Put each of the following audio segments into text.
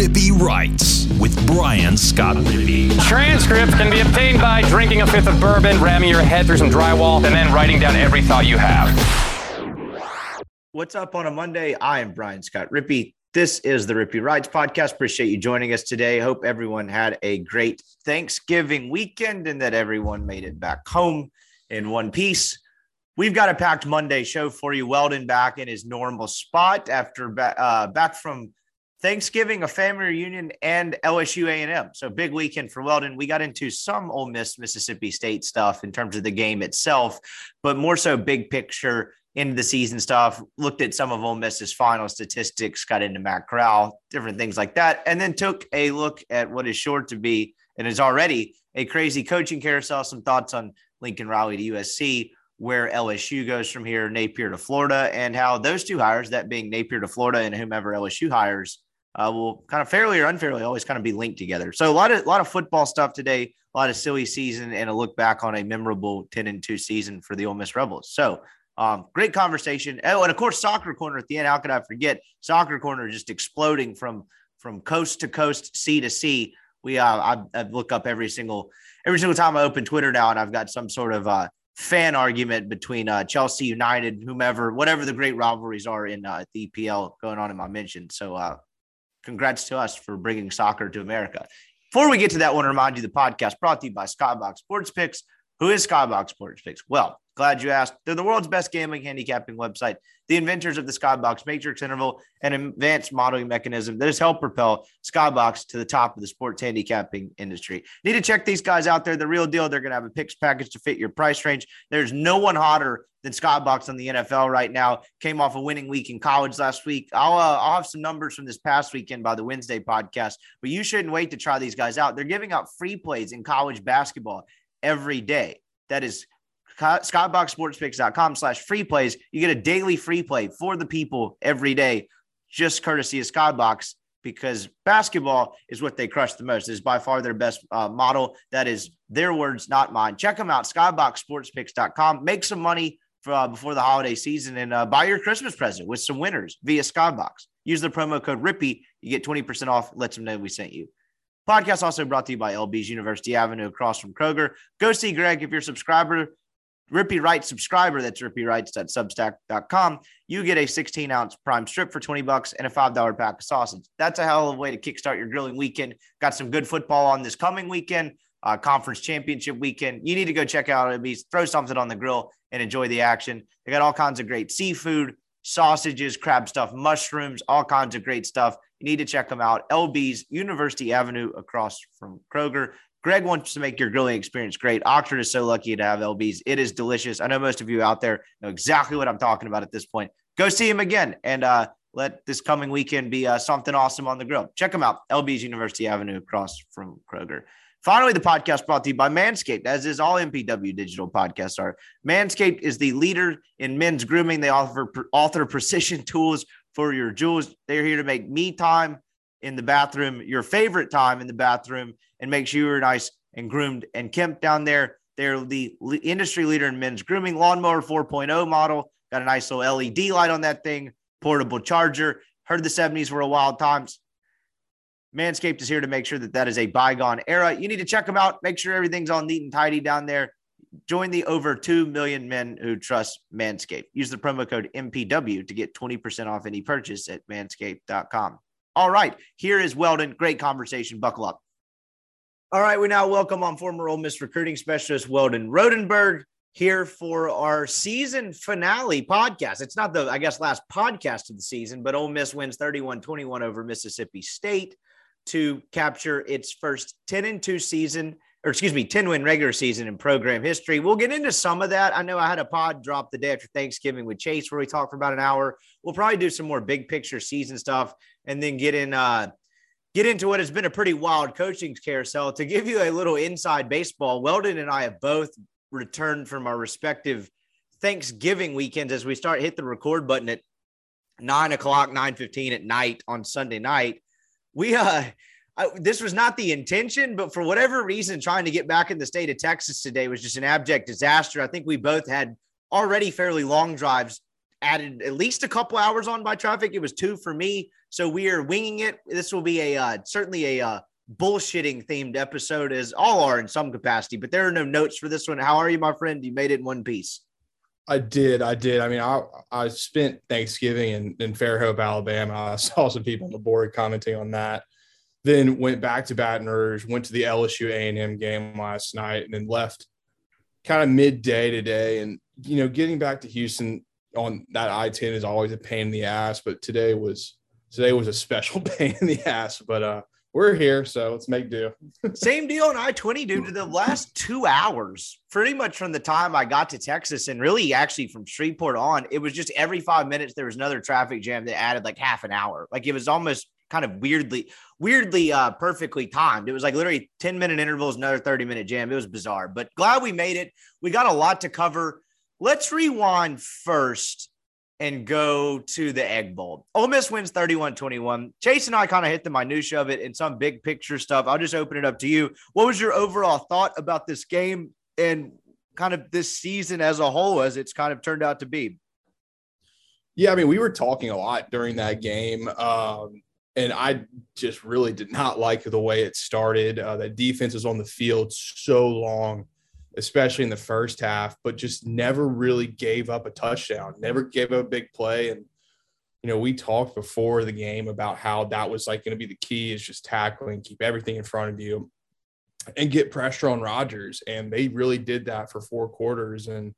Rippy Writes with Brian Scott Rippy. Transcripts can be obtained by drinking a fifth of bourbon, ramming your head through some drywall, and then writing down every thought you have. What's up on a Monday? I am Brian Scott Rippy. This is the Rippy Writes podcast. Appreciate you joining us today. Hope everyone had a great Thanksgiving weekend and that everyone made it back home in one piece. We've got a packed Monday show for you. Weldon back in his normal spot after ba- uh, back from Thanksgiving, a family reunion, and LSU A&M. So big weekend for Weldon. We got into some Ole Miss Mississippi State stuff in terms of the game itself, but more so big picture into the season stuff. Looked at some of Ole Miss's final statistics, got into Matt Corral, different things like that, and then took a look at what is sure to be and is already a crazy coaching carousel. Some thoughts on Lincoln Riley to USC where LSU goes from here, Napier to Florida, and how those two hires, that being Napier to Florida and whomever LSU hires, uh, will kind of fairly or unfairly always kind of be linked together. So a lot of a lot of football stuff today, a lot of silly season, and a look back on a memorable ten and two season for the Ole Miss Rebels. So um, great conversation. Oh, and of course, soccer corner at the end. How could I forget soccer corner just exploding from from coast to coast, sea to sea. We uh, I, I look up every single every single time I open Twitter now, and I've got some sort of uh, fan argument between uh, Chelsea United, whomever, whatever the great rivalries are in uh, the EPL going on in my mention. So, uh, congrats to us for bringing soccer to America. Before we get to that, I want to remind you the podcast brought to you by Skybox Sports Picks. Who is Skybox Sports Picks? Well, glad you asked. They're the world's best gambling handicapping website, the inventors of the Skybox matrix interval, an advanced modeling mechanism that has helped propel Skybox to the top of the sports handicapping industry. Need to check these guys out. They're the real deal. They're going to have a picks package to fit your price range. There's no one hotter than Skybox on the NFL right now. Came off a winning week in college last week. I'll, uh, I'll have some numbers from this past weekend by the Wednesday podcast, but you shouldn't wait to try these guys out. They're giving out free plays in college basketball every day. That is skyboxsportspicks.com slash free plays. You get a daily free play for the people every day, just courtesy of Skybox because basketball is what they crush the most. Is by far their best uh, model. That is their words, not mine. Check them out, skyboxsportspicks.com. Make some money for, uh, before the holiday season and uh, buy your Christmas present with some winners via Skybox. Use the promo code RIPPY. You get 20% off. Let them know we sent you. Podcast also brought to you by LB's University Avenue across from Kroger. Go see Greg if you're a subscriber. Rippy Writes subscriber, that's rippywrites.substack.com. You get a 16 ounce prime strip for 20 bucks and a $5 pack of sausage. That's a hell of a way to kickstart your grilling weekend. Got some good football on this coming weekend, uh, conference championship weekend. You need to go check out LB's, throw something on the grill and enjoy the action. They got all kinds of great seafood, sausages, crab stuff, mushrooms, all kinds of great stuff. You need to check them out. LB's University Avenue across from Kroger. Greg wants to make your grilling experience great. Oxford is so lucky to have LB's. It is delicious. I know most of you out there know exactly what I'm talking about at this point. Go see him again and uh, let this coming weekend be uh, something awesome on the grill. Check them out. LB's University Avenue across from Kroger. Finally, the podcast brought to you by Manscaped, as is all MPW digital podcasts are. Manscaped is the leader in men's grooming. They offer author precision tools for your jewels. They're here to make me time in the bathroom your favorite time in the bathroom and make sure you're nice and groomed and kempt down there. They're the industry leader in men's grooming. Lawnmower 4.0 model got a nice little LED light on that thing, portable charger. Heard the 70s were a wild times. Manscaped is here to make sure that that is a bygone era. You need to check them out. Make sure everything's all neat and tidy down there. Join the over 2 million men who trust Manscaped. Use the promo code MPW to get 20% off any purchase at manscaped.com. All right, here is Weldon. Great conversation. Buckle up. All right, we now welcome on former Ole Miss recruiting specialist Weldon Rodenberg here for our season finale podcast. It's not the, I guess, last podcast of the season, but Ole Miss wins 31 21 over Mississippi State to capture its first 10 and 2 season, or excuse me, 10 win regular season in program history. We'll get into some of that. I know I had a pod drop the day after Thanksgiving with Chase where we talked for about an hour. We'll probably do some more big picture season stuff and then get in uh get into what has been a pretty wild coaching carousel. To give you a little inside baseball, Weldon and I have both returned from our respective Thanksgiving weekends as we start hit the record button at nine o'clock, nine fifteen at night on Sunday night. We uh I, this was not the intention, but for whatever reason, trying to get back in the state of Texas today was just an abject disaster. I think we both had already fairly long drives added at least a couple hours on by traffic. It was two for me. So we are winging it. This will be a uh, certainly a uh, bullshitting themed episode, as all are in some capacity. But there are no notes for this one. How are you, my friend? You made it in one piece. I did. I did. I mean, I I spent Thanksgiving in, in Fairhope, Alabama. I saw some people on the board commenting on that. Then went back to Baton Rouge, went to the LSU A&M game last night, and then left kind of midday today. And you know, getting back to Houston on that I-10 is always a pain in the ass, but today was today was a special pain in the ass. But uh, we're here, so let's make do. Same deal on I 20, dude. The last two hours, pretty much from the time I got to Texas and really actually from Shreveport on, it was just every five minutes there was another traffic jam that added like half an hour. Like it was almost kind of weirdly, weirdly, uh, perfectly timed. It was like literally 10 minute intervals, another 30 minute jam. It was bizarre, but glad we made it. We got a lot to cover. Let's rewind first and go to the Egg Bowl. Ole Miss wins 31 21. Chase and I kind of hit the minutia of it and some big picture stuff. I'll just open it up to you. What was your overall thought about this game and kind of this season as a whole as it's kind of turned out to be? Yeah, I mean, we were talking a lot during that game. Um, and I just really did not like the way it started. Uh, that defense was on the field so long especially in the first half, but just never really gave up a touchdown, never gave up a big play. And, you know, we talked before the game about how that was like going to be the key is just tackling, keep everything in front of you and get pressure on Rogers. And they really did that for four quarters. And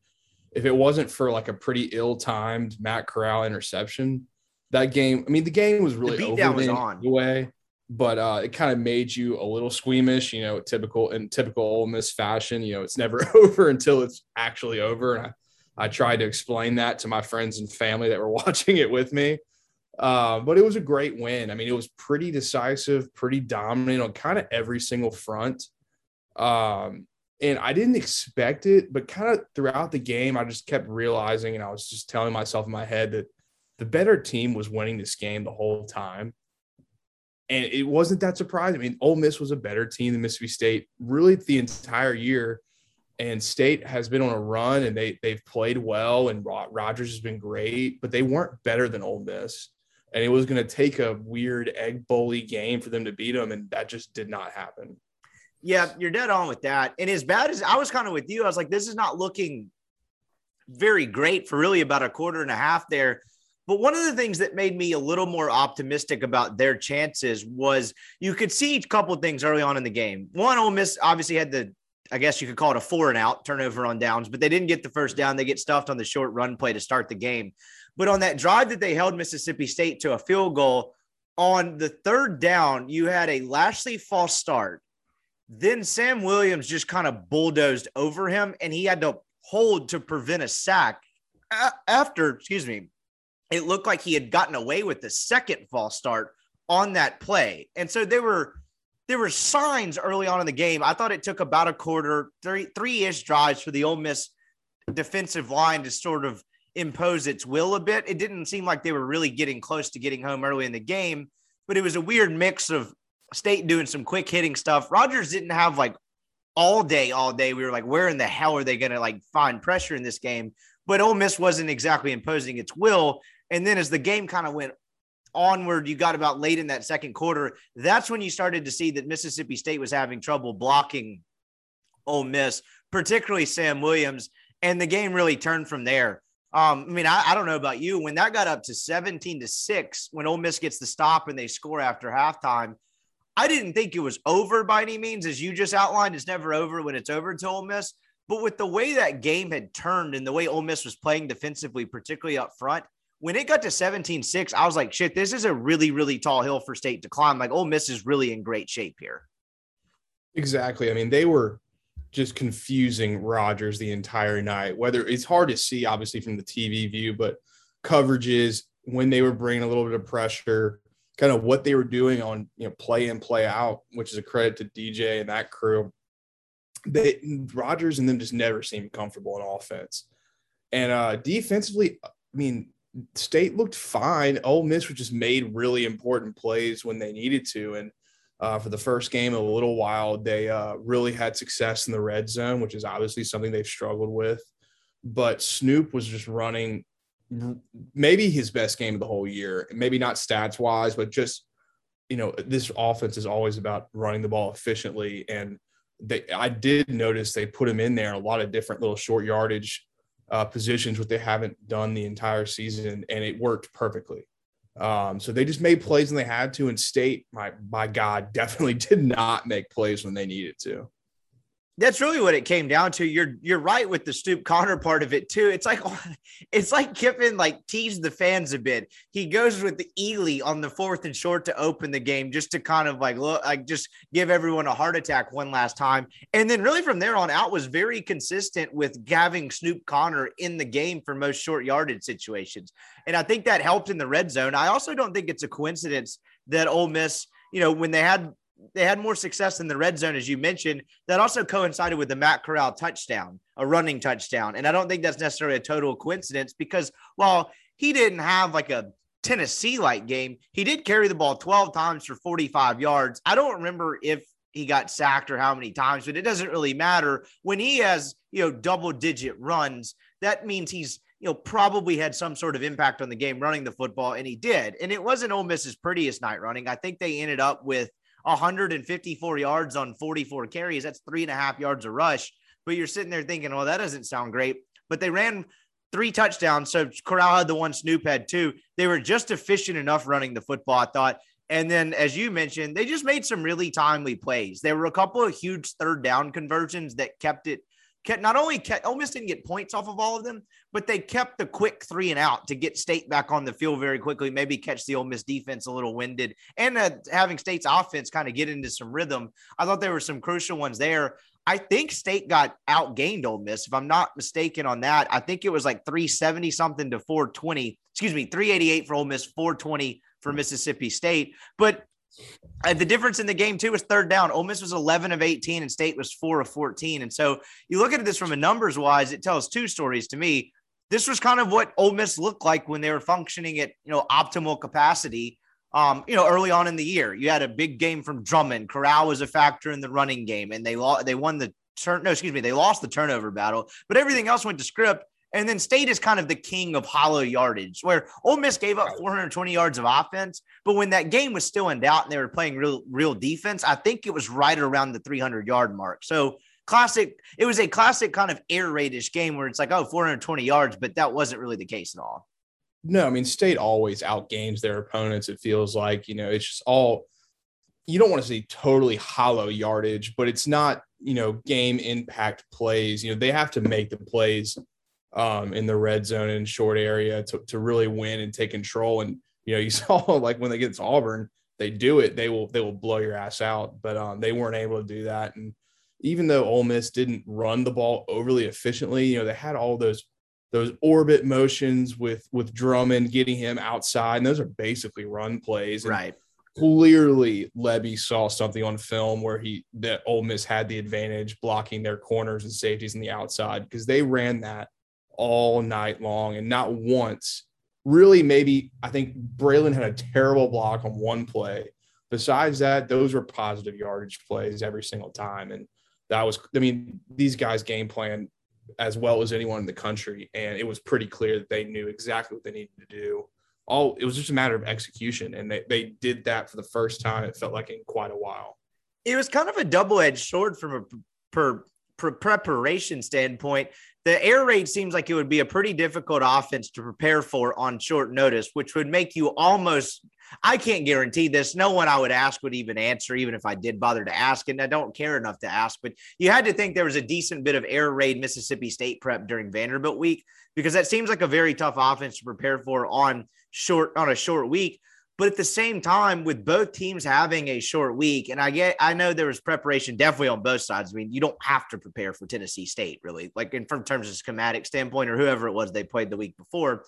if it wasn't for like a pretty ill timed Matt Corral interception, that game, I mean, the game was really the over was on. way but uh, it kind of made you a little squeamish, you know, typical in typical Ole Miss fashion. You know, it's never over until it's actually over. And I, I tried to explain that to my friends and family that were watching it with me. Uh, but it was a great win. I mean, it was pretty decisive, pretty dominant on kind of every single front. Um, and I didn't expect it, but kind of throughout the game, I just kept realizing, and I was just telling myself in my head that the better team was winning this game the whole time and it wasn't that surprising. I mean, Ole Miss was a better team than Mississippi State really the entire year. And State has been on a run and they they've played well and Rogers has been great, but they weren't better than Ole Miss. And it was going to take a weird egg bully game for them to beat them, and that just did not happen. Yeah, you're dead on with that. And as bad as I was kind of with you, I was like, this is not looking very great for really about a quarter and a half there. But one of the things that made me a little more optimistic about their chances was you could see a couple things early on in the game. One, Ole Miss obviously had the, I guess you could call it a four and out turnover on downs, but they didn't get the first down. They get stuffed on the short run play to start the game. But on that drive that they held Mississippi State to a field goal, on the third down, you had a Lashley false start. Then Sam Williams just kind of bulldozed over him, and he had to hold to prevent a sack after, excuse me, it looked like he had gotten away with the second false start on that play. And so there were there were signs early on in the game. I thought it took about a quarter, three three-ish drives for the Ole Miss defensive line to sort of impose its will a bit. It didn't seem like they were really getting close to getting home early in the game, but it was a weird mix of State doing some quick hitting stuff. Rogers didn't have like all day, all day. We were like, where in the hell are they going to like find pressure in this game? But Ole Miss wasn't exactly imposing its will. And then as the game kind of went onward, you got about late in that second quarter. That's when you started to see that Mississippi State was having trouble blocking Ole Miss, particularly Sam Williams. And the game really turned from there. Um, I mean, I, I, don't know about you. When that got up to 17 to 6, when Ole Miss gets the stop and they score after halftime, I didn't think it was over by any means. As you just outlined, it's never over when it's over to Ole Miss. But with the way that game had turned and the way Ole Miss was playing defensively, particularly up front, when it got to 17 6, I was like, shit, this is a really, really tall hill for state to climb. Like, Ole Miss is really in great shape here. Exactly. I mean, they were just confusing Rogers the entire night. Whether it's hard to see, obviously, from the TV view, but coverages when they were bringing a little bit of pressure, kind of what they were doing on you know play in play out, which is a credit to DJ and that crew. They Rogers and them just never seemed comfortable in offense, and uh defensively, I mean, State looked fine. Ole Miss just made really important plays when they needed to. And uh, for the first game in a little while, they uh, really had success in the red zone, which is obviously something they've struggled with. But Snoop was just running maybe his best game of the whole year. Maybe not stats wise, but just you know, this offense is always about running the ball efficiently. And they, I did notice they put him in there a lot of different little short yardage uh, positions, which they haven't done the entire season, and it worked perfectly. Um, so they just made plays when they had to, and State, my my God, definitely did not make plays when they needed to. That's really what it came down to. You're you're right with the Snoop Conner part of it too. It's like it's like Kiffin like teased the fans a bit. He goes with the Ealy on the fourth and short to open the game, just to kind of like look like just give everyone a heart attack one last time. And then really from there on out was very consistent with having Snoop Conner in the game for most short yardage situations. And I think that helped in the red zone. I also don't think it's a coincidence that Ole Miss, you know, when they had they had more success in the red zone, as you mentioned. That also coincided with the Matt Corral touchdown, a running touchdown. And I don't think that's necessarily a total coincidence because while he didn't have like a Tennessee like game, he did carry the ball 12 times for 45 yards. I don't remember if he got sacked or how many times, but it doesn't really matter. When he has, you know, double digit runs, that means he's, you know, probably had some sort of impact on the game running the football, and he did. And it wasn't Ole Miss's prettiest night running. I think they ended up with 154 yards on 44 carries. That's three and a half yards a rush. But you're sitting there thinking, well, that doesn't sound great. But they ran three touchdowns. So Corral had the one, Snoop had two. They were just efficient enough running the football, I thought. And then, as you mentioned, they just made some really timely plays. There were a couple of huge third down conversions that kept it kept not only kept Ole Miss didn't get points off of all of them, but they kept the quick three and out to get State back on the field very quickly. Maybe catch the Ole Miss defense a little winded, and uh, having State's offense kind of get into some rhythm. I thought there were some crucial ones there. I think State got outgained Ole Miss, if I'm not mistaken on that. I think it was like 370 something to 420. Excuse me, 388 for Ole Miss, 420 for Mississippi State. But uh, the difference in the game too was third down. Ole Miss was 11 of 18 and State was 4 of 14. And so you look at this from a numbers wise, it tells two stories to me. This was kind of what Ole Miss looked like when they were functioning at you know optimal capacity. Um, you know, early on in the year, you had a big game from Drummond. Corral was a factor in the running game, and they. They won the turn. No, excuse me, they lost the turnover battle, but everything else went to script. And then State is kind of the king of hollow yardage, where Ole Miss gave up 420 yards of offense, but when that game was still in doubt and they were playing real, real defense, I think it was right around the 300 yard mark. So classic, it was a classic kind of air raidish game where it's like, oh, 420 yards, but that wasn't really the case at all. No, I mean, State always outgames their opponents. It feels like, you know, it's just all, you don't want to say totally hollow yardage, but it's not, you know, game impact plays. You know, they have to make the plays um, in the red zone and short area to, to really win and take control. And you know, you saw like when they get to Auburn, they do it, they will they will blow your ass out. But um, they weren't able to do that. And even though Ole Miss didn't run the ball overly efficiently, you know, they had all those those orbit motions with with Drummond getting him outside, and those are basically run plays. And right. Clearly, Lebby saw something on film where he that Ole Miss had the advantage blocking their corners and safeties in the outside because they ran that all night long and not once. Really, maybe I think Braylon had a terrible block on one play. Besides that, those were positive yardage plays every single time. And that was, I mean, these guys game plan as well as anyone in the country. And it was pretty clear that they knew exactly what they needed to do. All it was just a matter of execution. And they, they did that for the first time, it felt like in quite a while. It was kind of a double edged sword from a per, per preparation standpoint the air raid seems like it would be a pretty difficult offense to prepare for on short notice, which would make you almost. I can't guarantee this. No one I would ask would even answer, even if I did bother to ask. And I don't care enough to ask, but you had to think there was a decent bit of air raid Mississippi State prep during Vanderbilt week because that seems like a very tough offense to prepare for on short on a short week. But at the same time, with both teams having a short week, and I get, I know there was preparation definitely on both sides. I mean, you don't have to prepare for Tennessee State, really, like in from terms of schematic standpoint or whoever it was they played the week before.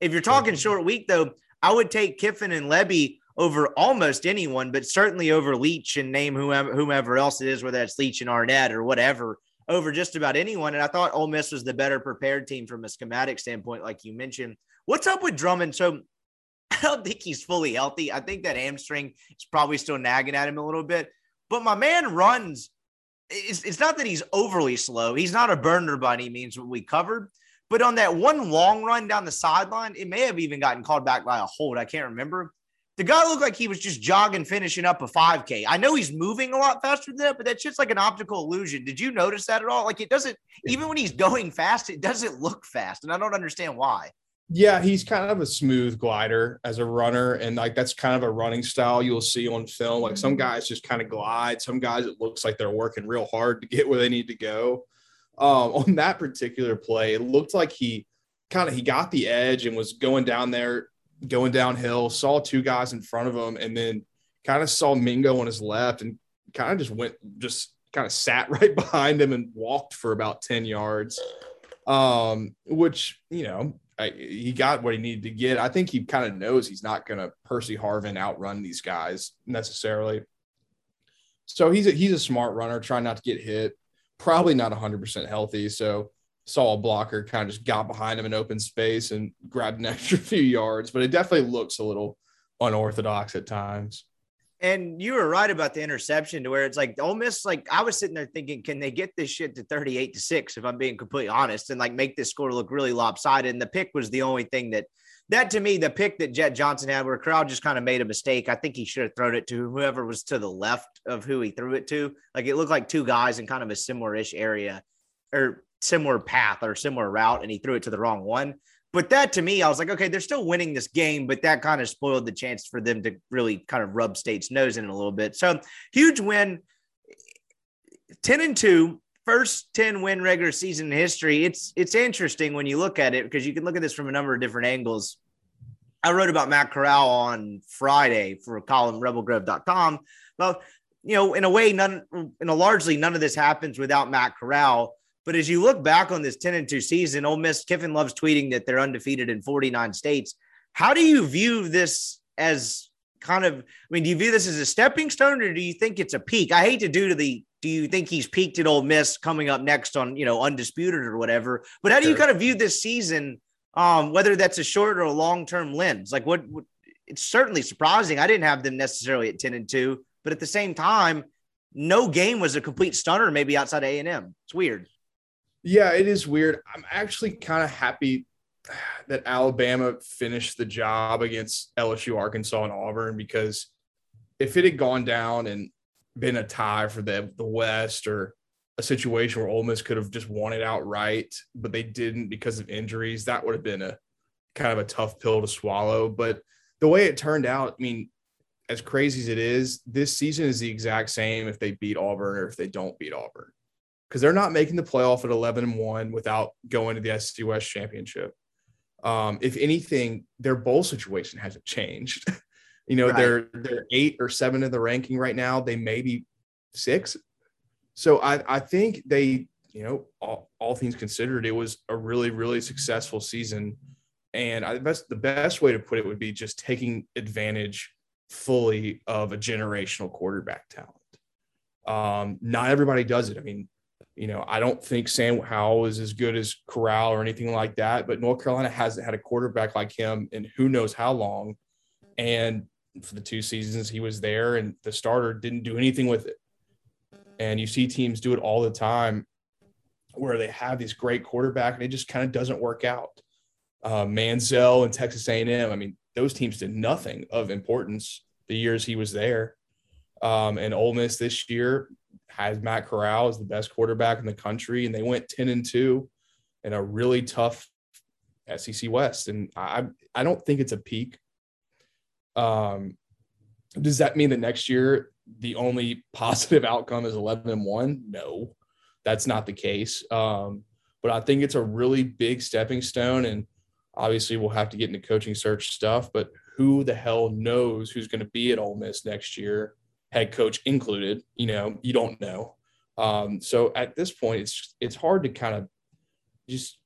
If you're talking mm-hmm. short week, though, I would take Kiffin and Lebby over almost anyone, but certainly over Leach and name whomever, whomever else it is, whether it's Leach and Arnett or whatever, over just about anyone. And I thought Ole Miss was the better prepared team from a schematic standpoint, like you mentioned. What's up with Drummond? So I don't think he's fully healthy. I think that hamstring is probably still nagging at him a little bit. But my man runs. It's, it's not that he's overly slow. He's not a burner by any means, what we covered. But on that one long run down the sideline, it may have even gotten called back by a hold. I can't remember. The guy looked like he was just jogging, finishing up a 5K. I know he's moving a lot faster than that, but that's just like an optical illusion. Did you notice that at all? Like it doesn't, even when he's going fast, it doesn't look fast. And I don't understand why. Yeah, he's kind of a smooth glider as a runner, and like that's kind of a running style you'll see on film. Like some guys just kind of glide, some guys it looks like they're working real hard to get where they need to go. Um, on that particular play, it looked like he kind of he got the edge and was going down there, going downhill, saw two guys in front of him, and then kind of saw Mingo on his left and kind of just went just kind of sat right behind him and walked for about 10 yards. Um, which, you know, I, he got what he needed to get. I think he kind of knows he's not going to Percy Harvin outrun these guys necessarily. So he's a, he's a smart runner, trying not to get hit. Probably not 100% healthy. So saw a blocker kind of just got behind him in open space and grabbed an extra few yards. But it definitely looks a little unorthodox at times. And you were right about the interception to where it's like Ole Miss, like I was sitting there thinking, can they get this shit to 38 to 6 if I'm being completely honest and like make this score look really lopsided? And the pick was the only thing that that to me, the pick that Jett Johnson had where Corral just kind of made a mistake. I think he should have thrown it to whoever was to the left of who he threw it to. Like it looked like two guys in kind of a similar-ish area or similar path or similar route, and he threw it to the wrong one. But that to me, I was like, okay, they're still winning this game, but that kind of spoiled the chance for them to really kind of rub State's nose in a little bit. So huge win, 10 and 2, first 10 win regular season history. It's it's interesting when you look at it because you can look at this from a number of different angles. I wrote about Matt Corral on Friday for a column rebelgrove.com. Well, you know, in a way, none in a largely none of this happens without Matt Corral. But as you look back on this 10 and 2 season, Ole Miss, Kiffin loves tweeting that they're undefeated in 49 states. How do you view this as kind of, I mean, do you view this as a stepping stone or do you think it's a peak? I hate to do to the, do you think he's peaked at Ole Miss coming up next on, you know, undisputed or whatever? But how do you kind of view this season, um, whether that's a short or a long term lens? Like what, what, it's certainly surprising. I didn't have them necessarily at 10 and 2, but at the same time, no game was a complete stunner, maybe outside A and M. It's weird. Yeah, it is weird. I'm actually kind of happy that Alabama finished the job against LSU, Arkansas, and Auburn because if it had gone down and been a tie for the the West or a situation where Ole Miss could have just won it outright, but they didn't because of injuries, that would have been a kind of a tough pill to swallow. But the way it turned out, I mean, as crazy as it is, this season is the exact same if they beat Auburn or if they don't beat Auburn because they're not making the playoff at 11 and 1 without going to the SEC West championship. Um, if anything, their bowl situation hasn't changed. you know, right. they're they're eight or seven in the ranking right now. They may be six. So I, I think they, you know, all, all things considered, it was a really, really successful season. And I best the best way to put it would be just taking advantage fully of a generational quarterback talent. Um, not everybody does it. I mean, you know, I don't think Sam Howell is as good as Corral or anything like that, but North Carolina hasn't had a quarterback like him in who knows how long. And for the two seasons he was there and the starter didn't do anything with it. And you see teams do it all the time where they have this great quarterback and it just kind of doesn't work out. Uh, Manziel and Texas A&M, I mean, those teams did nothing of importance the years he was there. Um, and Ole Miss this year, has Matt Corral as the best quarterback in the country, and they went 10 and 2 in a really tough SEC West. And I I don't think it's a peak. Um, does that mean that next year the only positive outcome is 11 and 1? No, that's not the case. Um, but I think it's a really big stepping stone. And obviously, we'll have to get into coaching search stuff, but who the hell knows who's going to be at Ole Miss next year? Head coach included. You know, you don't know. Um, so at this point, it's it's hard to kind of just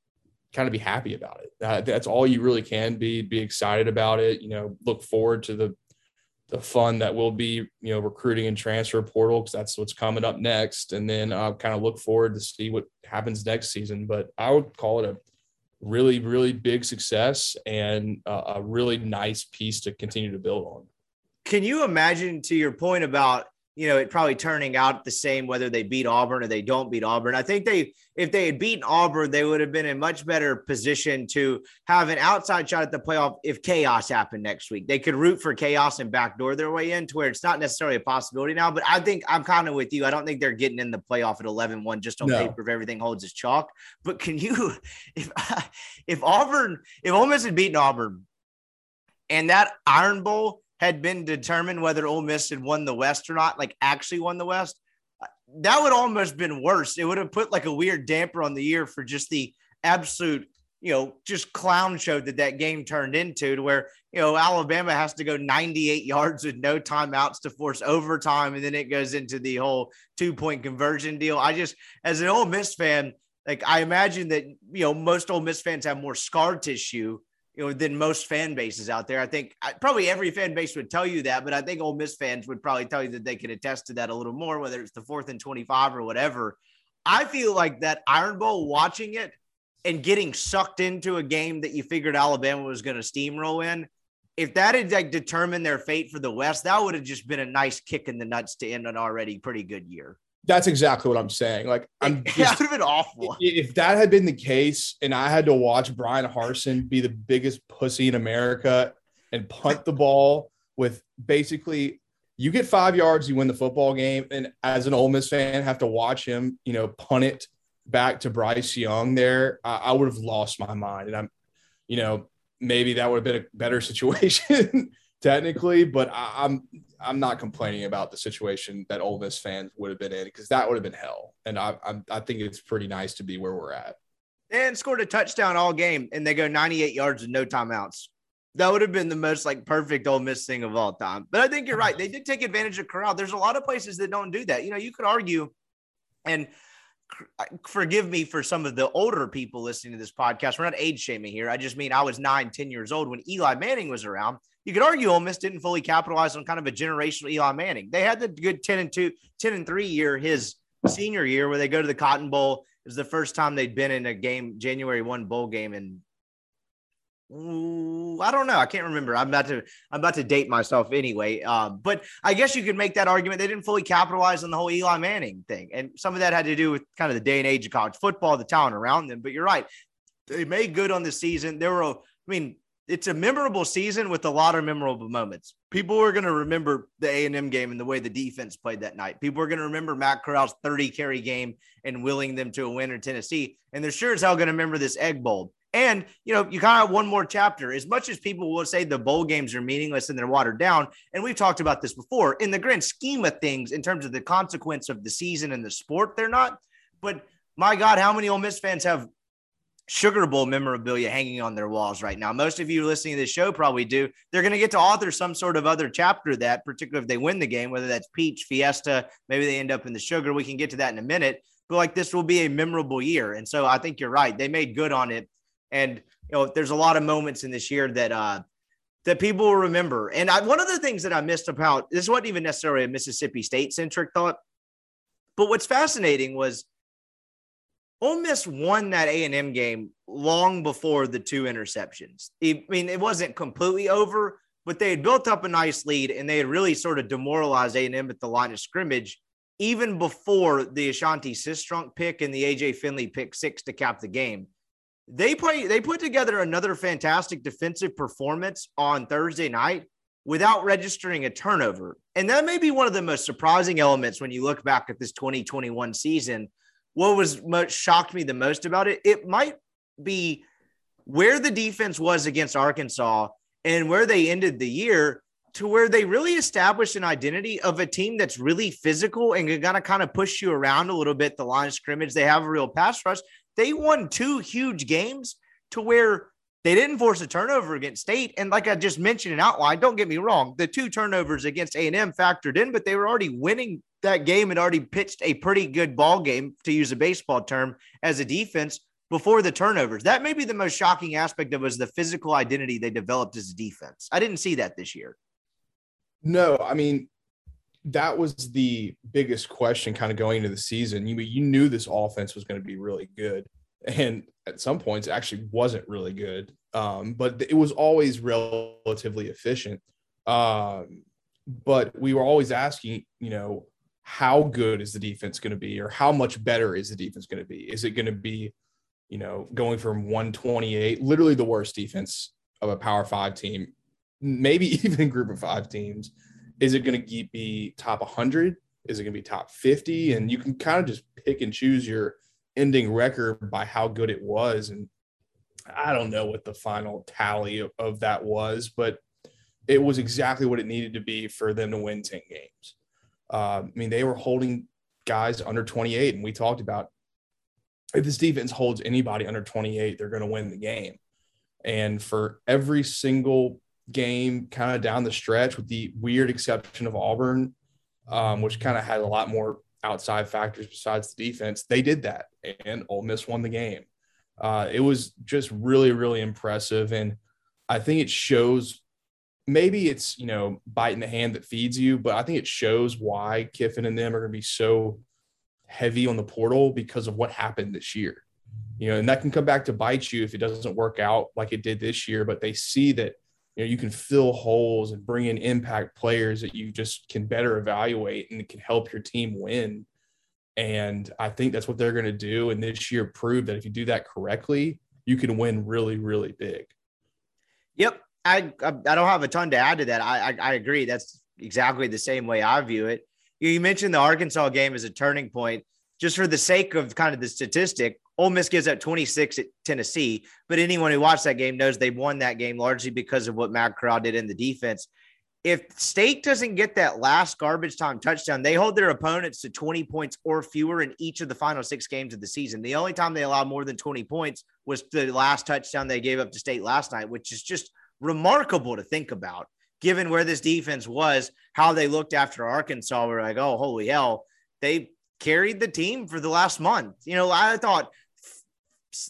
kind of be happy about it. Uh, that's all you really can be. Be excited about it. You know, look forward to the the fun that will be you know recruiting and transfer portal because that's what's coming up next, and then uh, kind of look forward to see what happens next season. But I would call it a really really big success and a really nice piece to continue to build on. Can you imagine, to your point about you know, it probably turning out the same whether they beat Auburn or they don't beat Auburn. I think they, if they had beaten Auburn, they would have been in much better position to have an outside shot at the playoff if chaos happened next week. They could root for chaos and backdoor their way in to where it's not necessarily a possibility now. But I think I'm kind of with you. I don't think they're getting in the playoff at 11 1 just on no. paper if everything holds its chalk. But can you, if, if Auburn, if Ole Miss had beaten Auburn and that Iron Bowl, had been determined whether Ole Miss had won the West or not, like actually won the West, uh, that would almost been worse. It would have put like a weird damper on the year for just the absolute, you know, just clown show that that game turned into, to where you know Alabama has to go 98 yards with no timeouts to force overtime, and then it goes into the whole two point conversion deal. I just, as an Ole Miss fan, like I imagine that you know most Ole Miss fans have more scar tissue you know, than most fan bases out there. I think probably every fan base would tell you that, but I think Ole Miss fans would probably tell you that they could attest to that a little more, whether it's the fourth and 25 or whatever. I feel like that Iron Bowl watching it and getting sucked into a game that you figured Alabama was going to steamroll in. If that had like determined their fate for the West, that would have just been a nice kick in the nuts to end an already pretty good year. That's exactly what I'm saying. Like, I'm just, that would have been awful. If that had been the case, and I had to watch Bryan Harsin be the biggest pussy in America and punt the ball with basically, you get five yards, you win the football game, and as an Ole Miss fan, have to watch him, you know, punt it back to Bryce Young. There, I, I would have lost my mind, and I'm, you know, maybe that would have been a better situation technically, but I, am I'm, I'm not complaining about the situation that Ole Miss fans would have been in because that would have been hell. And I I'm, I think it's pretty nice to be where we're at. And scored a touchdown all game, and they go 98 yards with no timeouts. That would have been the most like perfect Ole Miss thing of all time. But I think you're right. They did take advantage of crowd. There's a lot of places that don't do that. You know, you could argue, and forgive me for some of the older people listening to this podcast. We're not age shaming here. I just mean I was nine, 10 years old when Eli Manning was around you could argue Ole Miss didn't fully capitalize on kind of a generational Eli Manning. They had the good 10 and 2, 10 and 3 year his senior year where they go to the Cotton Bowl. It was the first time they'd been in a game, January 1 bowl game and I don't know. I can't remember. I'm about to I'm about to date myself anyway. Uh, but I guess you could make that argument. They didn't fully capitalize on the whole Eli Manning thing, and some of that had to do with kind of the day and age of college football, the talent around them. But you're right. They made good on the season. There were, I mean, it's a memorable season with a lot of memorable moments. People are going to remember the A&M game and the way the defense played that night. People are going to remember Matt Corral's 30 carry game and willing them to a win in Tennessee. And they're sure as hell going to remember this egg bowl. And, you know, you kind of have one more chapter. As much as people will say the bowl games are meaningless and they're watered down, and we've talked about this before, in the grand scheme of things, in terms of the consequence of the season and the sport, they're not. But my God, how many Ole Miss fans have Sugar Bowl memorabilia hanging on their walls right now. Most of you listening to this show probably do. They're going to get to author some sort of other chapter that, particularly if they win the game, whether that's Peach, Fiesta, maybe they end up in the Sugar. We can get to that in a minute. But like this will be a memorable year. And so I think you're right. They made good on it. And, you know, there's a lot of moments in this year that, uh, that people will remember. And I, one of the things that I missed about this wasn't even necessarily a Mississippi State centric thought, but what's fascinating was Ole Miss won that A and M game long before the two interceptions. I mean, it wasn't completely over, but they had built up a nice lead and they had really sort of demoralized A and M at the line of scrimmage, even before the Ashanti Sistrunk pick and the AJ Finley pick six to cap the game. They play. They put together another fantastic defensive performance on Thursday night without registering a turnover, and that may be one of the most surprising elements when you look back at this 2021 season what was most shocked me the most about it, it might be where the defense was against Arkansas and where they ended the year to where they really established an identity of a team that's really physical and gonna kind of push you around a little bit. The line of scrimmage, they have a real pass rush. They won two huge games to where they didn't force a turnover against State, and like I just mentioned in outline, don't get me wrong, the two turnovers against A and M factored in, but they were already winning that game had already pitched a pretty good ball game, to use a baseball term, as a defense before the turnovers. That may be the most shocking aspect of was the physical identity they developed as a defense. I didn't see that this year. No, I mean that was the biggest question kind of going into the season. You you knew this offense was going to be really good and at some points it actually wasn't really good um, but it was always relatively efficient um, but we were always asking, you know, how good is the defense going to be, or how much better is the defense going to be? Is it going to be, you know, going from 128, literally the worst defense of a Power Five team, maybe even group of five teams? Is it going to be top 100? Is it going to be top 50? And you can kind of just pick and choose your ending record by how good it was. And I don't know what the final tally of, of that was, but it was exactly what it needed to be for them to win 10 games. Uh, I mean, they were holding guys under 28, and we talked about if this defense holds anybody under 28, they're going to win the game. And for every single game, kind of down the stretch, with the weird exception of Auburn, um, which kind of had a lot more outside factors besides the defense, they did that, and Ole Miss won the game. Uh, it was just really, really impressive, and I think it shows maybe it's you know biting the hand that feeds you, but I think it shows why Kiffin and them are going to be so heavy on the portal because of what happened this year. You know, and that can come back to bite you if it doesn't work out like it did this year. But they see that you know you can fill holes and bring in impact players that you just can better evaluate and can help your team win. And I think that's what they're going to do. And this year proved that if you do that correctly, you can win really, really big. Yep. I I don't have a ton to add to that. I, I, I agree. That's exactly the same way I view it. You mentioned the Arkansas game as a turning point. Just for the sake of kind of the statistic, Ole Miss gives up 26 at Tennessee, but anyone who watched that game knows they won that game largely because of what Matt Corral did in the defense. If State doesn't get that last garbage time touchdown, they hold their opponents to 20 points or fewer in each of the final six games of the season. The only time they allowed more than 20 points was the last touchdown they gave up to State last night, which is just remarkable to think about, given where this defense was, how they looked after Arkansas. We're like, oh, holy hell. They carried the team for the last month. You know, I thought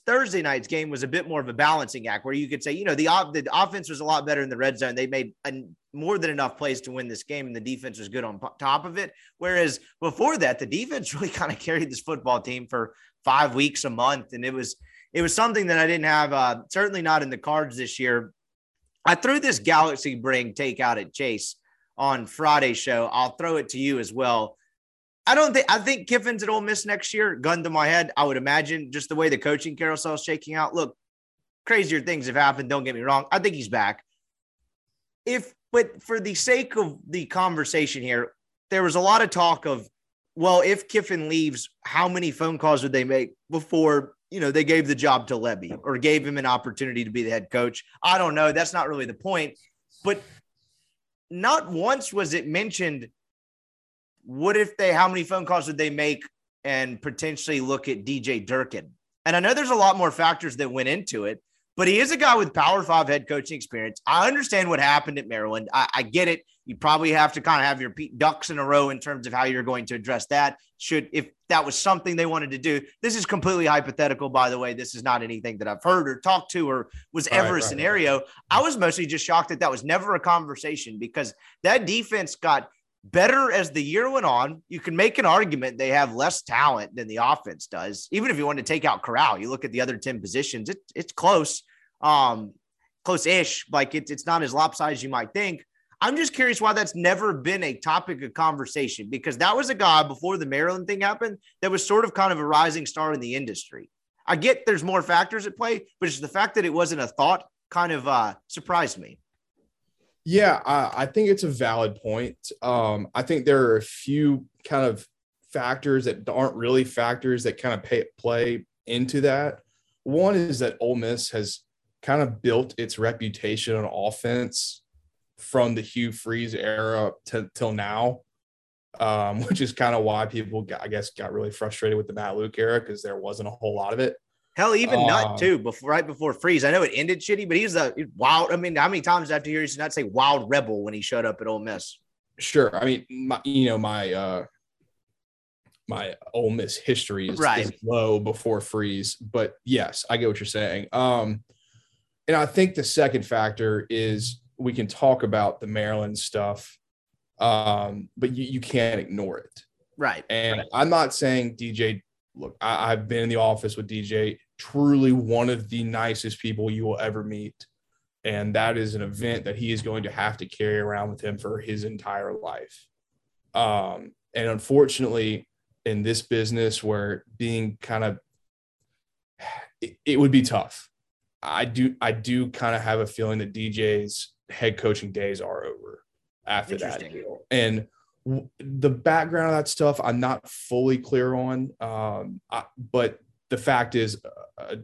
Thursday night's game was a bit more of a balancing act where you could say, you know, the, the offense was a lot better in the red zone. They made a, more than enough plays to win this game, and the defense was good on top of it. Whereas before that, the defense really kind of carried this football team for five weeks a month, and it was it was something that I didn't have, uh, certainly not in the cards this year. I threw this Galaxy Bring takeout at Chase on Friday show. I'll throw it to you as well. I don't think I think Kiffin's at Ole Miss next year. Gun to my head, I would imagine just the way the coaching carousel is shaking out. Look, crazier things have happened. Don't get me wrong. I think he's back. If, but for the sake of the conversation here, there was a lot of talk of, well, if Kiffin leaves, how many phone calls would they make before you know, they gave the job to Lebby or gave him an opportunity to be the head coach. I don't know. That's not really the point. But not once was it mentioned. What if they, how many phone calls did they make and potentially look at DJ Durkin? And I know there's a lot more factors that went into it, but he is a guy with Power Five head coaching experience. I understand what happened at Maryland. I, I get it. You probably have to kind of have your ducks in a row in terms of how you're going to address that. Should if that was something they wanted to do, this is completely hypothetical. By the way, this is not anything that I've heard or talked to or was ever right, a right, scenario. Right. I was mostly just shocked that that was never a conversation because that defense got better as the year went on. You can make an argument they have less talent than the offense does. Even if you want to take out Corral, you look at the other 10 positions, it, it's close, um, close ish. Like it's, it's not as lopsided as you might think. I'm just curious why that's never been a topic of conversation because that was a guy before the Maryland thing happened that was sort of kind of a rising star in the industry. I get there's more factors at play, but it's the fact that it wasn't a thought kind of uh, surprised me. Yeah, I, I think it's a valid point. Um, I think there are a few kind of factors that aren't really factors that kind of pay, play into that. One is that Ole Miss has kind of built its reputation on offense from the Hugh Freeze era to, till now, um, which is kind of why people, got, I guess, got really frustrated with the Matt Luke era because there wasn't a whole lot of it. Hell, even um, Nutt too. Before right before Freeze, I know it ended shitty, but he's a wild. I mean, how many times have after hear you not say wild rebel when he showed up at Ole Miss? Sure. I mean, my, you know my uh my Ole Miss history is, right. is low before Freeze, but yes, I get what you're saying. Um, and I think the second factor is we can talk about the Maryland stuff, um, but you, you can't ignore it. Right. And right. I'm not saying DJ look, I, have been in the office with DJ, truly one of the nicest people you will ever meet. And that is an event that he is going to have to carry around with him for his entire life. Um, and unfortunately, in this business where being kind of it, it would be tough. I do I do kind of have a feeling that DJ's head coaching days are over after that deal. And w- the background of that stuff, I'm not fully clear on. Um, I, but the fact is, a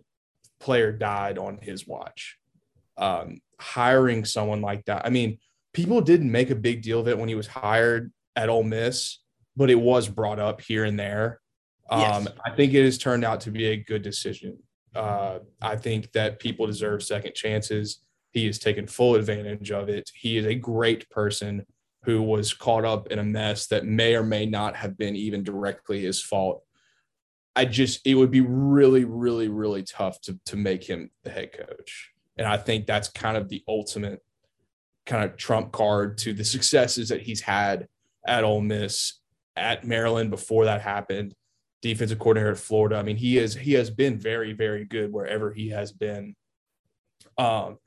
player died on his watch. Um, hiring someone like that, I mean, people didn't make a big deal of it when he was hired at Ole Miss, but it was brought up here and there. Um, yes. I think it has turned out to be a good decision. Uh, I think that people deserve second chances. He has taken full advantage of it. He is a great person who was caught up in a mess that may or may not have been even directly his fault. I just, it would be really, really, really tough to, to make him the head coach. And I think that's kind of the ultimate kind of trump card to the successes that he's had at Ole Miss, at Maryland before that happened, defensive coordinator at Florida. I mean, he is he has been very, very good wherever he has been. Um,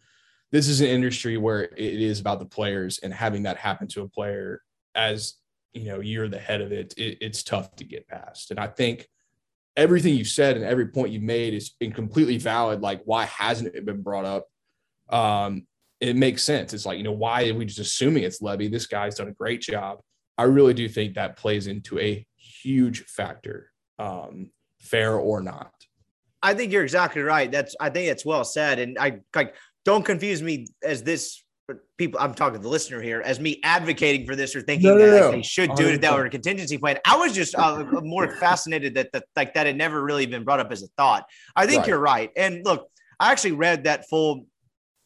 this is an industry where it is about the players and having that happen to a player as you know you're the head of it, it it's tough to get past. And i think everything you've said and every point you've made is been completely valid like why hasn't it been brought up? Um it makes sense. It's like you know why are we just assuming it's Lebby? This guy's done a great job. I really do think that plays into a huge factor um fair or not. I think you're exactly right. That's I think it's well said, and I like don't confuse me as this people I'm talking to the listener here as me advocating for this or thinking no, no, that no. they should do it if that were a contingency plan. I was just uh, more fascinated that the, like that had never really been brought up as a thought. I think right. you're right. And look, I actually read that full.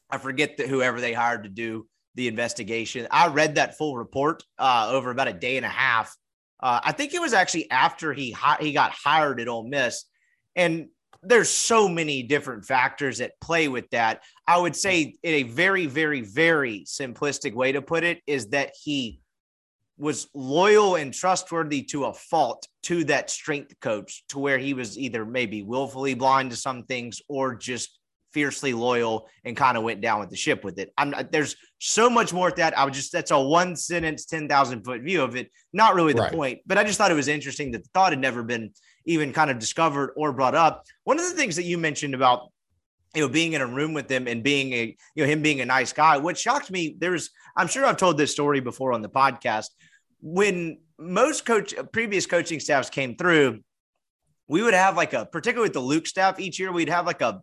I forget that whoever they hired to do the investigation. I read that full report uh, over about a day and a half. Uh, I think it was actually after he he got hired at Ole Miss, and there's so many different factors at play with that. I would say, in a very, very, very simplistic way to put it, is that he was loyal and trustworthy to a fault to that strength coach, to where he was either maybe willfully blind to some things or just fiercely loyal and kind of went down with the ship with it. I'm there's so much more to that. I would just that's a one sentence, 10,000 foot view of it. Not really the right. point, but I just thought it was interesting that the thought had never been even kind of discovered or brought up. One of the things that you mentioned about you know being in a room with him and being a you know him being a nice guy what shocked me there's i'm sure i've told this story before on the podcast when most coach previous coaching staffs came through we would have like a particularly with the luke staff each year we'd have like a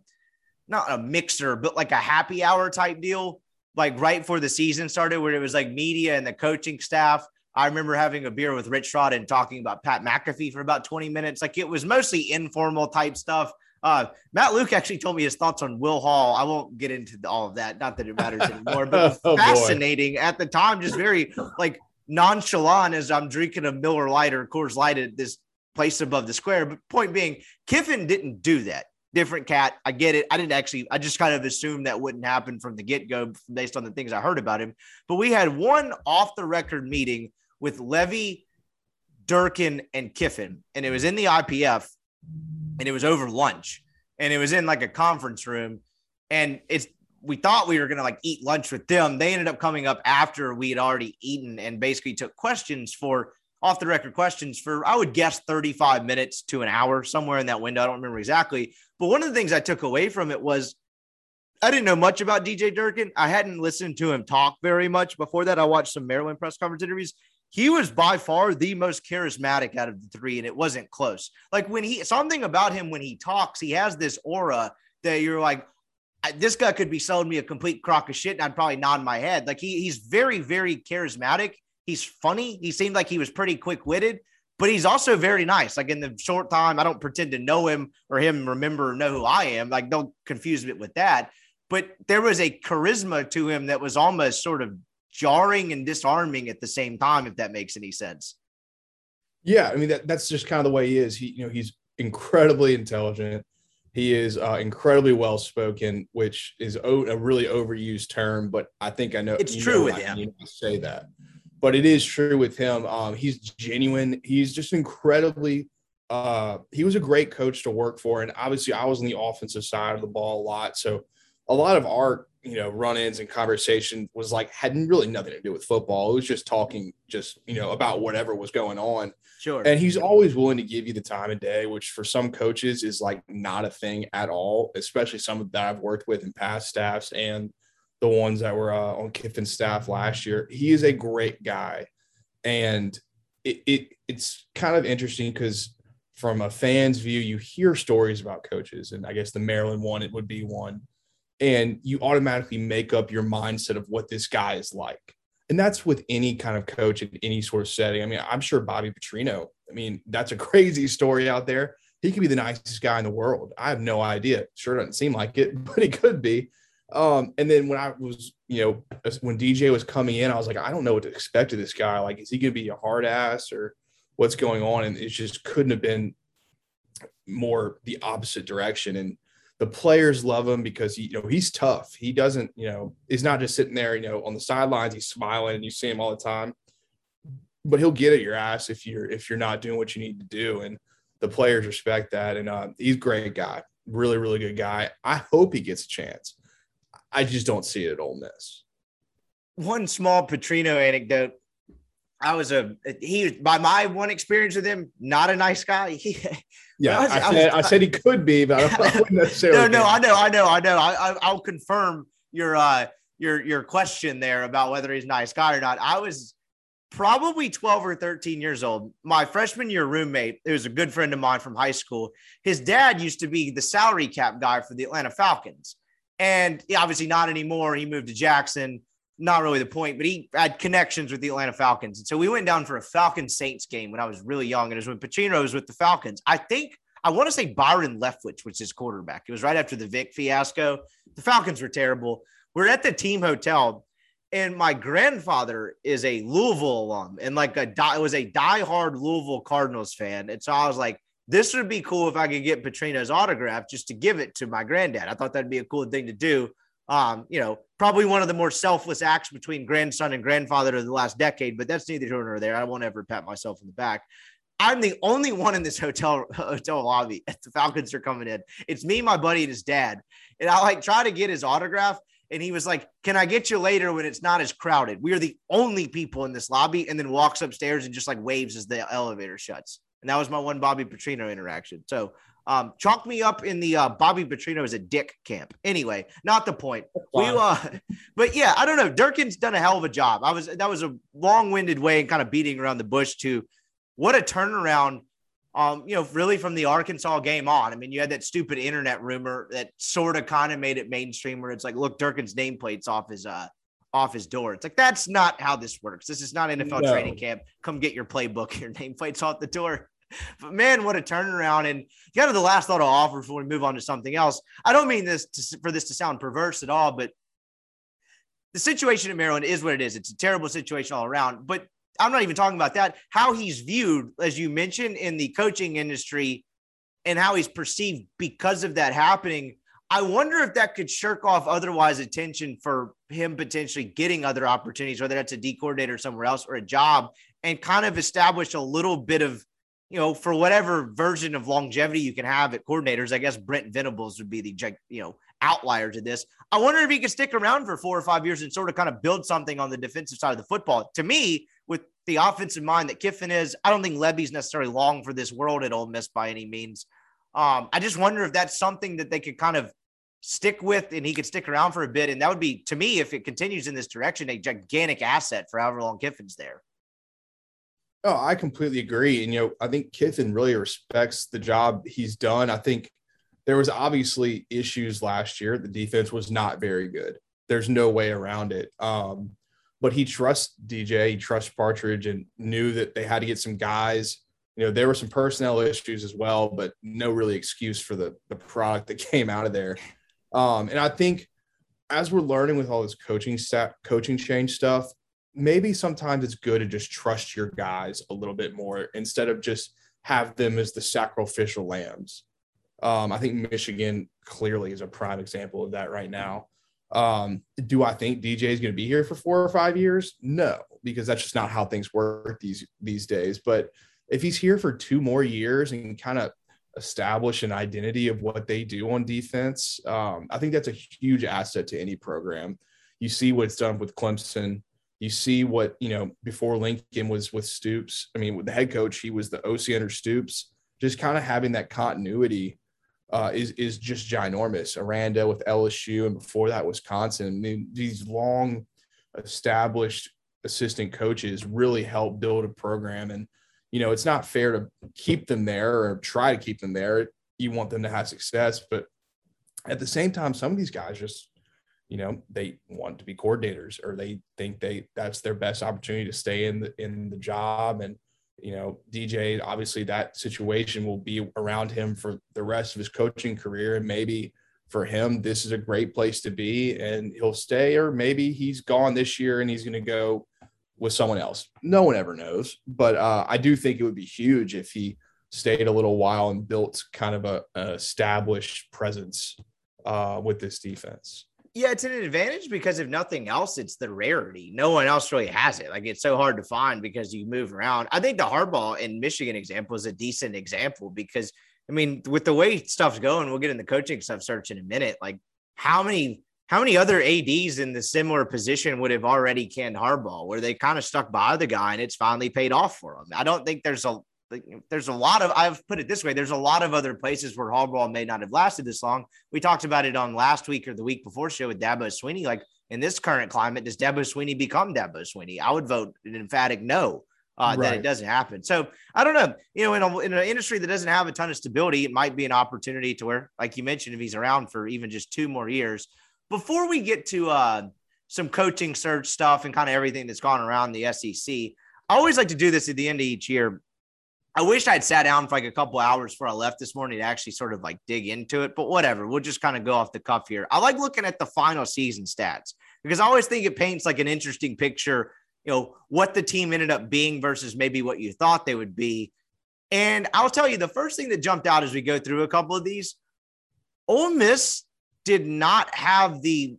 not a mixer but like a happy hour type deal like right before the season started where it was like media and the coaching staff I remember having a beer with Rich Rod and talking about Pat McAfee for about 20 minutes. Like it was mostly informal type stuff. Uh, Matt Luke actually told me his thoughts on Will Hall. I won't get into all of that. Not that it matters anymore, but oh, fascinating boy. at the time, just very like nonchalant as I'm drinking a Miller Lite or Coors Light at this place above the square. But point being, Kiffin didn't do that. Different cat. I get it. I didn't actually, I just kind of assumed that wouldn't happen from the get go based on the things I heard about him. But we had one off the record meeting with Lebby, Durkin, and Kiffin, and it was in the IPF, and it was over lunch, and it was in like a conference room, and it's we thought we were gonna like eat lunch with them. They ended up coming up after we had already eaten, and basically took questions for off the record questions for I would guess 35 minutes to an hour, somewhere in that window. I don't remember exactly, but one of the things I took away from it was I didn't know much about DJ Durkin. I hadn't listened to him talk very much before that. I watched some Maryland press conference interviews he was by far the most charismatic out of the three, and it wasn't close. Like when he something about him when he talks, he has this aura that you're like, this guy could be selling me a complete crock of shit, and I'd probably nod my head. Like he, he's very, very charismatic. He's funny. He seemed like he was pretty quick witted, but he's also very nice. Like in the short time, I don't pretend to know him or him remember or know who I am. Like don't confuse it with that. But there was a charisma to him that was almost sort of jarring and disarming at the same time, if that makes any sense. Yeah, I mean that that's just kind of the way he is. He, you know, he's incredibly intelligent. He is uh, incredibly well spoken, which is o- a really overused term, but I think I know it's true know, with I him. Say that, but it is true with him. Um, he's genuine. He's just incredibly. Uh, he was a great coach to work for, and obviously, I was on the offensive side of the ball a lot, so a lot of our you know run-ins and conversation was like had really nothing to do with football. It was just talking, just you know about whatever was going on. Sure. And he's always willing to give you the time of day, which for some coaches is like not a thing at all, especially some that I've worked with in past staffs and the ones that were uh, on Kiffin's staff last year. He is a great guy, and it, it it's kind of interesting because from a fan's view, you hear stories about coaches, and I guess the Maryland one it would be one, and you automatically make up your mindset of what this guy is like. And that's with any kind of coach in any sort of setting. I mean, I'm sure Bobby Petrino, I mean, that's a crazy story out there. He could be the nicest guy in the world. I have no idea. Sure doesn't seem like it, but he could be. Um, and then when I was, you know, when DJ was coming in, I was like, I don't know what to expect of this guy. Like, is he going to be a hard ass or what's going on? And it just couldn't have been more the opposite direction. And the players love him because he, you know, he's tough. He doesn't, you know, he's not just sitting there, you know, on the sidelines. He's smiling and you see him all the time. But he'll get at your ass if you're if you're not doing what you need to do. And the players respect that. And uh, he's a great guy, really, really good guy. I hope he gets a chance. I just don't see it at Ole Miss. One small Petrino anecdote. I was a he by my one experience with him, not a nice guy. He, yeah, I, was, I, I, said, was, I, said, he could be, but I, wouldn't necessarily. no, no, I know, I know, I know. I, I'll confirm your uh your your question there about whether he's a nice guy or not. I was probably 12 or 13 years old. My freshman year roommate, it was a good friend of mine from high school. His dad used to be the salary cap guy for the Atlanta Falcons. And obviously not anymore. He moved to Jackson. Not really the point, but he had connections with the Atlanta Falcons. And so we went down for a Falcons Saints game when I was really young. And it was when Petrino was with the Falcons. I think I want to say Byron Leftwich was his quarterback. It was right after the Vic fiasco. The Falcons were terrible. We're at the team hotel, and my grandfather is a Louisville alum and like a die, was a diehard Louisville Cardinals fan. And so I was like, this would be cool if I could get Petrino's autograph just to give it to my granddad. I thought that'd be a cool thing to do. Um, you know, probably one of the more selfless acts between grandson and grandfather of the last decade, but that's neither here nor there. I won't ever pat myself in the back. I'm the only one in this hotel hotel lobby. The Falcons are coming in. It's me, my buddy, and his dad. And I like try to get his autograph. And he was like, Can I get you later when it's not as crowded? We are the only people in this lobby. And then walks upstairs and just like waves as the elevator shuts. And that was my one Bobby Petrino interaction. So um, chalk me up in the uh, Bobby Petrino is a dick camp. Anyway, not the point. We, uh, but yeah, I don't know. Durkin's done a hell of a job. I was that was a long-winded way and kind of beating around the bush to what a turnaround. Um, you know, really from the Arkansas game on. I mean, you had that stupid internet rumor that sort of kind of made it mainstream where it's like, look, Durkin's nameplate's off his uh off his door. It's like that's not how this works. This is not NFL no. training camp. Come get your playbook. Your nameplate's off the door. But man, what a turnaround! And kind of the last thought I'll offer before we move on to something else. I don't mean this to, for this to sound perverse at all, but the situation in Maryland is what it is. It's a terrible situation all around. But I'm not even talking about that. How he's viewed, as you mentioned, in the coaching industry, and how he's perceived because of that happening. I wonder if that could shirk off otherwise attention for him potentially getting other opportunities, whether that's a D coordinator somewhere else or a job, and kind of establish a little bit of you know, for whatever version of longevity you can have at coordinators, I guess Brent Venables would be the, you know, outlier to this. I wonder if he could stick around for four or five years and sort of kind of build something on the defensive side of the football. To me, with the offensive mind that Kiffin is, I don't think Lebby's necessarily long for this world at Ole Miss by any means. Um, I just wonder if that's something that they could kind of stick with and he could stick around for a bit. And that would be, to me, if it continues in this direction, a gigantic asset for however long Kiffin's there. Oh, I completely agree. And, you know, I think Kiffin really respects the job he's done. I think there was obviously issues last year. The defense was not very good. There's no way around it. Um, but he trusts DJ, he trusts Partridge, and knew that they had to get some guys. You know, there were some personnel issues as well, but no really excuse for the the product that came out of there. Um, and I think as we're learning with all this coaching staff, coaching change stuff, maybe sometimes it's good to just trust your guys a little bit more instead of just have them as the sacrificial lambs. Um, I think Michigan clearly is a prime example of that right now. Um, do I think DJ is going to be here for four or five years? No, because that's just not how things work these these days. But if he's here for two more years and kind of establish an identity of what they do on defense. Um, I think that's a huge asset to any program. You see what it's done with Clemson. You see what, you know, before Lincoln was with Stoops. I mean, with the head coach, he was the OC under Stoops. Just kind of having that continuity uh, is is just ginormous. Aranda with LSU, and before that, Wisconsin. I mean, these long established assistant coaches really help build a program. And, you know, it's not fair to keep them there or try to keep them there. You want them to have success. But at the same time, some of these guys just, you know, they want to be coordinators or they think they that's their best opportunity to stay in the in the job. And, you know, DJ, obviously that situation will be around him for the rest of his coaching career. And maybe for him, this is a great place to be and he'll stay, or maybe he's gone this year and he's going to go with someone else. No one ever knows, but uh, I do think it would be huge if he stayed a little while and built kind of a, a established presence uh, with this defense. Yeah, it's an advantage because if nothing else, it's the rarity. No one else really has it. Like it's so hard to find because you move around. I think the Harbaugh in Michigan example is a decent example because I mean, with the way stuff's going, we'll get in the coaching stuff search in a minute. Like how many how many other ads in the similar position would have already canned Harbaugh, where they kind of stuck by the guy and it's finally paid off for them? I don't think there's a there's a lot of I've put it this way. There's a lot of other places where Harbaugh may not have lasted this long. We talked about it on last week or the week before show with Dabo Swinney. Like in this current climate, does Dabo Swinney become Dabo Swinney? I would vote an emphatic no. Uh, right. That it doesn't happen. So I don't know. You know, in, a, in an industry that doesn't have a ton of stability, it might be an opportunity to where, like you mentioned, if he's around for even just two more years, before we get to uh, some coaching search stuff and kind of everything that's gone around the SEC, I always like to do this at the end of each year. I wish I'd sat down for like a couple hours before I left this morning to actually sort of like dig into it, but whatever. We'll just kind of go off the cuff here. I like looking at the final season stats because I always think it paints like an interesting picture, you know, what the team ended up being versus maybe what you thought they would be. And I'll tell you, the first thing that jumped out as we go through a couple of these, Ole Miss did not have the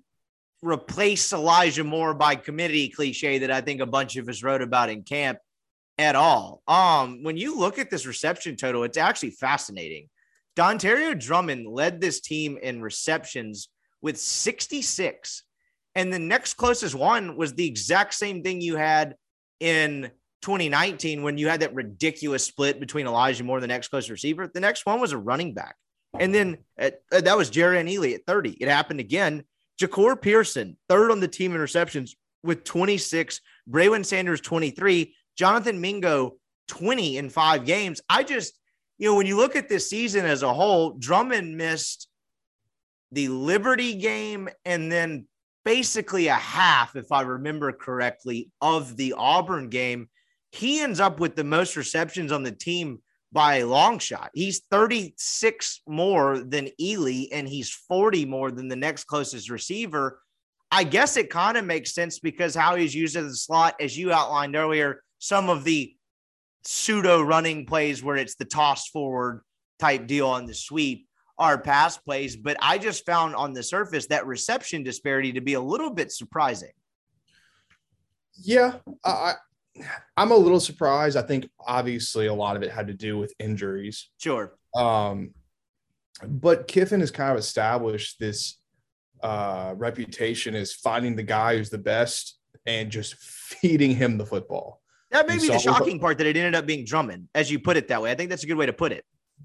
replace Elijah Moore by committee cliche that I think a bunch of us wrote about in camp at all. Um, when you look at this reception total, it's actually fascinating. Dontario Drummond led this team in receptions with 66. And the next closest one was the exact same thing you had in 2019 when you had that ridiculous split between Elijah Moore and the next closest receiver. The next one was a running back. And then at, uh, that was Jerrion Ealy at 30. It happened again. Jahcour Pearson, third on the team in receptions with 26. Braylon Sanders, 23. Jonathan Mingo, 20 in five games. I just, you know, when you look at this season as a whole, Drummond missed the Liberty game and then basically a half, if I remember correctly, of the Auburn game. He ends up with the most receptions on the team by a long shot. He's 36 more than Ealy, and he's 40 more than the next closest receiver. I guess it kind of makes sense because how he's used as a slot, as you outlined earlier, some of the pseudo running plays where it's the toss forward type deal on the sweep are pass plays. But I just found on the surface that reception disparity to be a little bit surprising. Yeah, I I'm a little surprised. I think obviously a lot of it had to do with injuries. Sure. Um, but Kiffin has kind of established this uh, reputation as finding the guy who's the best and just feeding him the football. That may be the shocking part that it ended up being Drummond, as you put it that way. I think that's a good way to put it.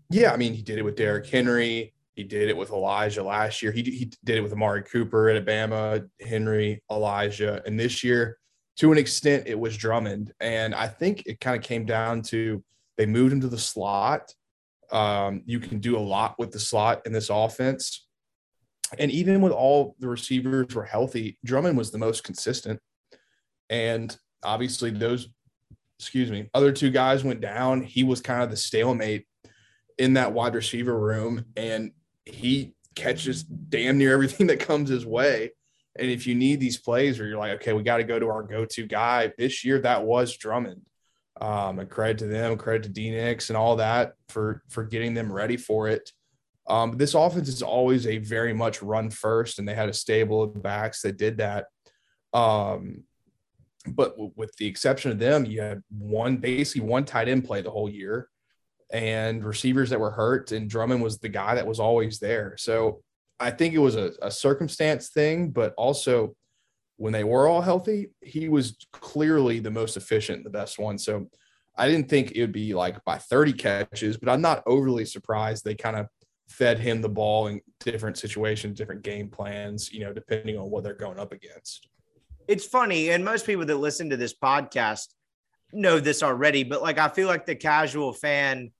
Yeah, I mean, he did it with Derrick Henry. He did it with Elijah last year. He, he did it with Amari Cooper at Alabama, Henry, Elijah, and this year to an extent, it was Drummond. And I think it kind of came down to they moved him to the slot. Um, you can do a lot with the slot in this offense. And even with all the receivers were healthy, Drummond was the most consistent. And obviously, those, excuse me, other two guys went down. He was kind of the stalemate in that wide receiver room. And he catches damn near everything that comes his way. And if you need these plays where you're like, okay, we got to go to our go-to guy this year, that was Drummond. Um, and credit to them, credit to D Nix and all that for for getting them ready for it. Um, this offense is always a very much run first, and they had a stable of backs that did that. Um, but w- with the exception of them, you had one basically one tight end play the whole year, and receivers that were hurt, and Drummond was the guy that was always there. So I think it was a, a circumstance thing, but also when they were all healthy, he was clearly the most efficient, the best one. So I didn't think it would be like by 30 catches, but I'm not overly surprised they kind of fed him the ball in different situations, different game plans, you know, depending on what they're going up against. It's funny, and most people that listen to this podcast know this already, but like I feel like the casual fan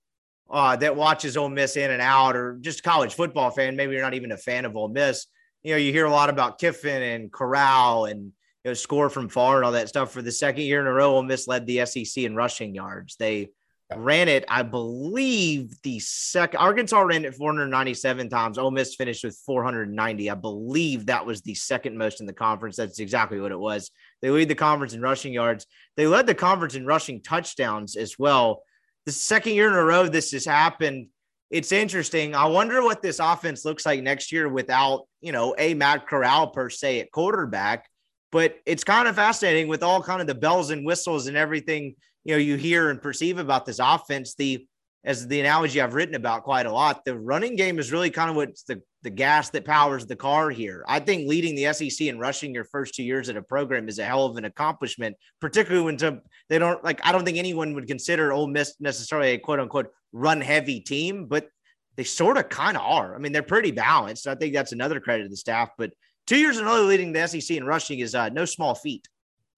uh, that watches Ole Miss in and out, or just college football fan, maybe you're not even a fan of Ole Miss. You know, you hear a lot about Kiffin and Corral and you know, score from far and all that stuff. For the second year in a row, Ole Miss led the SEC in rushing yards. They ran it, I believe, the second Arkansas ran it 497 times. Ole Miss finished with 490. I believe that was the second most in the conference. That's exactly what it was. They lead the conference in rushing yards. They led the conference in rushing touchdowns as well. The second year in a row this has happened. It's interesting. I wonder what this offense looks like next year without, you know, a Matt Corral per se at quarterback. But it's kind of fascinating with all kind of the bells and whistles and everything you know you hear and perceive about this offense the as the analogy I've written about quite a lot, the running game is really kind of what's the, the gas that powers the car here. I think leading the SEC and rushing your first two years at a program is a hell of an accomplishment, particularly when to, they don't like, I don't think anyone would consider Ole Miss necessarily a quote unquote run heavy team, but they sort of kind of are. I mean, they're pretty balanced. I think that's another credit to the staff, but two years in a row leading the SEC and rushing is uh, no small feat.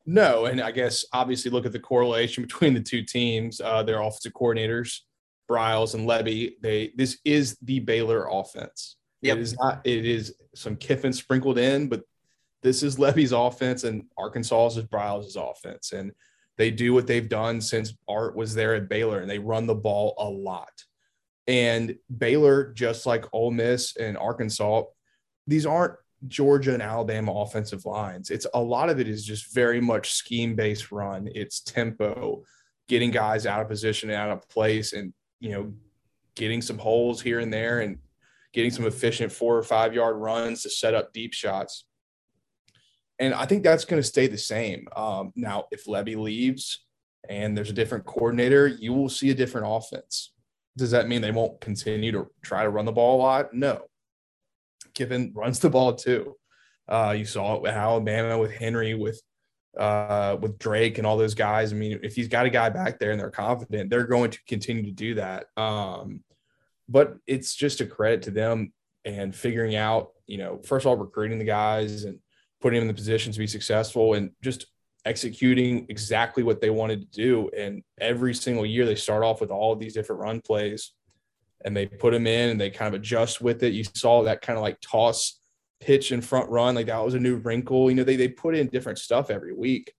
No, and I guess obviously look at the correlation between the two teams. Uh, their offensive coordinators, Briles and Lebby. They this is the Baylor offense. Yep. It is not. It is some Kiffin sprinkled in, but this is Lebby's offense, and Arkansas's is Briles' offense, and they do what they've done since Art was there at Baylor, and they run the ball a lot. And Baylor, just like Ole Miss and Arkansas, these aren't Georgia and Alabama offensive lines. It's a lot of it is just very much scheme based run. It's tempo, getting guys out of position and out of place, and you know, getting some holes here and there, and getting some efficient four or five yard runs to set up deep shots. And I think that's going to stay the same. Um, now, if Lebby leaves and there's a different coordinator, you will see a different offense. Does that mean they won't continue to try to run the ball a lot? No. Kiffin runs the ball too. Uh, you saw it with Alabama, with Henry, with uh, with Drake and all those guys. I mean, if he's got a guy back there and they're confident, they're going to continue to do that. Um, but it's just a credit to them and figuring out, you know, first of all, recruiting the guys and putting them in the position to be successful and just executing exactly what they wanted to do. And every single year, they start off with all of these different run plays and they put him in and they kind of adjust with it. You saw that kind of like toss pitch and front run, like that was a new wrinkle. You know, they they put in different stuff every week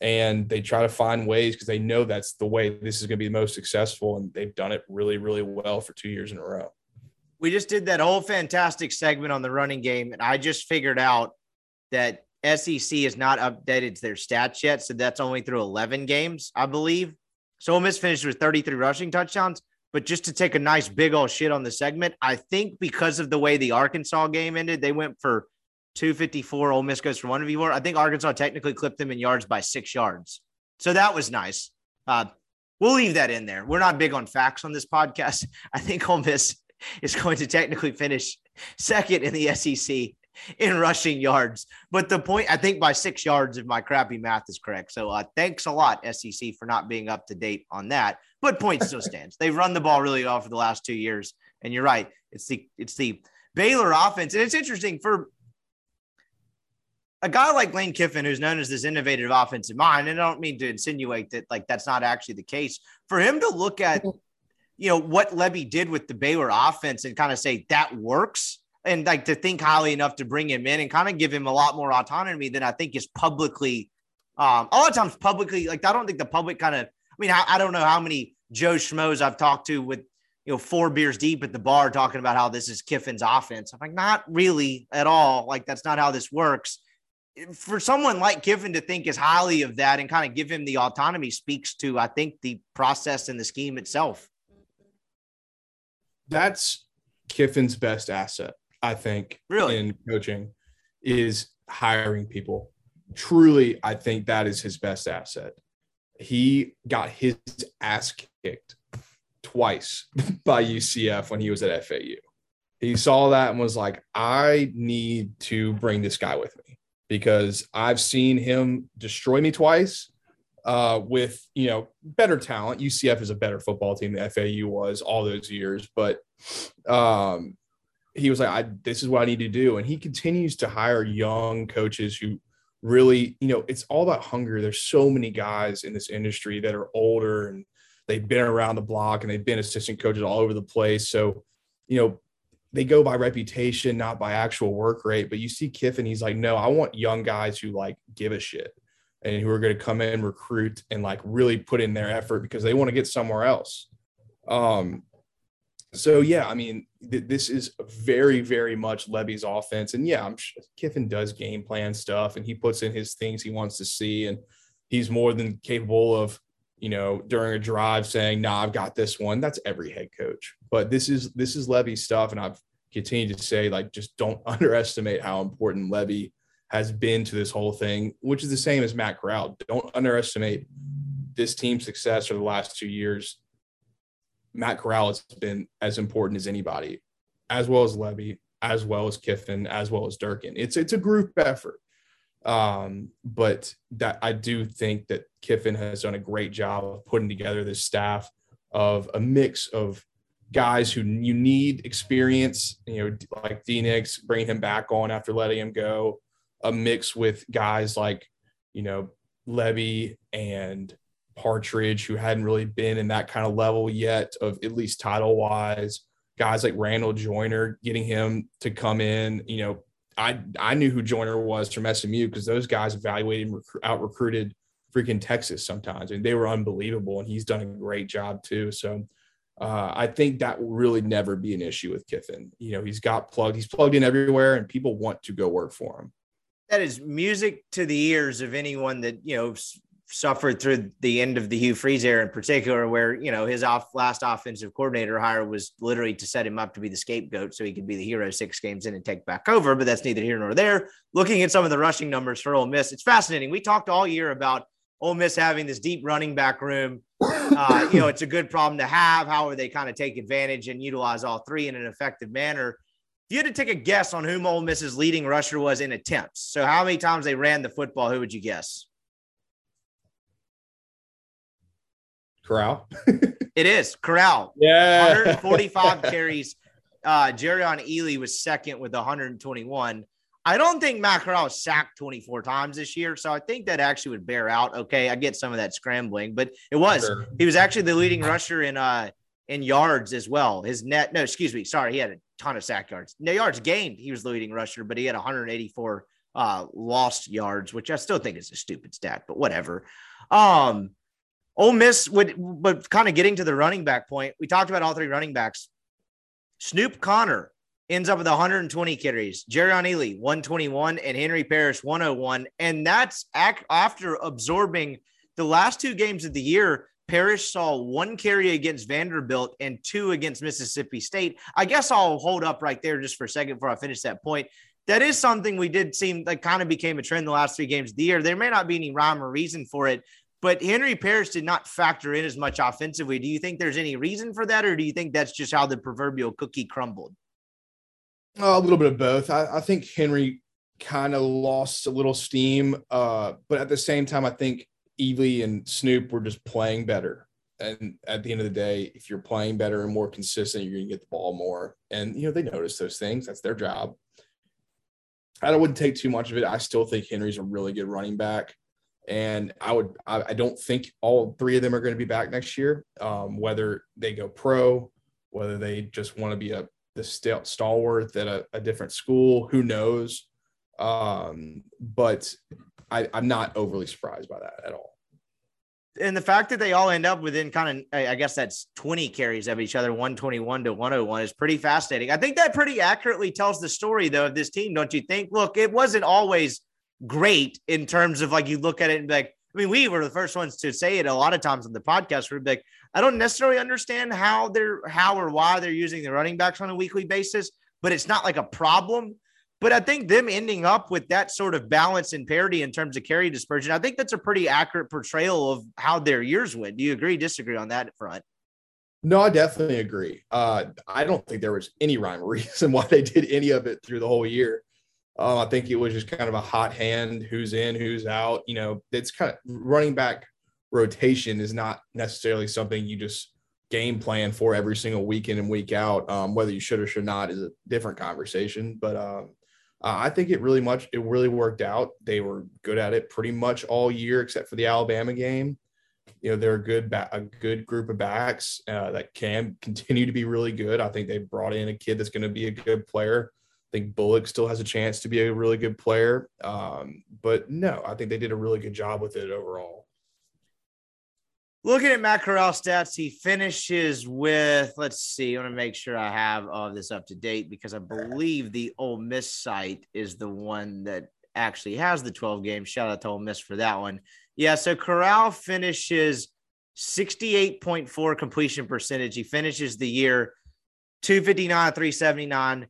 and they try to find ways because they know that's the way this is going to be the most successful. And they've done it really, really well for two years in a row. We just did that whole fantastic segment on the running game, and I just figured out that SEC has not updated their stats yet. So that's only through 11 games, I believe. So Miss finished with 33 rushing touchdowns. But just to take a nice big old shit on the segment, I think because of the way the Arkansas game ended, they went for 254. Ole Miss goes for 154. I think Arkansas technically clipped them in yards by six yards. So that was nice. Uh, we'll leave that in there. We're not big on facts on this podcast. I think Ole Miss is going to technically finish second in the SEC in rushing yards. But the point, I think by six yards, if my crappy math is correct. So uh, thanks a lot, SEC, for not being up to date on that but point still stands. They've run the ball really well for the last two years, and you're right. It's the it's the Baylor offense, and it's interesting for a guy like Lane Kiffin, who's known as this innovative offensive mind. And I don't mean to insinuate that like that's not actually the case. For him to look at you know what Lebby did with the Baylor offense and kind of say that works. And like to think highly enough to bring him in and kind of give him a lot more autonomy than I think is publicly um, a lot of times publicly, like I don't think the public kind of I mean, I, I don't know how many Joe Schmoes I've talked to with you know four beers deep at the bar talking about how this is Kiffin's offense. I'm like, not really at all. Like that's not how this works. For someone like Kiffin to think as highly of that and kind of give him the autonomy speaks to, I think, the process and the scheme itself. That's Kiffin's best asset, I think, really in coaching is hiring people. Truly, I think that is his best asset he got his ass kicked twice by UCF when he was at FAU. He saw that and was like, I need to bring this guy with me because I've seen him destroy me twice uh, with, you know, better talent. UCF is a better football team than FAU was all those years, but um, he was like, I, this is what I need to do. And he continues to hire young coaches who really, you know, it's all about hunger. There's so many guys in this industry that are older and they've been around the block and they've been assistant coaches all over the place. So, you know, they go by reputation, not by actual work rate. But you see Kiffin, he's like, no, I want young guys who like give a shit and who are going to come in, recruit, and like really put in their effort because they want to get somewhere else. Um, so yeah, I mean, th- this is very, very much Lebby's offense, and yeah, I'm Kiffin does game plan stuff, and he puts in his things he wants to see, and he's more than capable of, you know, during a drive saying, "Nah, I've got this one." That's every head coach, but this is this is Lebby's stuff, and I've continued to say, like, just don't underestimate how important Lebby has been to this whole thing, which is the same as Matt Corral. Don't underestimate this team's success for the last two years Matt Corral has been as important as anybody, as well as Lebby, as well as Kiffin, as well as Durkin. It's it's a group effort. Um, but that I do think that Kiffin has done a great job of putting together this staff of a mix of guys who you need experience, you know, like D Nix, bringing him back on after letting him go, a mix with guys like, you know, Lebby and Partridge, who hadn't really been in that kind of level yet, of at least title wise. Guys like Randall Joyner, getting him to come in. You know, I I knew who Joyner was from SMU because those guys evaluated and out recruited freaking Texas sometimes, and they were unbelievable. And he's done a great job too. So uh, I think that will really never be an issue with Kiffin. You know, he's got plugged, he's plugged in everywhere, and people want to go work for him. That is music to the ears of anyone that you know suffered through the end of the Hugh Freeze era in particular, where you know his off last offensive coordinator hire was literally to set him up to be the scapegoat so he could be the hero six games in and take back over. But that's neither here nor there. Looking at some of the rushing numbers for Ole Miss, it's fascinating. We talked all year about Ole Miss having this deep running back room. Uh, you know, it's a good problem to have. How are they kind of take advantage and utilize all three in an effective manner? If you had to take a guess on whom Ole Miss's leading rusher was in attempts, so how many times they ran the football, who would you guess? Corral. it is Corral. Yeah. 145 carries. Uh, Jerrion Ealy was second with 121. I don't think Matt Corral was sacked 24 times this year. So I think that actually would bear out. Okay. I get some of that scrambling, but it was, sure. he was actually the leading rusher in, uh, in yards as well. His net, no, excuse me. Sorry. He had a ton of sack yards. No yards gained. He was the leading rusher, but he had 184 uh, lost yards, which I still think is a stupid stat, but whatever. Um, Ole Miss would, but kind of getting to the running back point, we talked about all three running backs. Snoop Conner ends up with 120 carries, Jerrion Ealy 121, and Henry Parrish 101. And that's ac- after absorbing the last two games of the year. Parrish saw one carry against Vanderbilt and two against Mississippi State. I guess I'll hold up right there just for a second before I finish that point. That is something we did seem like kind of became a trend the last three games of the year. There may not be any rhyme or reason for it, but Henry Parrish did not factor in as much offensively. Do you think there's any reason for that, or do you think that's just how the proverbial cookie crumbled? a little bit of both. I, I think Henry kind of lost a little steam, uh, but at the same time, I think Ealy and Snoop were just playing better. And at the end of the day, if you're playing better and more consistent, you're going to get the ball more. And you know they notice those things. That's their job. I wouldn't take too much of it. I still think Henry's a really good running back and I would I, I, don't think all three of them are going to be back next year. Um, whether they go pro, whether they just want to be a the st- stalwart at a, a, different school, who knows? Um, but I, I'm not overly surprised by that at all. And the fact that they all end up within kind of, I guess that's 20 carries of each other, 121 to 101 is pretty fascinating. I think that pretty accurately tells the story, though, of this team, don't you think? Look, it wasn't always great in terms of like you look at it and like, I mean, we were the first ones to say it a lot of times on the podcast. We're like, I don't necessarily understand how they're how or why they're using the running backs on a weekly basis, but it's not like a problem. But I think them ending up with that sort of balance and parity in terms of carry dispersion, I think that's a pretty accurate portrayal of how their years went. Do you agree, disagree on that front? No, I definitely agree. Uh, I don't think there was any rhyme or reason why they did any of it through the whole year. Uh, I think it was just kind of a hot hand, who's in, who's out. You know, it's kind of running back rotation is not necessarily something you just game plan for every single week in and week out. Um, whether you should or should not is a different conversation. But um, I think it really much it really worked out. They were good at it pretty much all year except for the Alabama game. You know, they're a good ba- a good group of backs uh, that can continue to be really good. I think they brought in a kid that's going to be a good player. I think Bullock still has a chance to be a really good player. Um, but no, I think they did a really good job with it overall. Looking at Matt Corral stats, he finishes with, let's see, I want to make sure I have all of this up to date because I believe the Ole Miss site is the one that actually has the 12 games. Shout out to Ole Miss for that one. Yeah, so Corral finishes 68.4 completion percentage. He finishes the year 259, 379,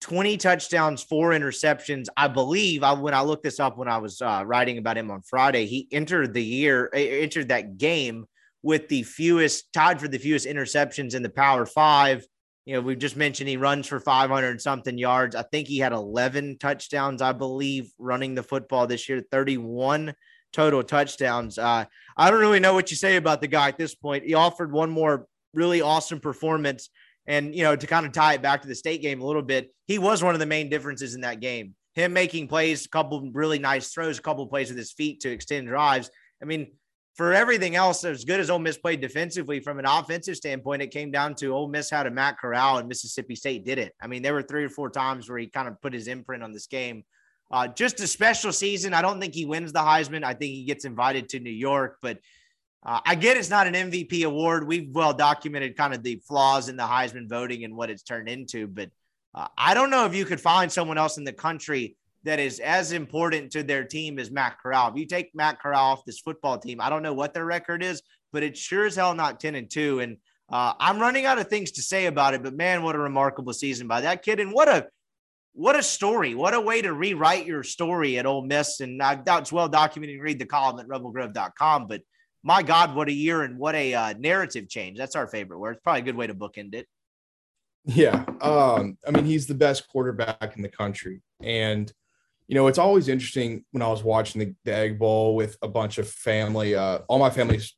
20 touchdowns, four interceptions. I believe I when I looked this up when I was uh, writing about him on Friday, he entered the year, entered that game with the fewest, tied for the fewest interceptions in the Power Five. You know, we've just mentioned he runs for 500 something yards. I think he had 11 touchdowns, I believe, running the football this year, 31 total touchdowns. Uh, I don't really know what you say about the guy at this point. He offered one more really awesome performance and, you know, to kind of tie it back to the state game a little bit, he was one of the main differences in that game. Him making plays, a couple really nice throws, a couple plays with his feet to extend drives. I mean, for everything else, as good as Ole Miss played defensively, from an offensive standpoint, it came down to Ole Miss had a Matt Corral and Mississippi State did it. I mean, there were three or four times where he kind of put his imprint on this game. Uh, just a special season. I don't think he wins the Heisman. I think he gets invited to New York, but uh, I get it's not an MVP award. We've well documented kind of the flaws in the Heisman voting and what it's turned into, but uh, I don't know if you could find someone else in the country that is as important to their team as Matt Corral. If you take Matt Corral off this football team, I don't know what their record is, but it's sure as hell not 10 and 2. And uh, I'm running out of things to say about it, but man, what a remarkable season by that kid. And what a what a story. What a way to rewrite your story at Ole Miss. And I it's well documented. Read the column at rebelgrove.com, but my God, what a year and what a uh, narrative change. That's our favorite word. It's probably a good way to bookend it. Yeah. Um, I mean, he's the best quarterback in the country. And, you know, it's always interesting when I was watching the, the Egg Bowl with a bunch of family, uh, all my family's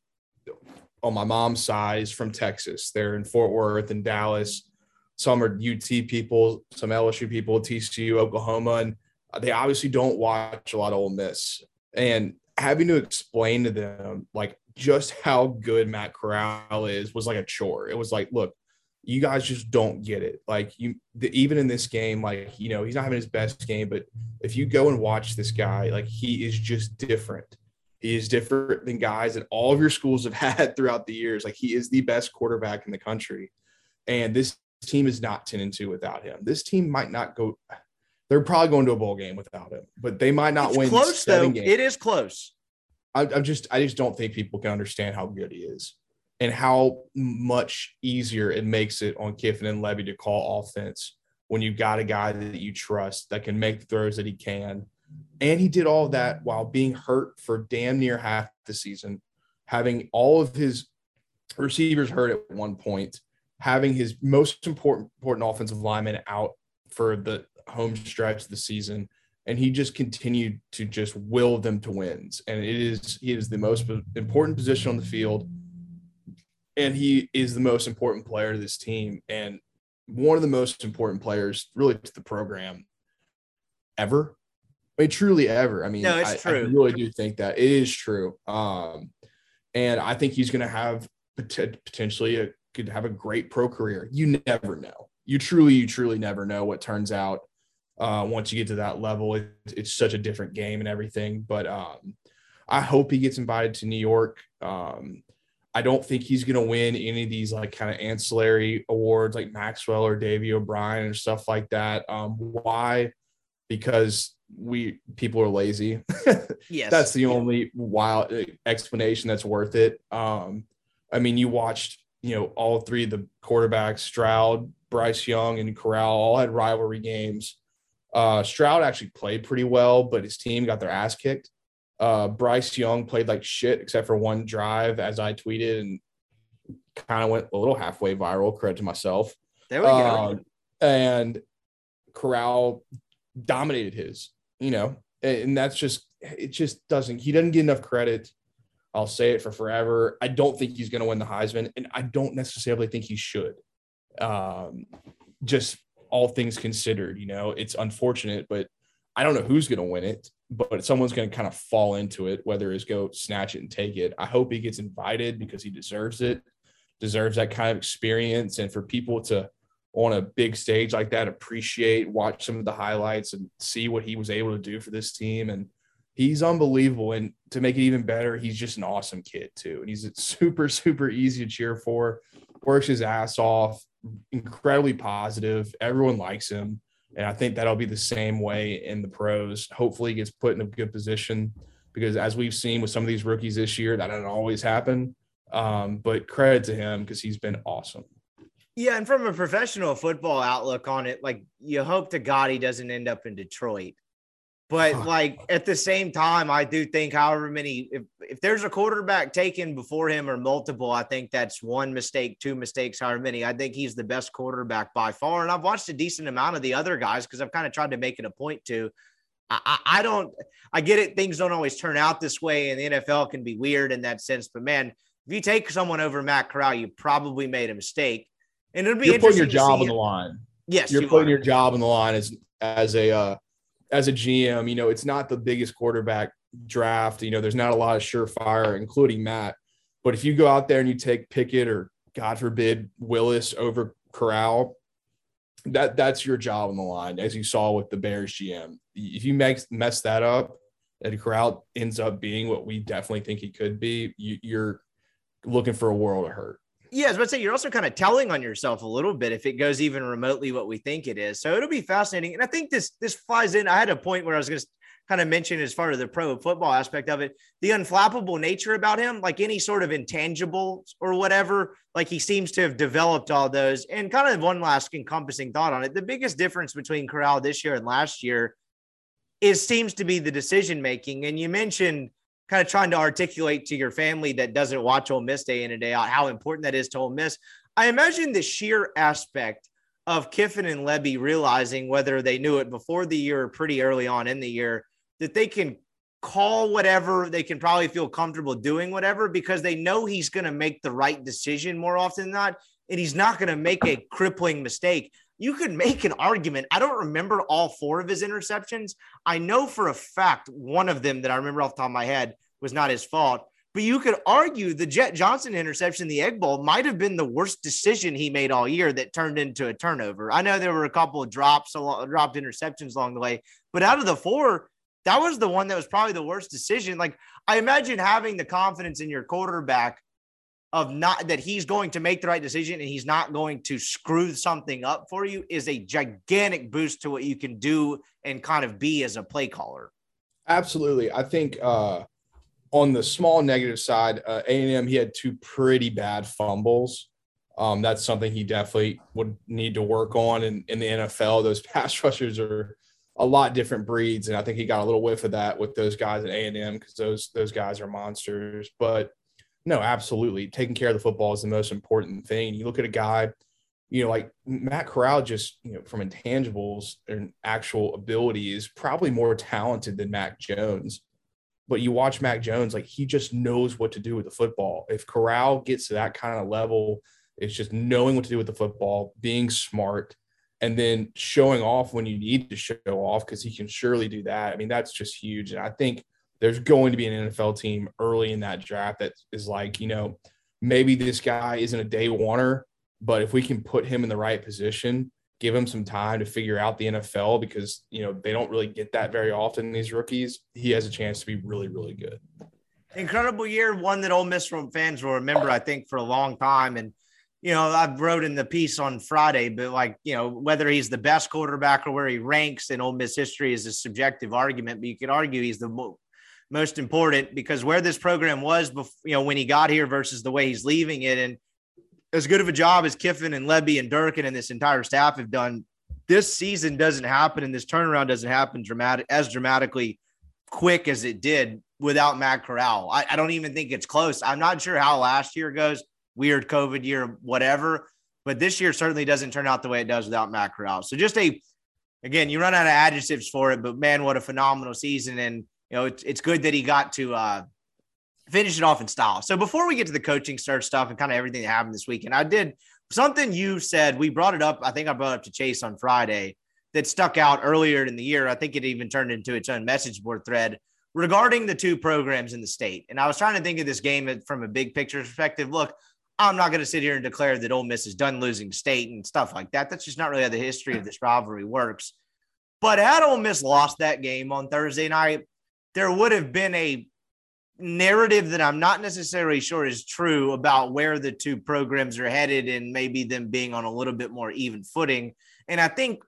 on my mom's side is from Texas. They're in Fort Worth and Dallas. Some are UT people, some LSU people, TCU, Oklahoma, and they obviously don't watch a lot of Ole Miss. And having to explain to them like just how good Matt Corral is was like a chore. It was like, look, you guys just don't get it. Like you, the, even in this game, like you know, he's not having his best game, but if you go and watch this guy, like he is just different. He is different than guys that all of your schools have had throughout the years. Like he is the best quarterback in the country, and this team is not ten and two without him. This team might not go they're probably going to a bowl game without him, but they might not it's win. Close though. Games. It is close. I, I'm just, I just don't think people can understand how good he is and how much easier it makes it on Kiffin and Lebby to call offense when you've got a guy that you trust that can make the throws that he can. And he did all that while being hurt for damn near half the season, having all of his receivers hurt at one point, having his most important important offensive lineman out for the home stretch of the season and he just continued to just will them to wins and it is he is the most important position on the field and he is the most important player to this team and one of the most important players really to the program ever I mean, truly ever. I mean, no, it's I, true. I really do think that it is true. Um, and I think he's going to have potentially a, could have a great pro career. You never know. You truly, you truly never know what turns out uh, once you get to that level, it, it's such a different game and everything. But um, I hope he gets invited to New York. Um, I don't think he's going to win any of these like kind of ancillary awards like Maxwell or Davy O'Brien and stuff like that. Um, why? Because we people are lazy. yes, that's the only wild uh, explanation that's worth it. Um, I mean, you watched you know all three of the quarterbacks, Stroud, Bryce Young, and Corral, all had rivalry games. Uh, Stroud actually played pretty well, but his team got their ass kicked. Uh, Bryce Young played like shit except for one drive, as I tweeted, and kind of went a little halfway viral. Credit to myself. There we go. Um, and Corral dominated his, you know, and that's just it. Just doesn't. He doesn't get enough credit. I'll say it for forever. I don't think he's going to win the Heisman, and I don't necessarily think he should. Um, just all things considered, you know, it's unfortunate, but I don't know who's going to win it. But someone's going to kind of fall into it, whether it's go snatch it and take it. I hope he gets invited because he deserves it, deserves that kind of experience, and for people to on a big stage like that appreciate, watch some of the highlights, and see what he was able to do for this team and he's unbelievable. And to make it even better, he's just an awesome kid too. And he's super, super easy to cheer for, works his ass off, incredibly positive. Everyone likes him. And I think that'll be the same way in the pros. Hopefully, he gets put in a good position because, as we've seen with some of these rookies this year, that doesn't always happen. Um, but credit to him because he's been awesome. Yeah, and from a professional football outlook on it, like you hope to God he doesn't end up in Detroit. But like at the same time, I do think however many if, if there's a quarterback taken before him or multiple, I think that's one mistake, two mistakes, however many. I think he's the best quarterback by far. And I've watched a decent amount of the other guys because I've kind of tried to make it a point to. I, I, don't I get it, things don't always turn out this way, and the NFL can be weird in that sense. But man, if you take someone over Matt Corral, you probably made a mistake. And it'll be You're putting your job on the line. Yes, You're you putting are. your job on the line as as a uh, as a GM. You know, it's not the biggest quarterback draft. You know, there's not a lot of surefire, including Matt. But if you go out there and you take Pickett or God forbid Willis over Corral, that that's your job on the line, as you saw with the Bears GM. If you make mess that up, and Corral ends up being what we definitely think he could be, you, you're looking for a world of hurt. Yeah, I was about to say you're also kind of telling on yourself a little bit if it goes even remotely what we think it is. So it'll be fascinating. And I think this this flies in. I had a point where I was going to kind of mention as far as the pro football aspect of it, the unflappable nature about him, like any sort of intangibles or whatever. Like he seems to have developed all those. And kind of one last encompassing thought on it. The biggest difference between Corral this year and last year is seems to be the decision making. And you mentioned kind of trying to articulate to your family that doesn't watch Ole Miss day in and day out how important that is to Ole Miss. I imagine the sheer aspect of Kiffin and Lebby realizing whether they knew it before the year or pretty early on in the year that they can call whatever they can probably feel comfortable doing whatever because they know he's going to make the right decision more often than not and he's not going to make a crippling mistake you could make an argument. I don't remember all four of his interceptions. I know for a fact one of them that I remember off the top of my head was not his fault. But you could argue the Jett Johnson interception, the Egg Bowl, might have been the worst decision he made all year that turned into a turnover. I know there were a couple of drops, dropped interceptions along the way, but out of the four, that was the one that was probably the worst decision. Like I imagine having the confidence in your quarterback of not that he's going to make the right decision and he's not going to screw something up for you is a gigantic boost to what you can do and kind of be as a play caller. Absolutely. I think uh, on the small negative side, uh, A&M, he had two pretty bad fumbles. Um, that's something he definitely would need to work on. And in the NFL, those pass rushers are a lot different breeds, and I think he got a little whiff of that with those guys at A&M because those those guys are monsters. But no, absolutely, taking care of the football is the most important thing. You look at a guy, you know, like Matt Corral, just you know, from intangibles and actual ability, is probably more talented than Mac Jones. But you watch Mac Jones, like he just knows what to do with the football. If Corral gets to that kind of level, it's just knowing what to do with the football, being smart, and then showing off when you need to show off because he can surely do that. I mean, that's just huge. And I think there's going to be an NFL team early in that draft that is like, you know, maybe this guy isn't a day oneer, but if we can put him in the right position, give him some time to figure out the NFL because, you know, they don't really get that very often, these rookies, he has a chance to be really, really good. Incredible year, one that Ole Miss from fans will remember, I think, for a long time. And you know, I wrote in the piece on Friday, but like, you know, whether he's the best quarterback or where he ranks in Ole Miss history is a subjective argument, but you could argue he's the most important because where this program was, before, you know, when he got here versus the way he's leaving it. And as good of a job as Kiffin and Lebby and Durkin and this entire staff have done, this season doesn't happen and this turnaround doesn't happen dramatic as dramatically quick as it did without Matt Corral. I, I don't even think it's close. I'm not sure how last year goes weird COVID year, whatever. But this year certainly doesn't turn out the way it does without Matt Corral. So just a, again, you run out of adjectives for it, but man, what a phenomenal season. And, you know, it's, it's good that he got to uh, finish it off in style. So before we get to the coaching search stuff and kind of everything that happened this weekend, I did something you said. We brought it up. I think I brought up to Chase on Friday that stuck out earlier in the year. I think it even turned into its own message board thread regarding the two programs in the state. And I was trying to think of this game from a big picture perspective. Look, I'm not going to sit here and declare that Ole Miss is done losing state and stuff like that. That's just not really how the history of this rivalry works. But had Ole Miss lost that game on Thursday night, there would have been a narrative that I'm not necessarily sure is true about where the two programs are headed and maybe them being on a little bit more even footing. And I think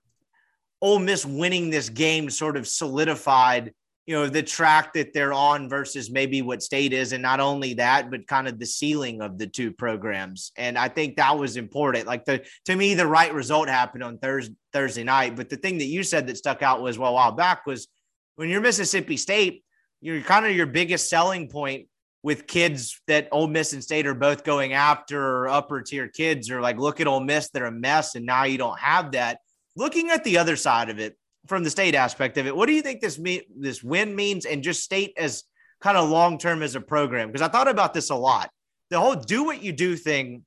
Ole Miss winning this game sort of solidified you know the track that they're on versus maybe what state is. And not only that but kind of the ceiling of the two programs. And i think that was important. Like the to me the right result happened on thursday thursday night. But the thing that you said that stuck out was well a while back was when you're mississippi state you're kind of your biggest selling point with kids that Ole Miss and State are both going after upper tier kids or like look at Ole Miss they're a mess and now you don't have that looking at the other side of it from the state aspect of it, what do you think this me- this win means, and just state as kind of long term as a program? Because I thought about this a lot. The whole "do what you do" thing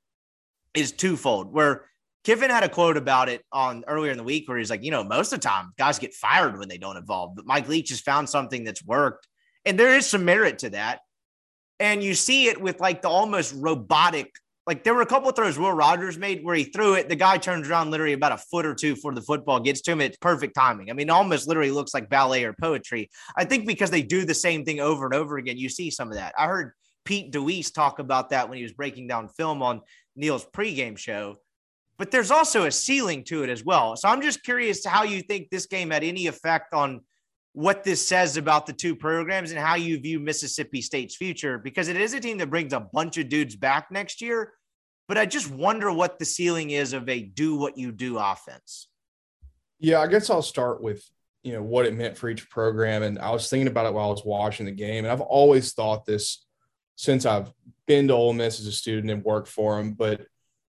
is twofold. Where Kiffin had a quote about it on earlier in the week, where he's like, you know, most of the time guys get fired when they don't evolve, but Mike Leach has found something that's worked, and there is some merit to that. And you see it with like the almost robotic like there were a couple of throws Will Rogers made where he threw it. The guy turns around literally about a foot or two before the football gets to him. It's perfect timing. I mean, almost literally looks like ballet or poetry. I think because they do the same thing over and over again, you see some of that. I heard Pete DeWeese talk about that when he was breaking down film on Neil's pregame show. But there's also a ceiling to it as well. So I'm just curious how you think this game had any effect on what this says about the two programs and how you view Mississippi State's future because it is a team that brings a bunch of dudes back next year. But I just wonder what the ceiling is of a do what you do offense. Yeah, I guess I'll start with you know what it meant for each program, and I was thinking about it while I was watching the game, and I've always thought this since I've been to Ole Miss as a student and worked for them, but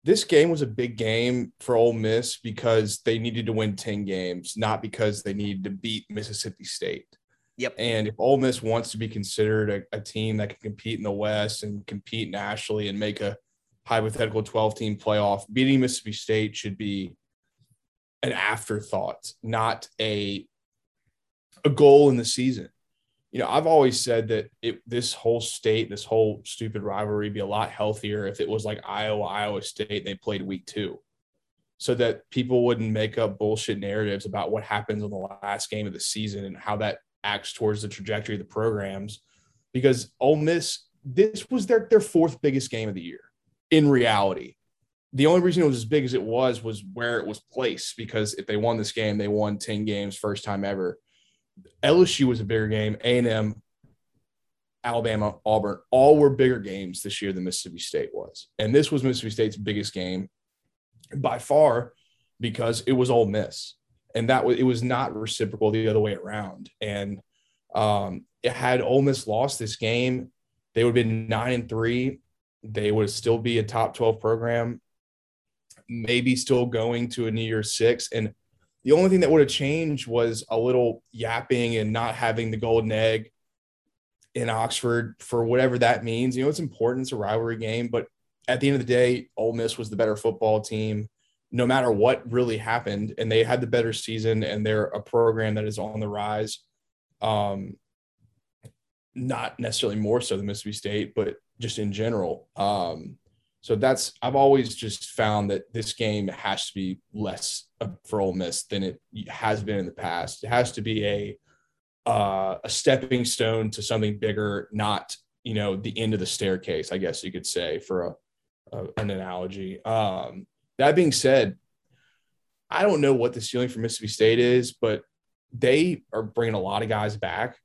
this game was a big game for Ole Miss because they needed to win 10 games, not because they needed to beat Mississippi State. Yep. And if Ole Miss wants to be considered a, a, team that can compete in the West and compete nationally and make a hypothetical 12 team playoff, beating Mississippi State should be an afterthought, not a a goal in the season you know, I've always said that it, this whole state, this whole stupid rivalry, be a lot healthier if it was like Iowa, Iowa State, they played week two, so that people wouldn't make up bullshit narratives about what happens in the last game of the season and how that acts towards the trajectory of the programs. Because Ole Miss, this was their their fourth biggest game of the year. In reality, the only reason it was as big as it was was where it was placed. Because if they won this game, they won ten games, first time ever LSU was a bigger game. A and M, Alabama, Auburn, all were bigger games this year than Mississippi State was, and this was Mississippi State's biggest game by far because it was Ole Miss, and that was it was not reciprocal the other way around. And um, it had Ole Miss lost this game, they would have been nine and three. They would still be a top twelve program, maybe still going to a New Year's Six, and the only thing that would have changed was a little yapping and not having the golden egg in Oxford for whatever that means. You know, it's important. It's a rivalry game, but at the end of the day, Ole Miss was the better football team, no matter what really happened, and they had the better season, and they're a program that is on the rise. Um, not necessarily more so than Mississippi State, but just in general. Um, so that's I've always just found that this game has to be less for Ole Miss than it has been in the past. It has to be a uh, a stepping stone to something bigger, not you know the end of the staircase. I guess you could say for a, a an analogy. Um, that being said, I don't know what the ceiling for Mississippi State is, but they are bringing a lot of guys back,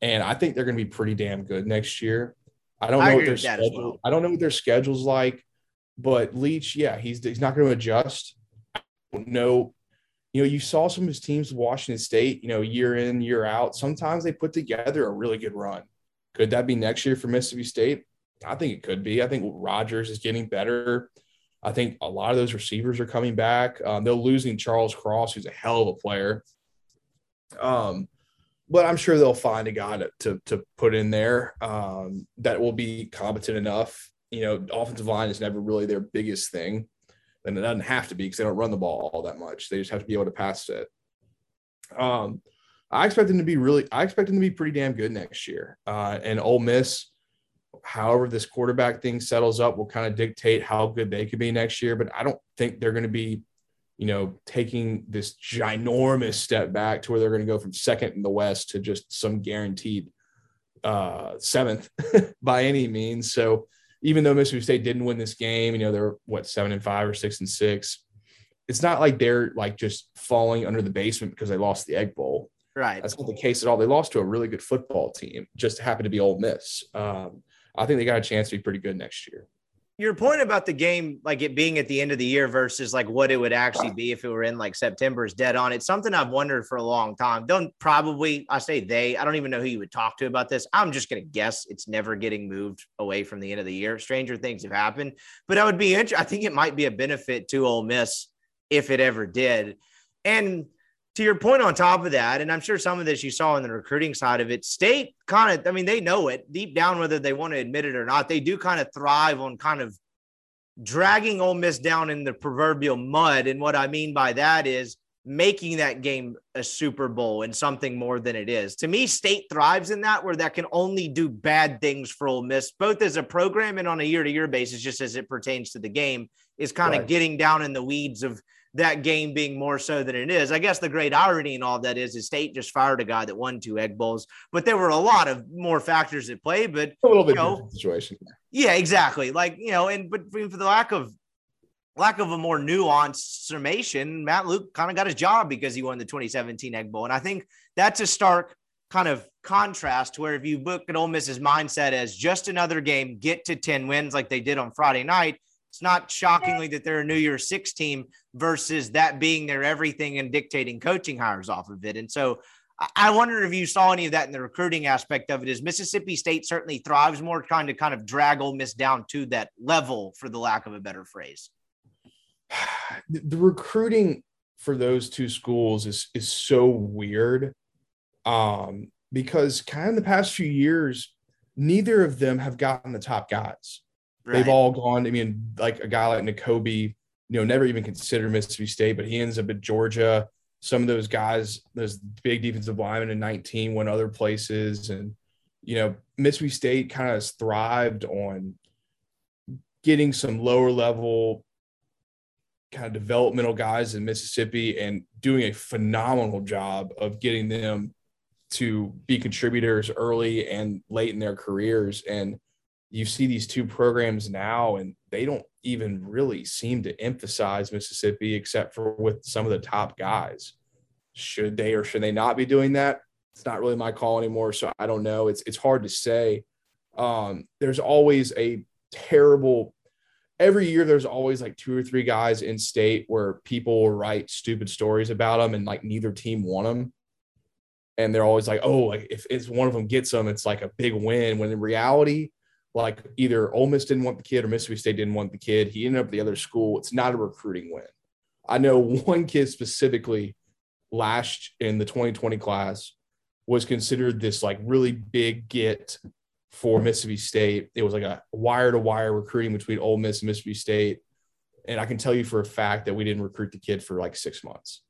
and I think they're going to be pretty damn good next year. I don't know I what their schedule. Well. I don't know what their schedule's like, but Leach, yeah, he's he's not going to adjust. I don't know. You know, you saw some of his teams, Washington State, you know, year in, year out. Sometimes they put together a really good run. Could that be next year for Mississippi State? I think it could be. I think Rogers is getting better. I think a lot of those receivers are coming back. Um, they're losing Charles Cross, who's a hell of a player. Um, but I'm sure they'll find a guy to to, to put in there um, that will be competent enough. You know, offensive line is never really their biggest thing, and it doesn't have to be because they don't run the ball all that much. They just have to be able to pass it. Um, I expect them to be really. I expect them to be pretty damn good next year. Uh, and Ole Miss however this quarterback thing settles up will kind of dictate how good they could be next year. But I don't think they're going to be, you know, taking this ginormous step back to where they're going to go from second in the West to just some guaranteed uh, seventh by any means. So even though Mississippi State didn't win this game, you know, they're what seven and five or six and six. It's not like they're like just falling under the basement because they lost the Egg Bowl. Right. That's not the case at all. They lost to a really good football team, just happened to be Ole Miss. Um, I think they got a chance to be pretty good next year. Your point about the game, like it being at the end of the year versus like what it would actually be if it were in like September is dead on. It's something I've wondered for a long time. Don't probably, I say they, I don't even know who you would talk to about this. I'm just going to guess it's never getting moved away from the end of the year. Stranger things have happened, but I would be interested. I think it might be a benefit to Ole Miss if it ever did. And to your point on top of that, and I'm sure some of this you saw on the recruiting side of it, state kind of, I mean, they know it deep down, whether they want to admit it or not. They do kind of thrive on kind of dragging Ole Miss down in the proverbial mud. And what I mean by that is making that game a Super Bowl and something more than it is. To me, state thrives in that where that can only do bad things for Ole Miss, both as a program and on a year to year basis, just as it pertains to the game, is kind right. of getting down in the weeds of that game being more so than it is. I guess the great irony in all that is, is State just fired a guy that won two Egg Bowls, but there were a lot of more factors at play. But a little bit you know, situation. Yeah, exactly. Like you know, and but for the lack of lack of a more nuanced summation, Matt Luke kind of got his job because he won the 2017 Egg Bowl, and I think that's a stark kind of contrast where if you look at Ole Miss's mindset as just another game, get to 10 wins like they did on Friday night, it's not shockingly that they're a New Year's Six team versus that being their everything and dictating coaching hires off of it. And so I wonder if you saw any of that in the recruiting aspect of it. Is Mississippi State certainly thrives more trying to kind of drag Ole Miss down to that level, for the lack of a better phrase? The recruiting for those two schools is is so weird, um, because kind of the past few years, neither of them have gotten the top guys. Right. They've all gone. I mean, like a guy like Nakobe, you know, never even considered Mississippi State, but he ends up at Georgia. Some of those guys, those big defensive linemen in 19 went other places. And, you know, Mississippi State kind of thrived on getting some lower level kind of developmental guys in Mississippi and doing a phenomenal job of getting them to be contributors early and late in their careers. And you see these two programs now, and they don't even really seem to emphasize Mississippi except for with some of the top guys. Should they or should they not be doing that? It's not really my call anymore, so I don't know. It's it's hard to say. Um, there's always a terrible every year there's always like two or three guys in state where people will write stupid stories about them and like neither team won them and they're always like oh like if one of them gets them it's like a big win when in reality like either Ole Miss didn't want the kid or Mississippi State didn't want the kid. He ended up at the other school. It's not a recruiting win. I know one kid specifically last in the 2020 class was considered this like really big get for Mississippi State. It was like a wire to wire recruiting between Ole Miss and Mississippi State. And I can tell you for a fact that we didn't recruit the kid for like six months.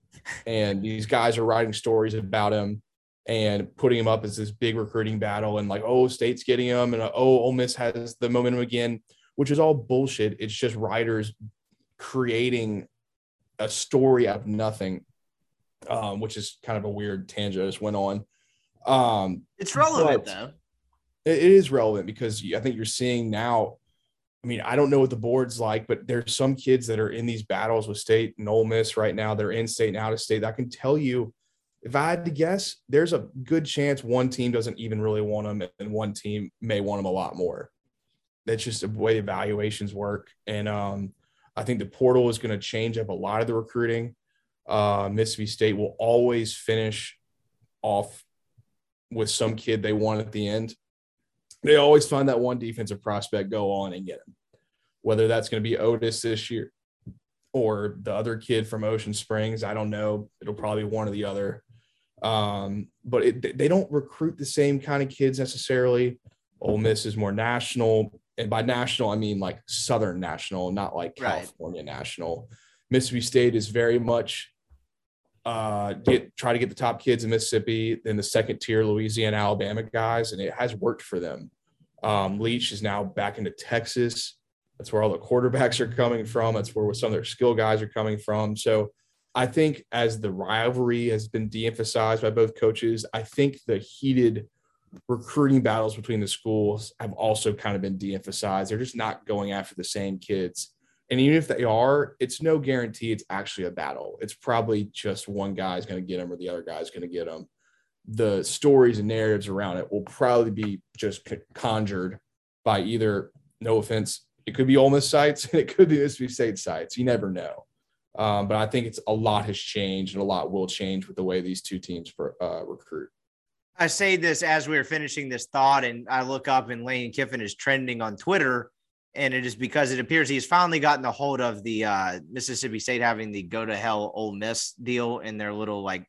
And these guys are writing stories about him and putting him up as this big recruiting battle and like, oh, State's getting him and oh, Ole Miss has the momentum again, which is all bullshit. It's just writers creating a story out of nothing, um, which is kind of a weird tangent I just went on. Um, it's relevant though. It is relevant because I think you're seeing now. I mean, I don't know what the board's like, but there's some kids that are in these battles with state and Ole Miss right now. They're in state and out of state. That can tell you if I had to guess, there's a good chance one team doesn't even really want them, and one team may want them a lot more. That's just the way evaluations work. And um, I think the portal is going to change up a lot of the recruiting. Uh, Mississippi State will always finish off with some kid they want at the end. they always find that one defensive prospect, go on and get him. Whether that's going to be Otis this year or the other kid from Ocean Springs, I don't know. It'll probably be one or the other. Um, but it, they don't recruit the same kind of kids necessarily. Ole Miss is more national, and by national I mean like Southern national, not like California right. national. Mississippi State is very much uh, get try to get the top kids in Mississippi, then the second tier Louisiana, Alabama guys, and it has worked for them. Um, Leach is now back into Texas. That's where all the quarterbacks are coming from. That's where some of their skill guys are coming from. So I think as the rivalry has been de-emphasized by both coaches, I think the heated recruiting battles between the schools have also kind of been de-emphasized. They're just not going after the same kids. And even if they are, it's no guarantee it's actually a battle. It's probably just one guy's going to get them or the other guy's going to get them. The stories and narratives around it will probably be just conjured by either, no offense, it could be Ole Miss sites and it could be Mississippi State sites. You never know. Um, but I think it's a lot has changed and a lot will change with the way these two teams for, uh, recruit. I say this as we are finishing this thought, and I look up and Lane Kiffin is trending on Twitter and it is because it appears he's finally gotten a hold of the uh, Mississippi State having the go to hell Ole Miss deal in their little like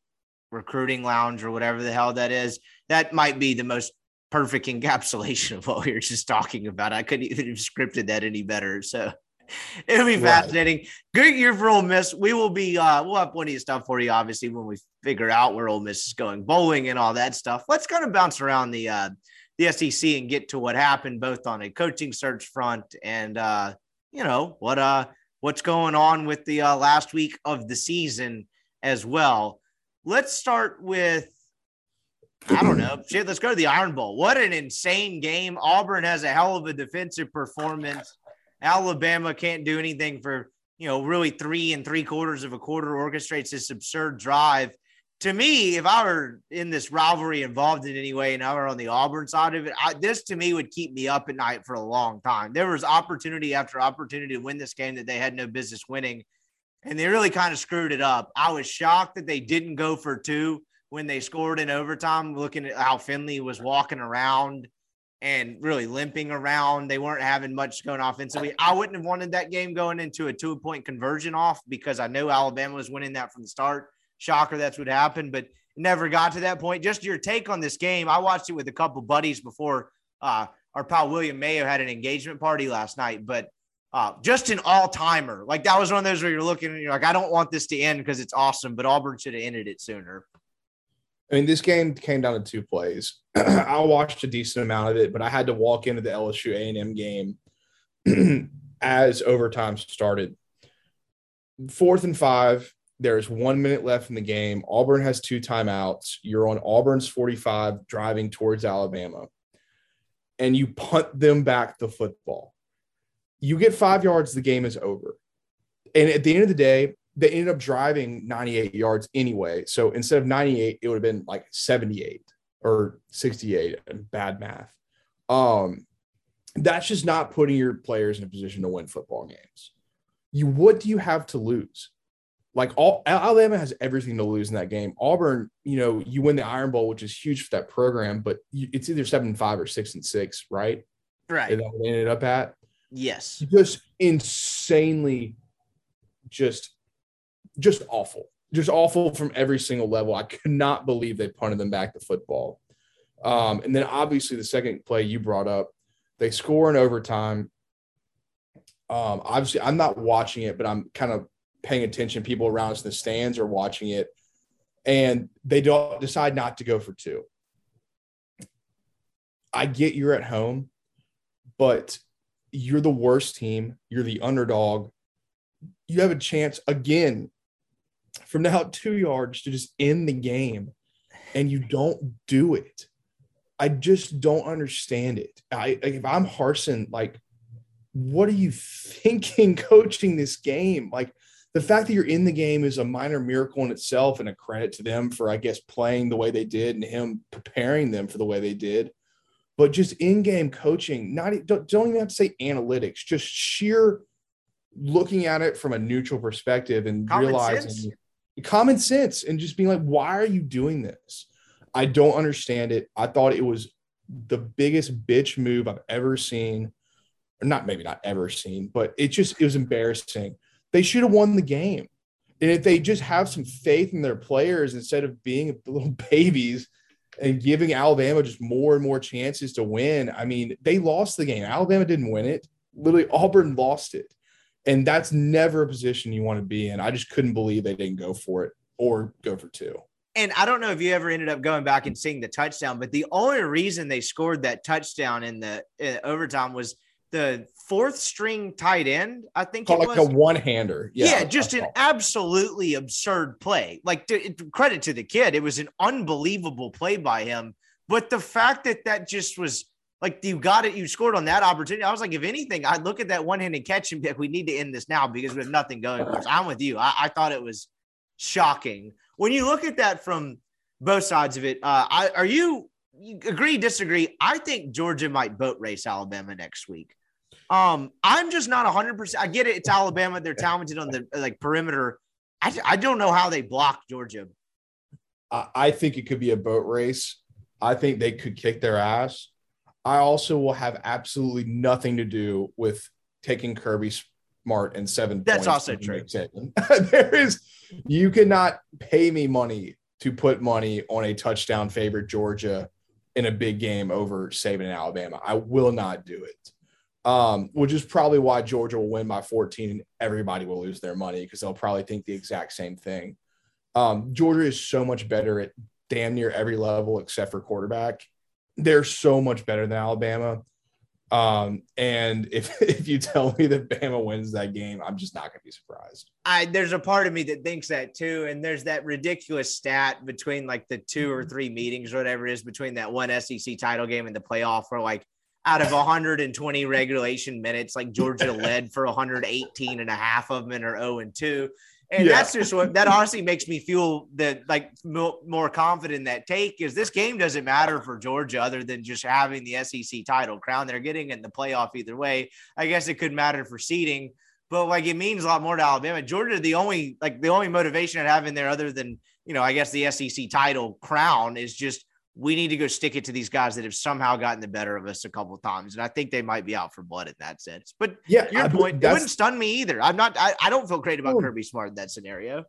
recruiting lounge or whatever the hell that is. That might be the most perfect encapsulation of what we were just talking about. I couldn't even have scripted that any better. So it'll be fascinating. Right. Great year for Ole Miss. We will be uh, we'll have plenty of stuff for you, obviously, when we figure out where Ole Miss is going bowling and all that stuff. Let's kind of bounce around the uh, the SEC and get to what happened both on a coaching search front and uh, you know what uh what's going on with the uh, last week of the season as well. Let's start with I don't know. Shit, let's go to the Iron Bowl. What an insane game. Auburn has a hell of a defensive performance. Alabama can't do anything for, you know, really three and three quarters of a quarter orchestrates this absurd drive to me, if I were in this rivalry involved in any way and I were on the Auburn side of it, I, this to me would keep me up at night for a long time. There was opportunity after opportunity to win this game that they had no business winning, and they really kind of screwed it up. I was shocked that they didn't go for two when they scored in overtime, looking at how Finley was walking around and really limping around. They weren't having much going offensively. I wouldn't have wanted that game going into a two point conversion off because I know Alabama was winning that from the start shocker that's what happened, but never got to that point. Just your take on this game. I watched it with a couple buddies before uh, our pal William Mayo had an engagement party last night, but uh, just an all timer. Like that was one of those where you're looking and you're like, I don't want this to end because it's awesome, but Auburn should have ended it sooner. I mean, this game came down to two plays. I watched a decent amount of it, but I had to walk into the LSU A&M game as overtime started. Fourth and five, there's one minute left in the game. Auburn has two timeouts. You're on Auburn's 45 driving towards Alabama, and you punt them back the football. You get five yards, the game is over. And at the end of the day, they ended up driving 98 yards anyway. So instead of 98, it would have been like 78 or 68. Bad math. Um, that's just not putting your players in a position to win football games. You what do you have to lose? like all Alabama has everything to lose in that game. Auburn, you know, you win the Iron Bowl, which is huge for that program, but you, it's either seven and five or six and six, right? Right. And they ended up at. Yes. Just insanely, just, just awful, just awful from every single level. I could not believe they punted them back to football. Um, and then obviously the second play you brought up, they score in overtime. Um, obviously, I'm not watching it, but I'm kind of paying attention. People around us in the stands are watching it, and they don't decide not to go for two. I get you're at home, but you're the worst team. You're the underdog. You have a chance again from now two yards to just end the game, and you don't do it. I just don't understand it. I if I'm Harsin, like, what are you thinking coaching this game? Like, the fact that you're in the game is a minor miracle in itself and a credit to them for, I guess, playing the way they did and him preparing them for the way they did. But just in-game coaching, not don't, don't even have to say analytics, just sheer looking at it from a neutral perspective and common realizing sense. Common sense and just being like, why are you doing this? I don't understand it. I thought it was the biggest bitch move I've ever seen. Or not maybe not ever seen, but it just it was embarrassing. They should have won the game. And if they just have some faith in their players instead of being little babies and giving Alabama just more and more chances to win, I mean, they lost the game. Alabama didn't win it. Literally, Auburn lost it. And that's never a position you want to be in. I just couldn't believe they didn't go for it or go for two. And I don't know if you ever ended up going back and seeing the touchdown, but the only reason they scored that touchdown in the overtime was the fourth string tight end. I think Called it like was. a one hander. Yeah, just an absolutely absurd play. Like to, credit to the kid, it was an unbelievable play by him. But the fact that that just was like you got it, you scored on that opportunity. I was like, if anything, I'd look at that one-handed catch and be like, we need to end this now because we have nothing going for us. I'm with you. I, I thought it was shocking when you look at that from both sides of it. Uh, I, are you, you agree, disagree? I think Georgia might boat race Alabama next week. Um, I'm just not 100%. I get it. It's Alabama. They're talented on the like perimeter. I, I don't know how they block Georgia. I think it could be a boat race. I think they could kick their ass. I also will have absolutely nothing to do with taking Kirby Smart and seven. That's also true. there is, you cannot pay me money to put money on a touchdown favorite Georgia in a big game over Saban and Alabama. I will not do it um, which is probably why Georgia will win by 14 and everybody will lose their money because they'll probably think the exact same thing. Um, Georgia is so much better at damn near every level except for quarterback. They're so much better than Alabama. Um, and if if you tell me that Bama wins that game, I'm just not gonna be surprised. I there's a part of me that thinks that too. And there's that ridiculous stat between like the two or three meetings or whatever it is between that one SEC title game and the playoff where like out of 120 regulation minutes, like Georgia led for 118 and a half of them and are 0 and 2. And yeah. that's just what that honestly makes me feel that like more confident in that take is this game doesn't matter for Georgia other than just having the SEC title crown. They're getting in the playoff either way. I guess it could matter for seeding, but like it means a lot more to Alabama. Georgia, the only like the only motivation I'd have in there other than you know, I guess the SEC title crown is just we need to go stick it to these guys that have somehow gotten the better of us a couple times. And I think they might be out for blood in that sense. But yeah, your I, point, it wouldn't stun me either. I'm not, I, I don't feel great about oh. Kirby Smart in that scenario.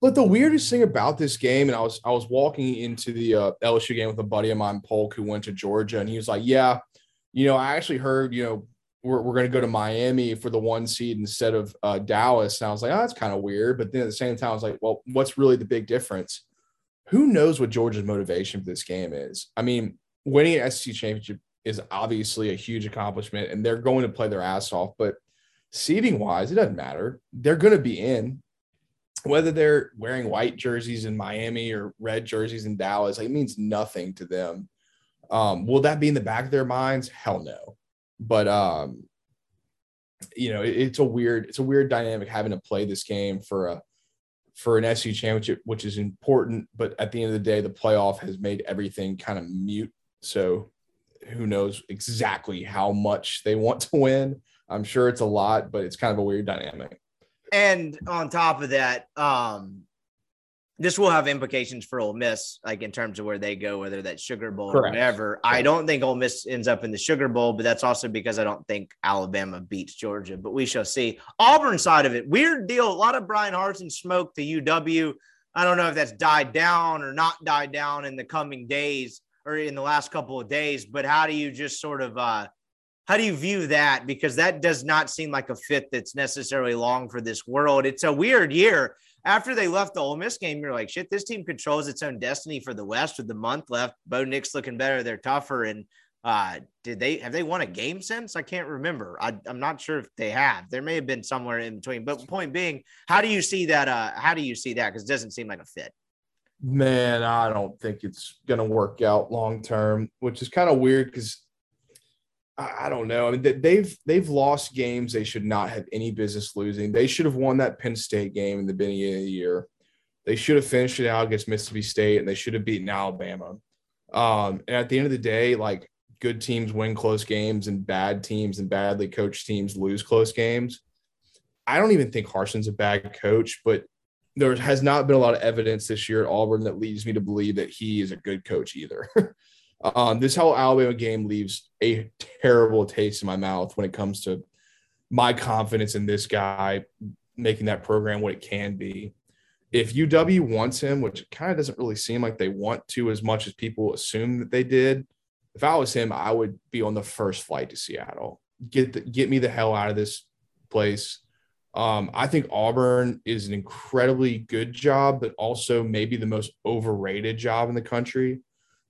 But the weirdest thing about this game, and I was I was walking into the uh, LSU game with a buddy of mine, Polk, who went to Georgia, and he was like, "Yeah, you know, I actually heard, you know, we're, we're going to go to Miami for the one seed instead of uh, Dallas." And I was like, "Oh, that's kind of weird." But then at the same time, I was like, "Well, what's really the big difference?" Who knows what Georgia's motivation for this game is? I mean, winning an SEC championship is obviously a huge accomplishment, and they're going to play their ass off. But seeding wise, it doesn't matter. They're going to be in. Whether they're wearing white jerseys in Miami or red jerseys in Dallas, like, it means nothing to them. Um, will that be in the back of their minds? Hell no. But um, you know, it, it's a weird, it's a weird dynamic having to play this game for a for an SEC championship, which is important. But at the end of the day, the playoff has made everything kind of mute. So who knows exactly how much they want to win? I'm sure it's a lot, but it's kind of a weird dynamic. And on top of that, um, this will have implications for Ole Miss, like in terms of where they go, whether that's Sugar Bowl Correct. or whatever. Correct. I don't think Ole Miss ends up in the Sugar Bowl, but that's also because I don't think Alabama beats Georgia. But we shall see. Auburn side of it, weird deal. A lot of Bryan Harsin smoke to UW. I don't know if that's died down or not died down in the coming days or in the last couple of days. But how do you just sort of uh, how do you view that? Because that does not seem like a fit that's necessarily long for this world. It's a weird year after they left the Ole Miss game, you're like, shit, this team controls its own destiny for the West with the month left. Bo Nix looking better. They're tougher. And uh, did they have they won a game since? I can't remember. I, am not sure if they have. There may have been somewhere in between. But point being, how do you see that? Uh, how do you see that? Because it doesn't seem like a fit. Man, I don't think it's gonna work out long term, which is kind of weird because I don't know. I mean, they've they've lost games they should not have any business losing. They should have won that Penn State game in the beginning of the year. They should have finished it out against Mississippi State, and they should have beaten Alabama. Um, and at the end of the day, like good teams win close games, and bad teams and badly coached teams lose close games. I don't even think Harsin's a bad coach, but there has not been a lot of evidence this year at Auburn that leads me to believe that he is a good coach either. Um, this whole Alabama game leaves a terrible taste in my mouth when it comes to my confidence in this guy making that program what it can be. If UW wants him, which kind of doesn't really seem like they want to as much as people assume that they did, if I was him, I would be on the first flight to Seattle. Get the, get me the hell out of this place. Um, I think Auburn is an incredibly good job, but also maybe the most overrated job in the country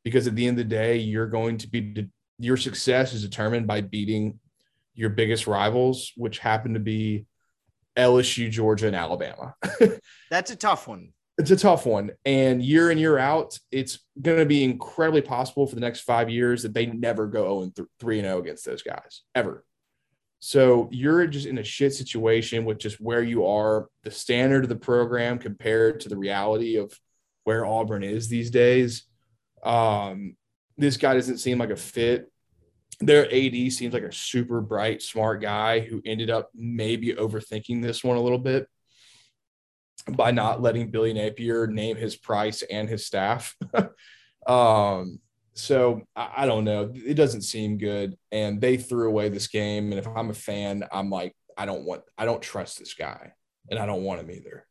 because at the end of the day, you're going to be your success is determined by beating your biggest rivals, which happen to be LSU, Georgia, and Alabama. That's a tough one. It's a tough one. And year in, year out, it's going to be incredibly possible for the next five years that they never go 0 3 and 0 against those guys ever. So you're just in a shit situation with just where you are, the standard of the program compared to the reality of where Auburn is these days. Um, this guy doesn't seem like a fit. Their AD seems like a super bright, smart guy who ended up maybe overthinking this one a little bit by not letting Billy Napier name his price and his staff. um, so I, I, don't know. It doesn't seem good. And they threw away this game. And if I'm a fan, I'm like, I don't want, I don't trust this guy and I don't want him either.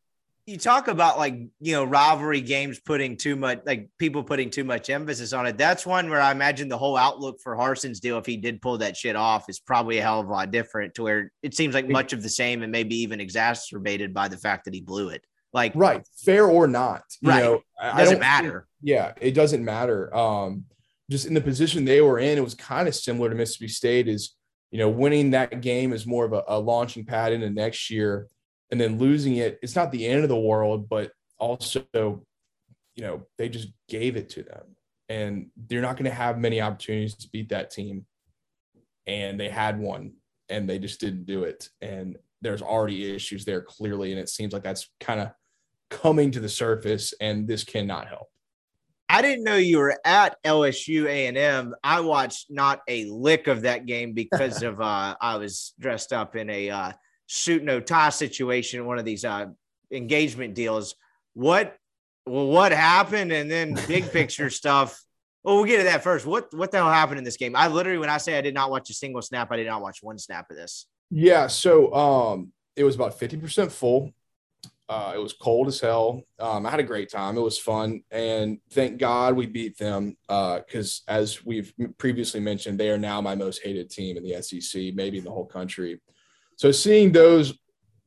You talk about like, you know, rivalry games putting too much, like people putting too much emphasis on it. That's one where I imagine the whole outlook for Harsin's deal, if he did pull that shit off, is probably a hell of a lot different to where it seems like much of the same and maybe even exacerbated by the fact that he blew it. Like, right, fair or not, you right. know, doesn't matter. yeah, it doesn't matter. Um, just in the position they were in, it was kind of similar to Mississippi State. Is you know winning that game is more of a, a launching pad into next year, and then losing it, it's not the end of the world, but also, you know, they just gave it to them, and they're not going to have many opportunities to beat that team, and they had one, and they just didn't do it, and there's already issues there clearly, and it seems like that's kind of coming to the surface, and this cannot help. I didn't know you were at LSU A&M. I watched not a lick of that game because of uh, I was dressed up in a uh, suit no tie situation, one of these uh, engagement deals. What well, what happened? And then big picture stuff. Well, we'll get to that first. What what the hell happened in this game? I literally, when I say I did not watch a single snap, I did not watch one snap of this. Yeah, so um, it was about fifty percent full. Uh, it was cold as hell. Um, I had a great time. It was fun, and thank God we beat them uh because, uh, as we've previously mentioned, they are now my most hated team in the SEC, maybe in the whole country. So seeing those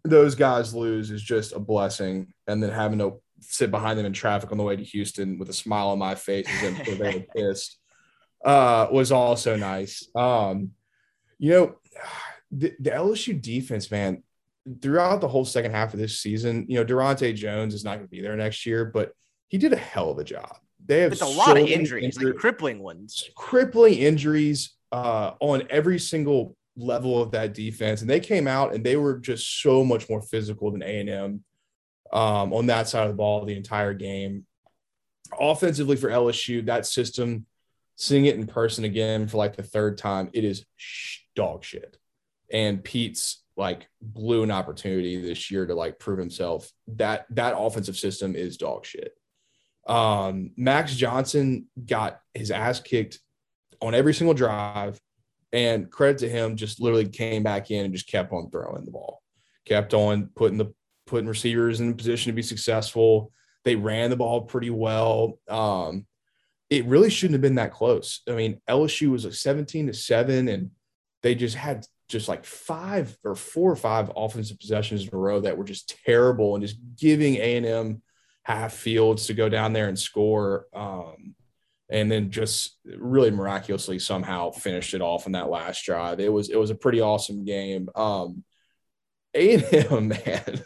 those guys lose is just a blessing, and then having to sit behind them in traffic on the way to Houston with a smile on my face as if they were pissed uh, was also nice. Um, you know, the, the LSU defense, man, throughout the whole second half of this season, you know, Daronte Jones is not going to be there next year, but he did a hell of a job. They have it's a lot of injuries, like crippling ones, crippling injuries uh, on every single level of that defense, and they came out and they were just so much more physical than A and M um, on that side of the ball the entire game. Offensively for LSU, that system, seeing it in person again for like the third time, it is dog shit. And Peetz like blew an opportunity this year to like prove himself. That that offensive system is dog shit. Um, Max Johnson got his ass kicked on every single drive, and credit to him, just literally came back in and just kept on throwing the ball, kept on putting the putting receivers in position to be successful. They ran the ball pretty well. Um, it really shouldn't have been that close. I mean, LSU was a 17 to 7, and they just had just like five or four or five offensive possessions in a row that were just terrible and just giving A&M half fields to go down there and score. Um, and then just really miraculously somehow finished it off in that last drive. It was it was a pretty awesome game. Um, A&M, man.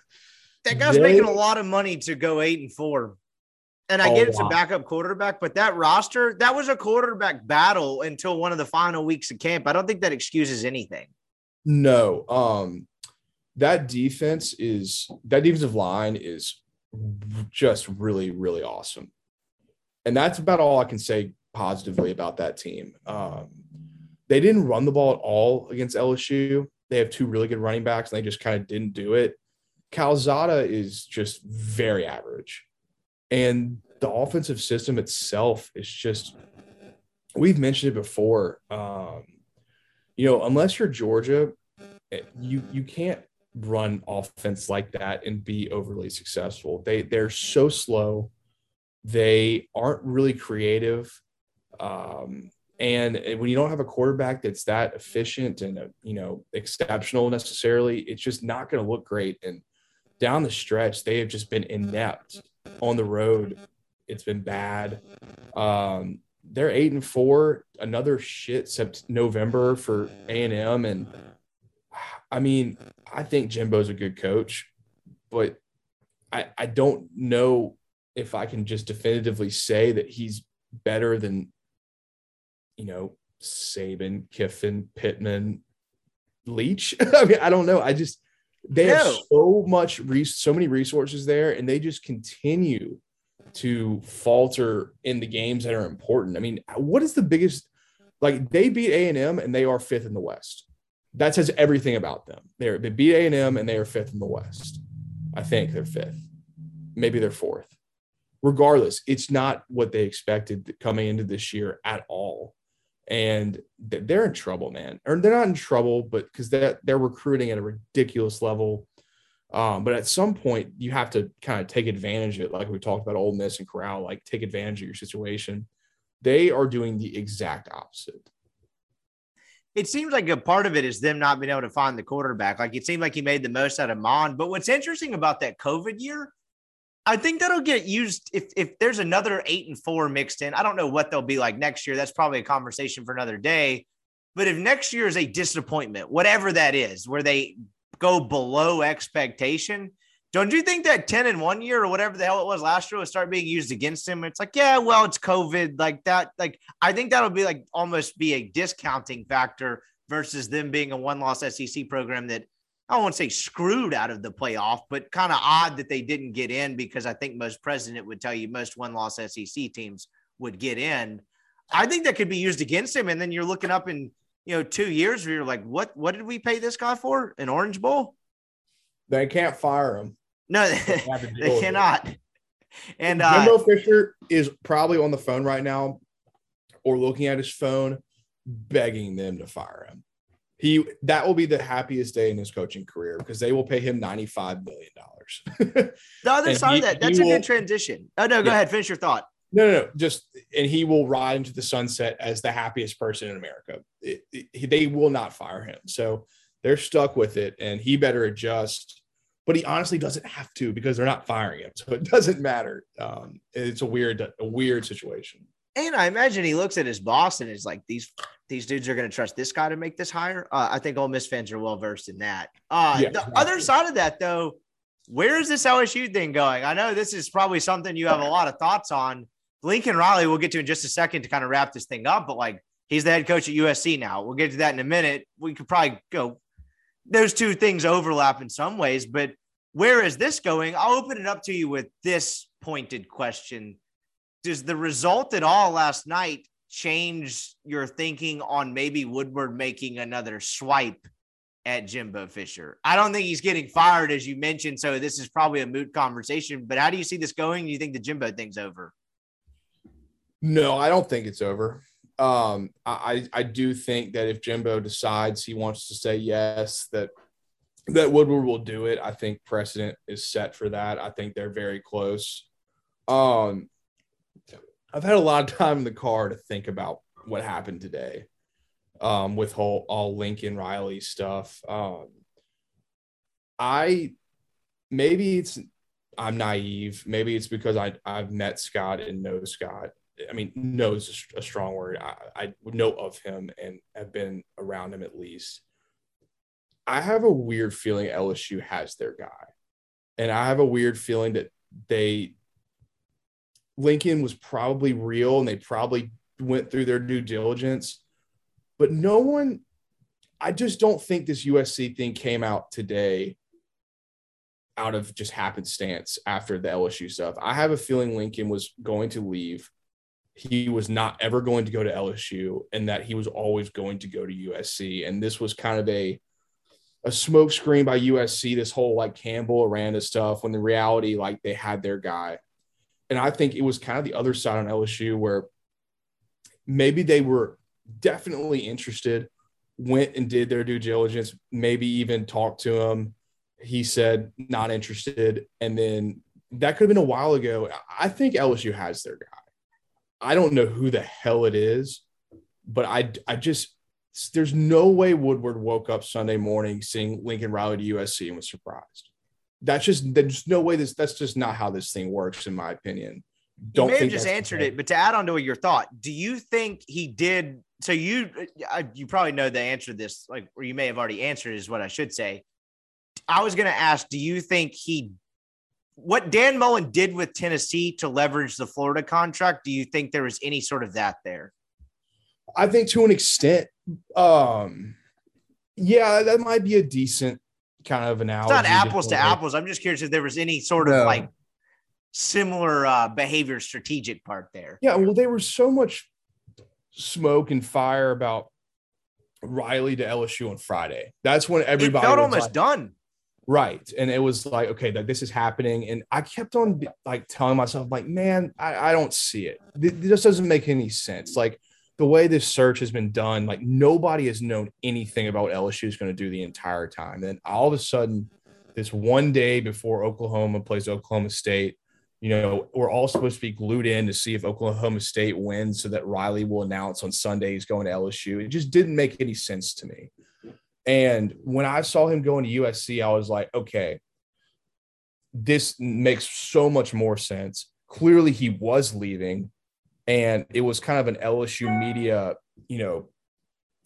That guy's they, making a lot of money to go eight and four. And I oh, get it's wow. a backup quarterback, but that roster, that was a quarterback battle until one of the final weeks of camp. I don't think that excuses anything. No, um, that defense is that defensive line is just really, really awesome, and that's about all I can say positively about that team. Um, they didn't run the ball at all against LSU. They have two really good running backs, and they just kind of didn't do it. Calzada is just very average, and the offensive system itself is just we've mentioned it before. Um, you know, unless you're Georgia, eh, you you can't run offense like that and be overly successful. They they're so slow. They aren't really creative. Um, and when you don't have a quarterback that's that efficient and you know exceptional necessarily, it's just not going to look great. And down the stretch, they have just been inept on the road. It's been bad. Um, they're eight and four. Another shit except November for A and M, and I mean, I think Jimbo's a good coach, but I I don't know if I can just definitively say that he's better than you know, Saban, Kiffin, Pittman, Leach. I mean, I don't know. I just they no. have so much so many resources there, and they just continue to falter in the games that are important. I mean, what is the biggest? Like they beat A and M, and they are fifth in the West. That says everything about them. They're, they beat A and M, and they are fifth in the West. I think they're fifth. Maybe they're fourth. Regardless, it's not what they expected coming into this year at all and they're in trouble, man. Or they're not in trouble, but because they're, they're recruiting at a ridiculous level. Um, but at some point, you have to kind of take advantage of it, like we talked about Ole Miss and Corral, like take advantage of your situation. They are doing the exact opposite. It seems like a part of it is them not being able to find the quarterback. Like it seemed like he made the most out of Mond. But what's interesting about that COVID year I think that'll get used if if there's another eight and four mixed in. I don't know what they'll be like next year. That's probably a conversation for another day. But if next year is a disappointment, whatever that is, where they go below expectation, don't you think that 10 and one year or whatever the hell it was last year will start being used against him? It's like, yeah, well, it's COVID, like that. Like, I think that'll be like almost be a discounting factor versus them being a one loss SEC program that I don't want to say screwed out of the playoff, but kind of odd that they didn't get in because I think most president would tell you most one loss SEC teams would get in. I think that could be used against him. And then you're looking up in, you know, two years where you're like, what, what did we pay this guy for? An Orange Bowl? They can't fire him. No, they, they cannot. And Jimbo uh, Fisher is probably on the phone right now or looking at his phone, begging them to fire him he that will be the happiest day in his coaching career because they will pay him ninety five million dollars. the other side he, of that, that's a will, good transition. Oh no, go yeah. ahead, finish your thought. No, no, no, just and he will ride into the sunset as the happiest person in America. It, it, they will not fire him, so they're stuck with it, and he better adjust. But he honestly doesn't have to because they're not firing him, so it doesn't matter. Um, it's a weird, a weird situation. And I imagine he looks at his boss and is like, these these dudes are going to trust this guy to make this hire. Uh, I think Ole Miss fans are well versed in that. Uh, yeah, the exactly. other side of that, though, where is this LSU thing going? I know this is probably something you have a lot of thoughts on. Lincoln Riley, we'll get to in just a second to kind of wrap this thing up, but like he's the head coach at USC now. We'll get to that in a minute. We could probably go, those two things overlap in some ways, but where is this going? I'll open it up to you with this pointed question does the result at all last night change your thinking on maybe Woodward making another swipe at Jimbo Fisher? I don't think he's getting fired, as you mentioned. So this is probably a moot conversation. But how do you see this going? Do you think the Jimbo thing's over? No, I don't think it's over. Um, I I do think that if Jimbo decides he wants to say yes, that that Woodward will do it. I think precedent is set for that. I think they're very close. Um, I've had a lot of time in the car to think about what happened today um, with whole all Lincoln Riley stuff. Um, I maybe it's I'm naive. Maybe it's because I I've met Scott and know Scott. I mean, knows a strong word. I, I know of him and have been around him at least. I have a weird feeling LSU has their guy, and I have a weird feeling that they Lincoln was probably real and they probably went through their due diligence. But no one, I just don't think this USC thing came out today out of just happenstance after the LSU stuff. I have a feeling Lincoln was going to leave. He was not ever going to go to LSU and that he was always going to go to USC. And this was kind of a a smokescreen by USC, this whole like Campbell Aranda stuff, when the reality, like they had their guy and I think it was kind of the other side on LSU where maybe they were definitely interested, went and did their due diligence, maybe even talked to him. He said not interested. And then that could have been a while ago. I think LSU has their guy. I don't know who the hell it is, but I, I just, there's no way Woodward woke up Sunday morning seeing Lincoln Riley to USC and was surprised. That's just, there's no way this, that's just not how this thing works, in my opinion. Don't you may have just answered it, but to add on to your thought, do you think he did? So you, you probably know the answer to this, like, or you may have already answered, is what I should say. I was going to ask, do you think he what Dan Mullen did with Tennessee to leverage the Florida contract, do you think there was any sort of that there? I think to an extent, um, yeah, that might be a decent kind of analogy. It's not apples to apples. I'm just curious if there was any sort of like similar uh, behavior strategic part there. Yeah, well, there was so much smoke and fire about Riley to LSU on Friday. That's when everybody it felt almost like, done. Right. And it was like, okay, that this is happening. And I kept on like telling myself, like, man, I, I don't see it. This doesn't make any sense. Like the way this search has been done, like nobody has known anything about LSU is going to do the entire time. And all of a sudden, this one day before Oklahoma plays Oklahoma State, you know, we're all supposed to be glued in to see if Oklahoma State wins so that Riley will announce on Sunday he's going to LSU. It just didn't make any sense to me. And when I saw him going to USC, I was like, okay, this makes so much more sense. Clearly, he was leaving, and it was kind of an LSU media, you know,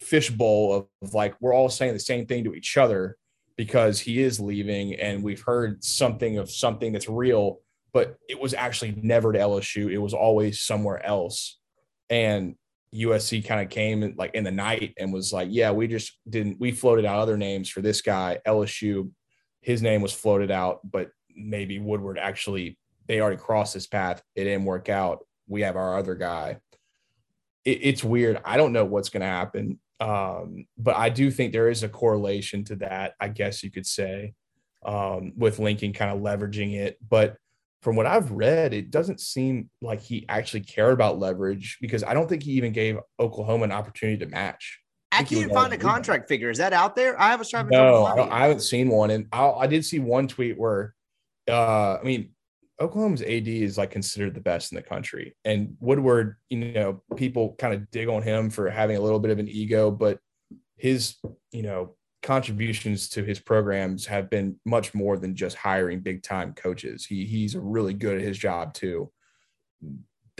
fishbowl of, of like we're all saying the same thing to each other because he is leaving, and we've heard something of something that's real, but it was actually never to LSU. It was always somewhere else. And USC kind of came in, like in the night and was like, yeah, we just didn't, we floated out other names for this guy. LSU, his name was floated out, but maybe Woodward actually, they already crossed this path. It didn't work out. We have our other guy. It, it's weird. I don't know what's going to happen. Um, but I do think there is a correlation to that, I guess you could say, um, with Lincoln kind of leveraging it. But from what I've read, it doesn't seem like he actually cared about leverage because I don't think he even gave Oklahoma an opportunity to match. I, I can't find a contract figure. Is that out there? I have a striving. No, I, I, haven't seen one, and i I did see one tweet where, uh, I mean, Oklahoma's AD is like considered the best in the country, and Woodward, you know, people kind of dig on him for having a little bit of an ego, but his, you know, contributions to his programs have been much more than just hiring big time coaches. He he's really good at his job too.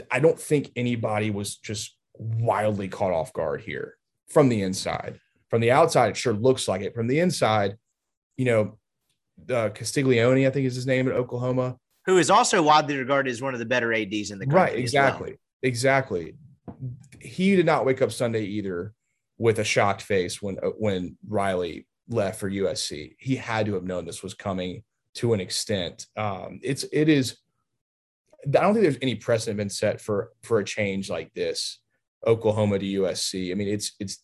I don't think anybody was just wildly caught off guard here from the inside. From the outside, it sure looks like it. From the inside, you know, uh, Castiglione, I think is his name at Oklahoma, who is also widely regarded as one of the better ads in the country. Right, exactly, well. exactly. He did not wake up Sunday either with a shocked face when uh, when Riley left for USC. He had to have known this was coming to an extent. Um, it's it is. I don't think there's any precedent been set for for a change like this, Oklahoma to USC. I mean, it's it's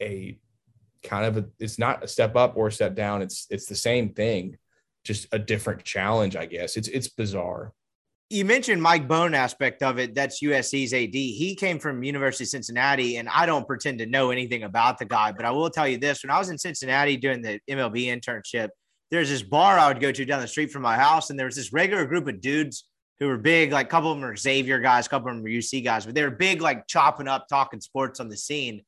a kind of a, it's not a step up or a step down. It's it's the same thing, just a different challenge, I guess. It's it's bizarre you mentioned Mike Bohn aspect of it. That's USC's AD. He came from University of Cincinnati, and I don't pretend to know anything about the guy, but I will tell you this: when I was in Cincinnati doing the MLB internship, there's this bar I would go to down the street from my house, and there was this regular group of dudes who were big. Like a couple of them were Xavier guys, a couple of them were UC guys, but they were big, like chopping up, talking sports on the scene.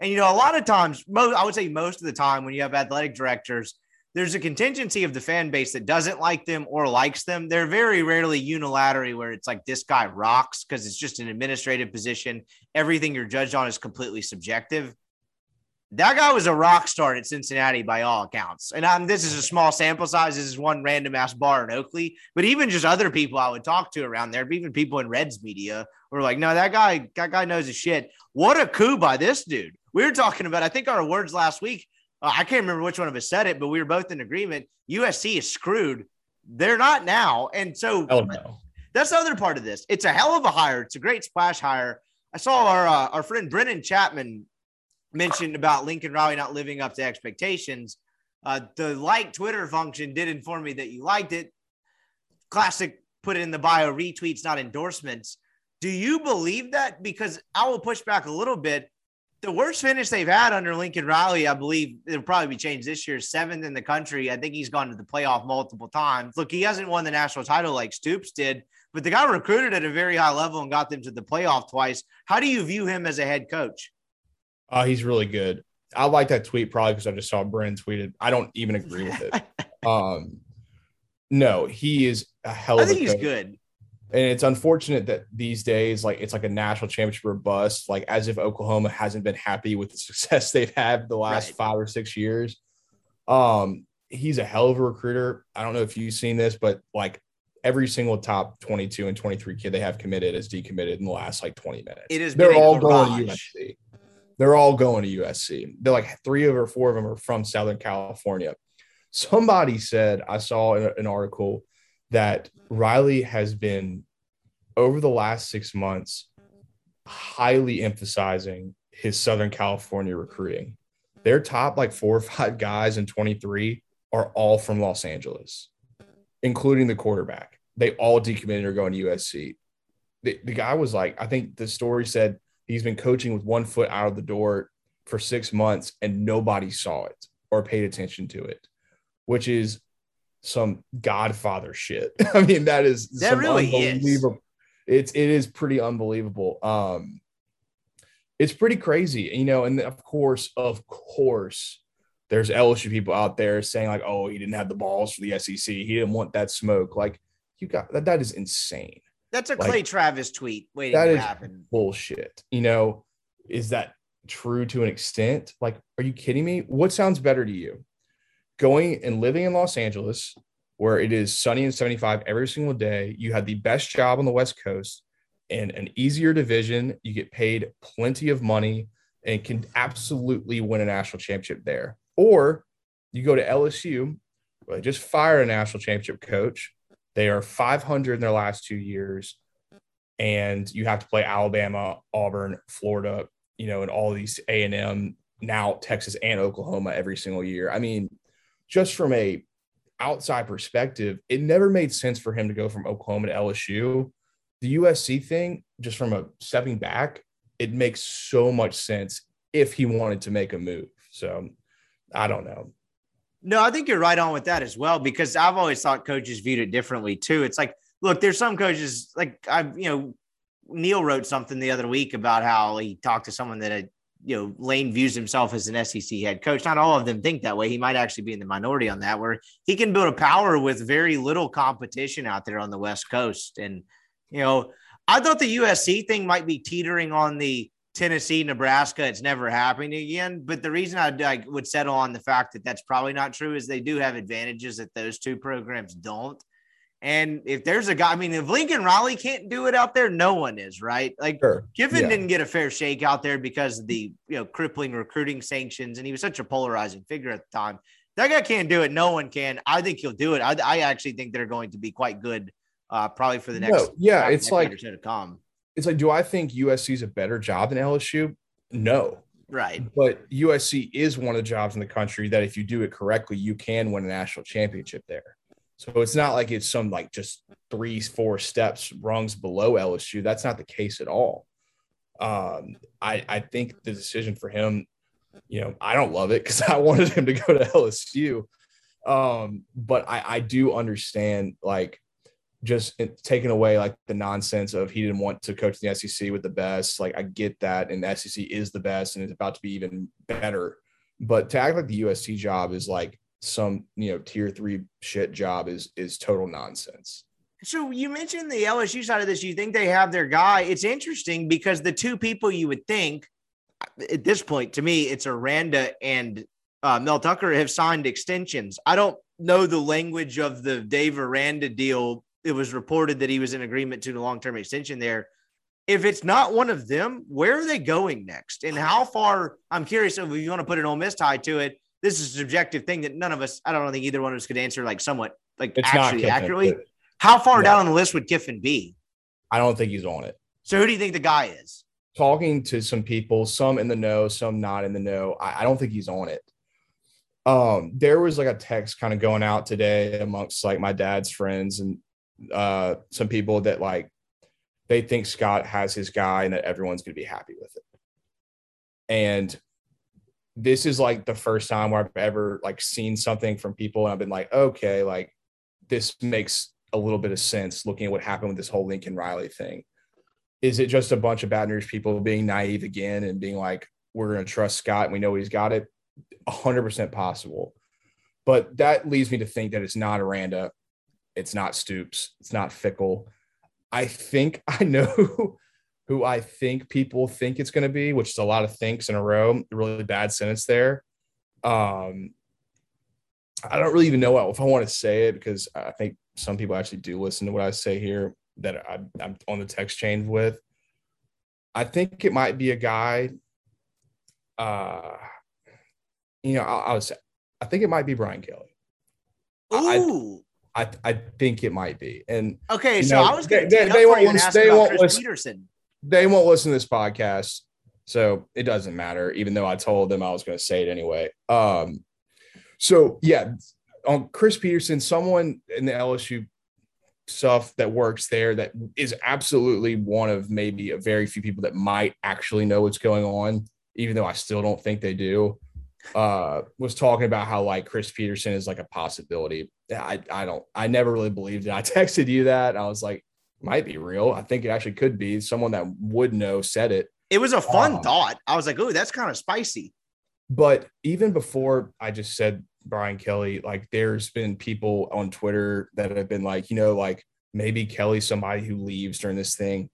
And you know, a lot of times, most I would say most of the time, when you have athletic directors there's a contingency of the fan base that doesn't like them or likes them. They're very rarely unilaterally where it's like this guy rocks because it's just an administrative position. Everything you're judged on is completely subjective. That guy was a rock star at Cincinnati by all accounts. And I'm, this is a small sample size. This is one random ass bar in Oakley, but even just other people I would talk to around there, even people in Reds media were like, no, that guy, that guy knows his shit. What a coup by this dude. We were talking about, I think our words last week uh, I can't remember which one of us said it, but we were both in agreement. USC is screwed. They're not now. And so no. that's the other part of this. It's a hell of a hire. It's a great splash hire. I saw our uh, our friend Brennan Chapman mentioned about Lincoln Riley not living up to expectations. Uh, the like Twitter function did inform me that you liked it. Classic, put it in the bio retweets, not endorsements. Do you believe that? Because I will push back a little bit. The worst finish they've had under Lincoln Riley, I believe it'll probably be changed this year, seventh in the country. I think he's gone to the playoff multiple times. Look, he hasn't won the national title like Stoops did, but the guy recruited at a very high level and got them to the playoff twice. How do you view him as a head coach? Uh, he's really good. I like that tweet probably because I just saw Bren tweeted. I don't even agree with it. um, no, he is a hell I of a think he's good. And it's unfortunate that these days, like it's like a national championship or bust, like as if Oklahoma hasn't been happy with the success they've had the last Right. five or six years. Um, he's a hell of a recruiter. I don't know if you've seen this, but like every single top 22 and 23 kid they have committed is decommitted in the last like 20 minutes. it is They're all going to. USC. They're all going to USC. They're like three of or four of them are from Southern California. Somebody said, I saw an article that Riley has been over the last six months highly emphasizing his Southern California recruiting. Their top like four or five guys in 23 are all from Los Angeles, including the quarterback. They all decommitted or going to USC. The, the guy was like, I think the story said he's been coaching with one foot out of the door for six months and nobody saw it or paid attention to it, which is some Godfather shit. I mean, that is That really is. It's it is pretty unbelievable. Um, it's pretty crazy, you know. And of course, of course, there's LSU people out there saying like, "Oh, he didn't have the balls for the SEC. He didn't want that smoke." Like, you got that. That is insane That's a Like, Clay Travis tweet waiting that to is- happen. bullshit. You know, is that true to an extent? Like, are you kidding me? What sounds better to you? Going and living in Los Angeles, where it is sunny and 75 every single day. You have the best job on the West Coast and an easier division. You get paid plenty of money and can absolutely win a national championship there. Or you go to LSU, where they just fired a national championship coach. They are 500 in their last two years and you have to play Alabama, Auburn, Florida, you know, and all these A and M now Texas and Oklahoma every single year. I mean, just from a outside perspective, it never made sense for him to go from Oklahoma to LSU. The USC thing, just from a stepping back, it makes so much sense if he wanted to make a move. So I don't know. No, I think you're right on with that as well because I've always thought coaches viewed it differently too. It's like, look, there's some coaches like I've, you know, Neil wrote something the other week about how he talked to someone that had, you know, Lane views himself as an SEC head coach. Not all of them think that way. He might actually be in the minority on that, where he can build a power with very little competition out there on the West Coast. And, you know, I thought the USC thing might be teetering on the Tennessee, Nebraska, it's never happening again. But the reason I, I would settle on the fact that that's probably not true is they do have advantages that those two programs don't. And if there's a guy, I mean, if Lincoln Riley can't do it out there, no one is, right? Like Sure. Kiffin Yeah. didn't get a fair shake out there because of the you know crippling recruiting sanctions, and he was such a polarizing figure at the time. That guy can't do it. No one can. I think he'll do it. I, I actually think they're going to be quite good, uh, probably for the next. No, yeah, it's like to come. it's like, do I think USC is a better job than LSU? No. Right. But USC is one of the jobs in the country that if you do it correctly, you can win a national championship there. So it's not like it's some like just three, four steps rungs below LSU. That's not the case at all. Um, I, I think the decision for him, you know, I don't love it because I wanted him to go to LSU. Um, but I, I do understand like just taking away like the nonsense of he didn't want to coach the SEC with the best. Like I get that, and the SEC is the best, and it's about to be even better. But to act like the USC job is like some you know tier three shit job is is total nonsense. So you mentioned the LSU side of this. You think they have their guy? It's interesting because the two people you would think at this point, to me, it's Aranda and uh, Mel Tucker have signed extensions. I don't know the language of the Dave Aranda deal. It was reported that he was in agreement to the long term extension there. If it's not one of them, where are they going next? And how far? I'm curious if you want to put an Ole Miss tie to it. This is a subjective thing that none of us, I don't think either one of us could answer like somewhat, like It's actually Kiffin, accurately. How far No. down on the list would Kiffin be? I don't think he's on it. So who do you think the guy is? talking to some people, some in the know, some not in the know. I, I don't think he's on it. Um, there was like a text kind of going out today amongst like my dad's friends and uh some people that like they think Scott has his guy and that everyone's going to be happy with it. And this is like the first time where I've ever like seen something from people and I've been like, okay, like this makes a little bit of sense looking at what happened with this whole Lincoln Riley thing. Is it just a bunch of Baton Rouge people being naive again and being like, we're going to trust Scott and we know he's got it? 100% possible. But that leads me to think that it's not Aranda, it's not Stoops, it's not Fickell. I think I know who I think people think it's going to be, which is a lot of thinks in a row. Really bad sentence there. Um, I don't really even know if I want to say it because I think some people actually do listen to what I say here that I, am on the text chain with. I think it might be a guy. Uh, you know, I, I was. I think it might be Brian Kelly. Ooh. I, I, I think it might be. And okay, so know, I was going to they, they won't, they won't listen, Petersen. They won't listen to this podcast, so it doesn't matter. Even though I told them I was going to say it anyway. Um, so yeah, on Chris Petersen, someone in the LSU stuff that works there that is absolutely one of maybe a very few people that might actually know what's going on, even though I still don't think they do. Uh, was talking about how like Chris Petersen is like a possibility. I I don't I never really believed it. I texted you that. I was like, might be real. I think it actually could be. Someone that would know said it. It was a fun um, thought. I was like, oh, that's kind of spicy. But even before I just said Brian Kelly, like there's been people on Twitter that have been like, you know, like maybe Kelly's somebody who leaves during this thing.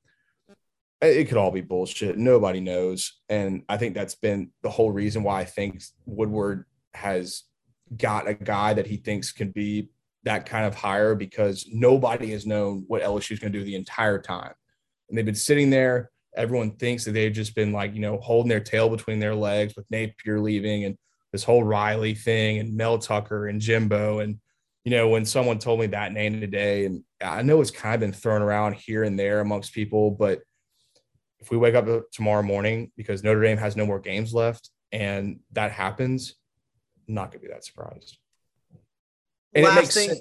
It could all be bullshit. Nobody knows. And I think that's been the whole reason why I think Woodward has got a guy that he thinks can be that kind of hire because nobody has known what LSU is going to do the entire time. And they've been sitting there. Everyone thinks that they've just been like, you know, holding their tail between their legs with Napier leaving and this whole Riley thing and Mel Tucker and Jimbo. And, you know, when someone told me that name today, and I know it's kind of been thrown around here and there amongst people, but if we wake up tomorrow morning because Notre Dame has no more games left and that happens, I'm not going to be that surprised. And Last thing. Sense.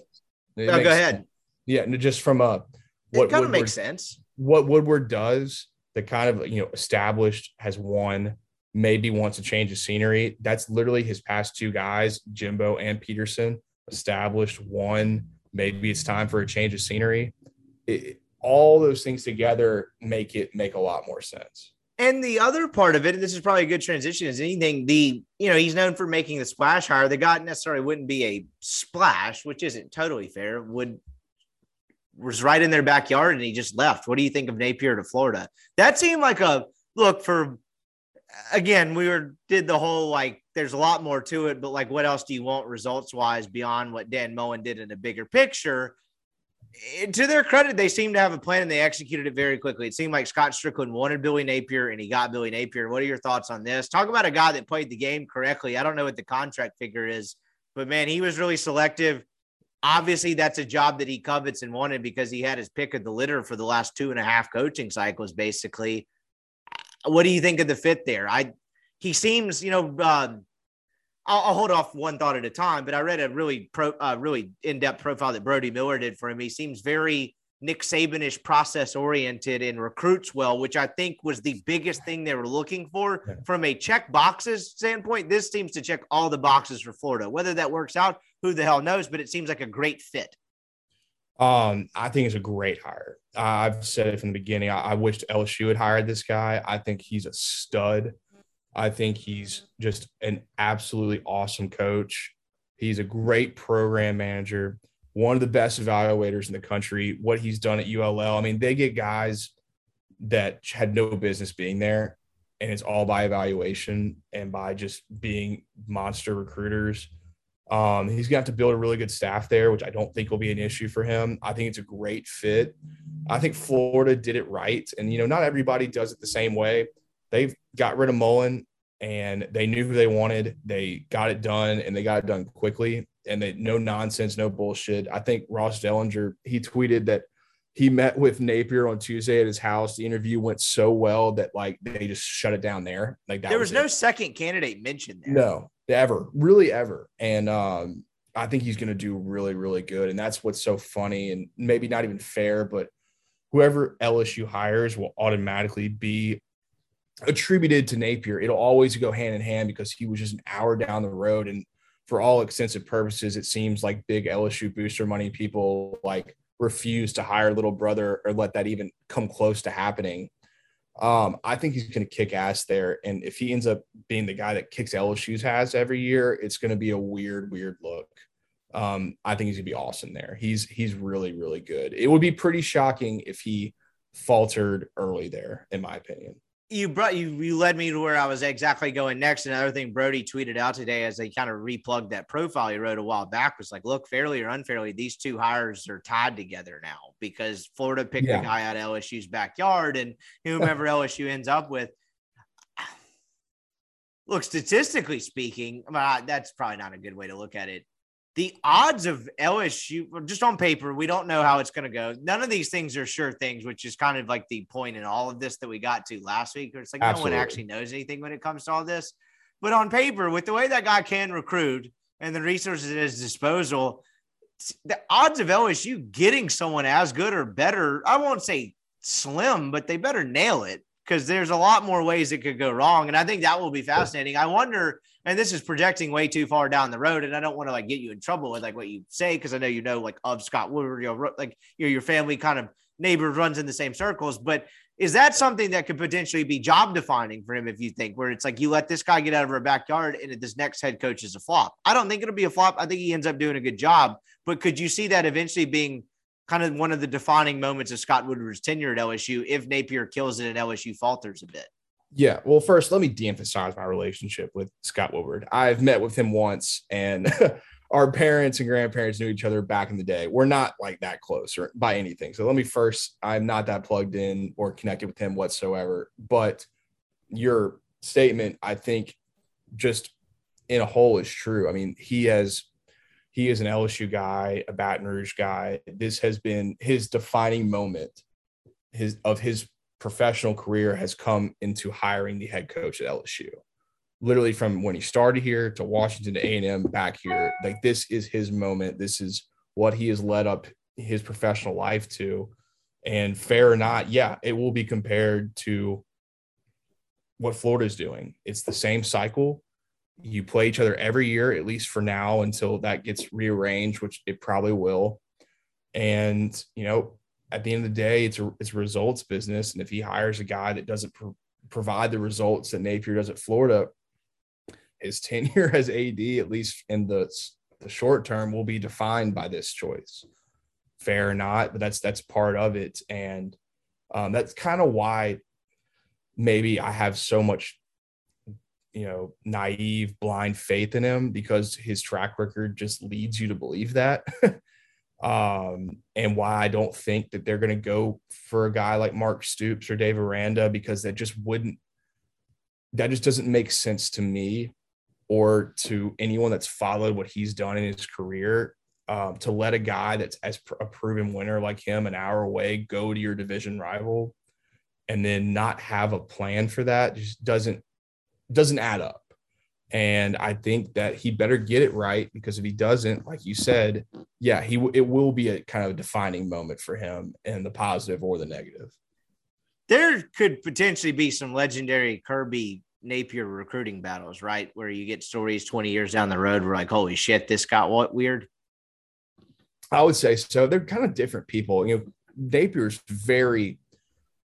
It no, go ahead. Sense. Yeah, just from a what it kind of makes sense. What Woodward does, the kind of you know established has won, maybe wants to change the scenery. That's literally his past two guys, Jimbo and Petersen, established one. Maybe it's time for a change of scenery. It, all those things together make it make a lot more sense. And the other part of it, and this is probably a good transition, is anything the you know he's known for making the splash hire. The guy necessarily wouldn't be a splash, which isn't totally fair. Would was right in their backyard and he just left. What do you think of Napier to Florida? That seemed like a look for. Again, we were did the whole like. There's a lot more to it, but like, what else do you want results wise beyond what Dan Mullen did in a bigger picture? To their credit, they seem to have a plan and they executed it very quickly. It seemed like Scott Stricklin wanted Billy Napier and he got Billy Napier. What are your thoughts on this? Talk about a guy that played the game correctly. I don't know what the contract figure is, but man, he was really selective. Obviously, that's a job that he covets and wanted because he had his pick of the litter for the last two and a half coaching cycles, basically. What do you think of the fit there? I he seems, you know, um, I'll, I'll, hold off one thought at a time, but I read a really pro, uh, really in depth profile that Brody Miller did for him. He seems very Nick Sabanish process oriented and recruits well, which I think was the biggest thing they were looking for from a check boxes standpoint. This seems to check all the boxes for Florida. Whether that works out, who the hell knows? But it seems like a great fit. Um, I think it's a great hire. I've said it from the beginning. I, I wished LSU had hired this guy. I think he's a stud. I think he's just an absolutely awesome coach. He's a great program manager, one of the best evaluators in the country. What he's done at ULL, I mean, they get guys that had no business being there, and it's all by evaluation and by just being monster recruiters. Um, he's gonna have to build a really good staff there, which I don't think will be an issue for him. I think it's a great fit. I think Florida did it right, and you know, not everybody does it the same way they've got rid of Mullen and they knew who they wanted. They got it done and they got it done quickly. And they no nonsense, no bullshit. I think Ross Dellenger, he tweeted that he met with Napier on Tuesday at his house. The interview went so well that like they just shut it down there. Like there was, was no second candidate mentioned there. No, ever, really ever. And um, I think he's going to do really, really good. And that's what's so funny and maybe not even fair, but whoever LSU hires will automatically be attributed to Napier. It'll always go hand in hand because he was just an hour down the road. And for all extensive purposes, it seems like big LSU booster money people like refuse to hire little brother or let that even come close to happening. Um, I think he's going to kick ass there. And if he ends up being the guy that kicks LSU's ass every year, it's going to be a weird, weird look. Um, I think he's gonna be awesome there. He's he's really, really good. It would be pretty shocking if he faltered early there, in my opinion you brought you you led me to where I was exactly going next. Another thing Brody tweeted out today as they kind of replugged that profile he wrote a while back was like, look, fairly or unfairly, these two hires are tied together now because Florida picked yeah. a guy out of LSU's backyard and whomever LSU ends up with. Look, statistically speaking, that's probably not a good way to look at it the odds of LSU, just on paper, we don't know how it's going to go. None of these things are sure things, which is kind of like the point in all of this that we got to last week. It's like Absolutely. no one actually knows anything when it comes to all this. But on paper, with the way that guy can recruit and the resources at his disposal, the odds of LSU getting someone as good or better, I won't say slim, but they better nail it because there's a lot more ways it could go wrong. And I think that will be fascinating. I wonder and this is projecting way too far down the road. And I don't want to like get you in trouble with like what you say because I know you know like of Scott Woodward, you know, like you know, your family kind of neighbor runs in the same circles. But is that something that could potentially be job defining for him if you think where it's like you let this guy get out of our backyard and this next head coach is a flop? I don't think it'll be a flop. I think he ends up doing a good job. But could you see that eventually being kind of one of the defining moments of Scott Woodward's tenure at LSU if Napier kills it and LSU falters a bit? Yeah. Well, first, let me de-emphasize my relationship with Scott Woodward. I've met with him once, and our parents and grandparents knew each other back in the day. We're not like that close or by anything. So let me first, I'm not that plugged in or connected with him whatsoever. But your statement, I think, just in a whole is true. I mean, he has he is an LSU guy, a Baton Rouge guy. This has been his defining moment his of his professional career has come into hiring the head coach at LSU. Literally from when he started here to Washington to A&M back here, like this is his moment. This is what he has led up his professional life to. And fair or not, yeah, it will be compared to what Florida is doing. It's the same cycle. You play each other every year, at least for now, until that gets rearranged, which it probably will. And, you know, at the end of the day, it's a it's results business, and if he hires a guy that doesn't pro- provide the results that Napier does at Florida, his tenure as AD, at least in the the short term, will be defined by this choice. Fair or not, but that's that's part of it, and um, that's kind of why maybe I have so much, you know, naive, blind faith in him because his track record just leads you to believe that. um, and why I don't think that they're going to go for a guy like Mark Stoops or Dave Aranda because that just wouldn't, that just doesn't make sense to me or to anyone that's followed what he's done in his career. Um, to let a guy that's as a proven winner like him an hour away go to your division rival and then not have a plan for that just doesn't doesn't add up and I think that he better get it right because if he doesn't, like you said, yeah, he it will be a kind of defining moment for him in the positive or the negative. There could potentially be some legendary Kirby Napier recruiting battles, right? Where you get stories 20 years down the road where like, holy shit, this got what weird. I would say so. They're kind of different people. You know, Napier's very,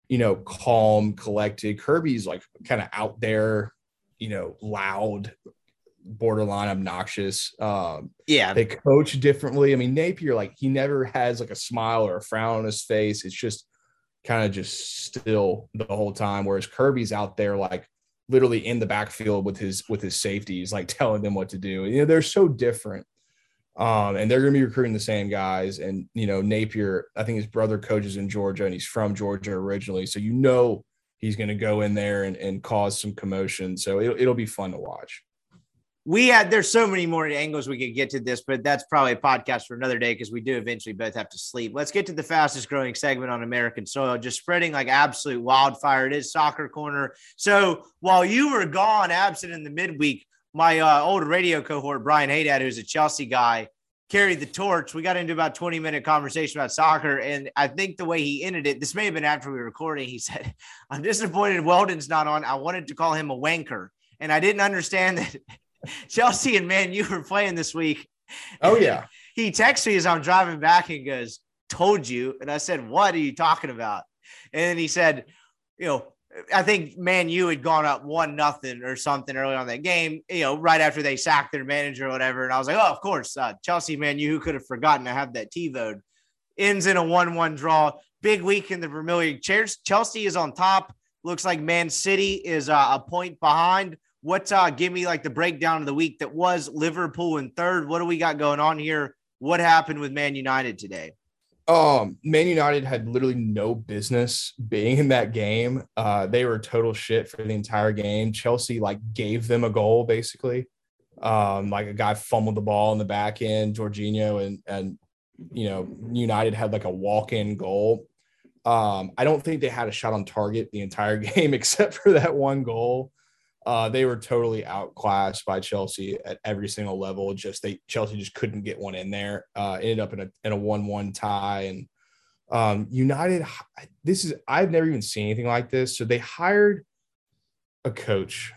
you know, calm, collected. Kirby's like kind of out there, you know, loud, borderline obnoxious. Um, yeah, they coach differently. I mean, Napier, like he never has like a smile or a frown on his face. It's just kind of just still the whole time. Whereas Kirby's out there like literally in the backfield with his with his safeties, like telling them what to do. You know, they're so different. Um, and they're going to be recruiting the same guys. And you know, Napier, I think his brother coaches in Georgia, and he's from Georgia originally, so you know he's going to go in there and, and cause some commotion. So it'll, it'll be fun to watch. We had, there's so many more angles we could get to this, but that's probably a podcast for another day because we do eventually both have to sleep. Let's get to the fastest growing segment on American soil, just spreading like absolute wildfire. It is Soccer Corner. So while you were gone, absent in the midweek, my uh, old radio cohort, Brian Haydad, who's a Chelsea guy, carried the torch. We got into about 20 minute conversation about soccer. And I think the way he ended it, this may have been after we were recording. He said, I'm disappointed Weldon's not on. I wanted to call him a wanker. And I didn't understand that Chelsea and Man U were playing this week. Oh, yeah. he texts me as I'm driving back and goes, Told you. And I said, What are you talking about? And then he said, You know, I think Man U had gone up one nothing or something early on that game, you know, right after they sacked their manager or whatever. And I was like, oh, of course, uh, Chelsea Man U, who could have forgotten to have that T vote, ends in a 1 1 draw. Big week in the Premier Chairs. Chelsea is on top. Looks like Man City is uh, a point behind. What's uh, give me like the breakdown of the week that was Liverpool in third? What do we got going on here? What happened with Man United today? Um, Man United had literally no business being in that game. Uh, they were total shit for the entire game. Chelsea like gave them a goal basically. Um, like a guy fumbled the ball in the back end, Jorginho, and and you know United had like a walk-in goal. Um, I don't think they had a shot on target the entire game except for that one goal. Uh, they were totally outclassed by Chelsea at every single level. Just they Chelsea just couldn't get one in there. Uh, ended up in a in a one one tie and um, United. This is I've never even seen anything like this. So they hired a coach,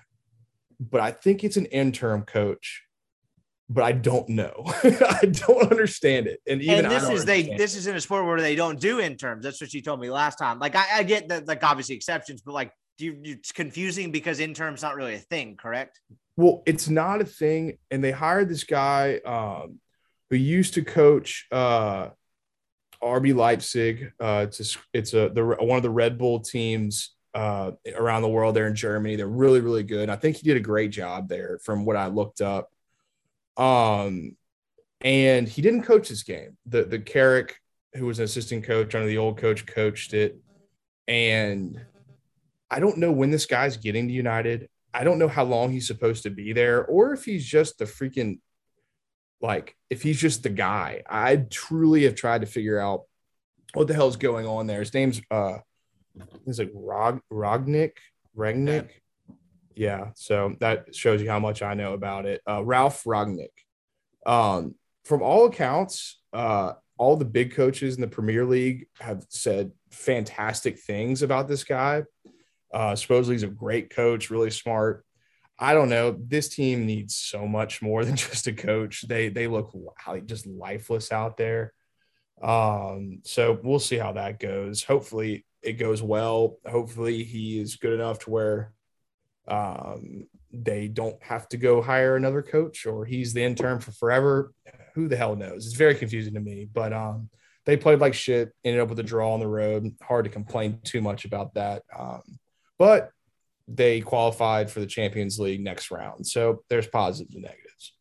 but I think it's an interim coach. But I don't know. I don't understand it. And even and this is they this is in a sport where they don't do interns. That's what she told me last time. Like I, I get that like obviously exceptions, but like you, it's confusing because interim's not really a thing, correct? Well, it's not a thing, and they hired this guy um, who used to coach uh, RB Leipzig. Uh, it's a, it's a the, one of the Red Bull teams uh, around the world. They're in Germany. They're really really good. I think he did a great job there, from what I looked up. Um, and he didn't coach this game. The the Carrick, who was an assistant coach under the old coach, coached it, and I don't know when this guy's getting to United. I don't know how long he's supposed to be there, or if he's just the freaking like if he's just the guy. I truly have tried to figure out what the hell's going on there. His name's uh is it Rog Rognick Rangnick. Yeah, so that shows you how much I know about it. Uh, Ralf Rangnick. Um, from all accounts, uh, all the big coaches in the Premier League have said fantastic things about this guy. Uh, supposedly he's a great coach, really smart. I don't know. This team needs so much more than just a coach. They they look just lifeless out there. Um, so we'll see how that goes. Hopefully it goes well. Hopefully he is good enough to where um, they don't have to go hire another coach or he's the intern for forever. Who the hell knows? It's very confusing to me. But um, they played like shit, ended up with a draw on the road. Hard to complain too much about that. Um, but they qualified for the Champions League next round. So there's positives and negatives.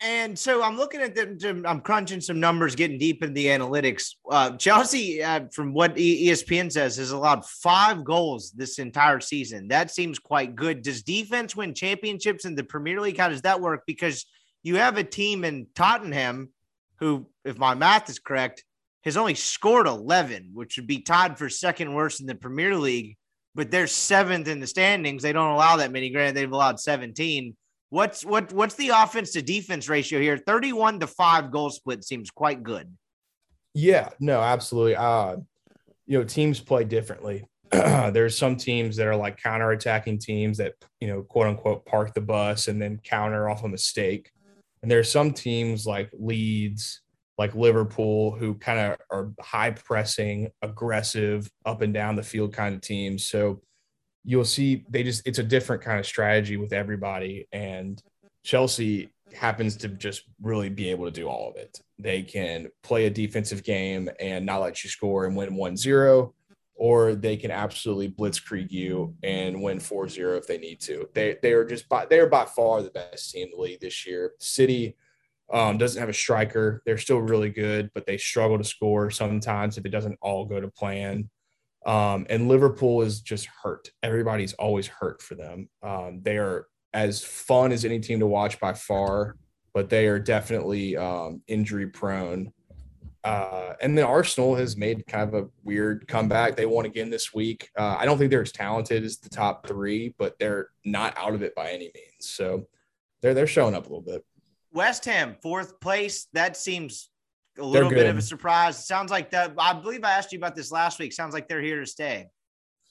And so I'm looking at them. I'm crunching some numbers, getting deep in the analytics. Uh, Chelsea, uh, from what ESPN says, has allowed five goals this entire season. That seems quite good. Does defense win championships in the Premier League? How does that work? Because you have a team in Tottenham who, if my math is correct, has only scored 11, which would be tied for second worst in the Premier League but they're seventh in the standings. They don't allow that many. Granted, they've allowed 17. What's what what's the offense to defense ratio here? 31 to 5 goal split seems quite good. Yeah, no, absolutely. Uh, you know, teams play differently. There's some teams that are like counter-attacking teams that, you know, quote unquote park the bus and then counter off a mistake. And there's some teams like Leeds, like Liverpool, who kind of are high pressing, aggressive, up and down the field kind of teams. So you'll see they just, it's a different kind of strategy with everybody. And Chelsea happens to just really be able to do all of it. They can play a defensive game and not let you score and win 1 0, or they can absolutely blitzkrieg you and win 4 0 if they need to. They, they are just by, they are by far the best team in the league this year. City, um, doesn't have a striker. They're still really good, but they struggle to score sometimes if it doesn't all go to plan. Um, and Liverpool is just hurt. Everybody's always hurt for them. Um, they are as fun as any team to watch by far, but they are definitely um, injury prone. Uh, and then Arsenal has made kind of a weird comeback. They won again this week. Uh, I don't think they're as talented as the top three, but they're not out of it by any means. So they're they're showing up a little bit West Ham, fourth place. That seems a little bit of a surprise. sounds like that. I believe I asked you about this last week. Sounds like they're here to stay.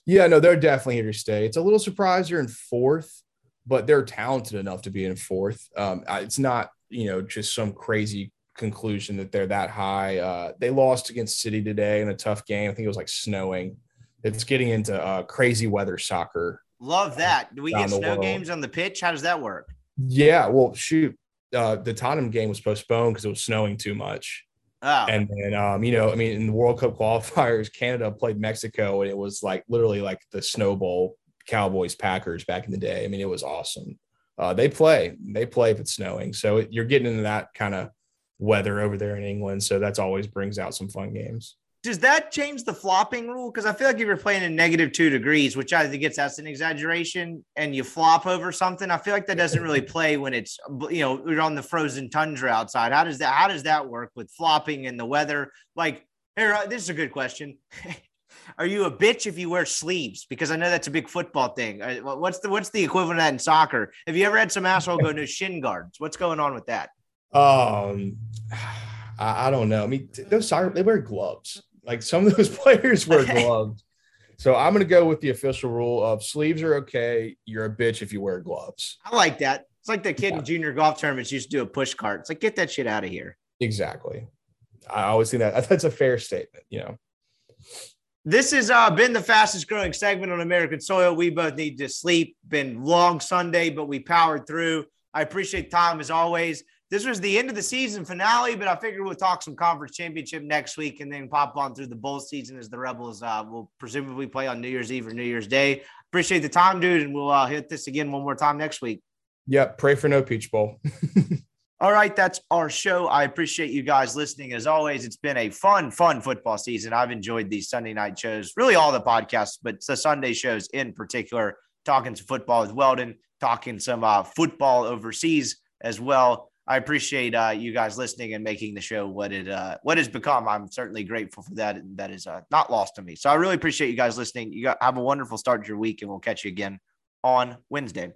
Yeah, no, they're definitely here to stay. It's a little surprise they're in fourth, but they're talented enough to be in fourth. Um, it's not, you know, just some crazy conclusion that they're that high. Uh, they lost against City today in a tough game. I think it was like snowing. It's getting into uh, crazy weather soccer. Love that. Do we get snow games on the pitch? How does that work? Yeah, well, shoot, uh, the Tottenham game was postponed because it was snowing too much. Oh. And then, um, you know, I mean, in the World Cup qualifiers, Canada played Mexico, and it was like literally like the Snow Bowl Cowboys Packers back in the day. I mean, it was awesome. Uh, they play, they play if it's snowing. So it, you're getting into that kind of weather over there in England. So that's always brings out some fun games does that change the flopping rule? Because I feel like if you're playing in negative two degrees, which I think it's that's an exaggeration, and you flop over something, I feel like that doesn't really play when it's you know you're on the frozen tundra outside. How does that how does that work with flopping and the weather? Like here, uh, this is a good question. Are you a bitch if you wear sleeves? Because I know that's a big football thing. Uh, what's the what's the equivalent of that in soccer? Have you ever had some asshole go to shin guards? What's going on with that? Um, I don't know. I mean, those soccer they wear gloves. Like some of those players wear gloves. So I'm going to go with the official rule of sleeves are okay. You're a bitch if you wear gloves. I like that. It's like the kid yeah. in junior golf tournaments used to do a push cart. It's like, get that shit out of here. Exactly. I always think that that's a fair statement, you know. This has uh, been the fastest growing segment on American soil. We both need to sleep. Been long Sunday, but we powered through. I appreciate Tom as always this was the end of the season finale, but I figured we'll talk some conference championship next week and then pop on through the bowl season as the Rebels uh, will presumably play on New Year's Eve or New Year's Day. Appreciate the time, dude, and we'll uh, hit this again one more time next week. Yep. Pray for no Peach Bowl. All right, that's our show. I appreciate you guys listening. As always, it's been a fun, fun football season. I've enjoyed these Sunday night shows, really all the podcasts, but the Sunday shows in particular, talking some football with Weldon, talking some uh, football overseas as well. I appreciate uh, you guys listening and making the show what it uh, what has become. I'm certainly grateful for that. And that is uh, not lost to me. So I really appreciate you guys listening. You got, have a wonderful start to your week, and we'll catch you again on Wednesday.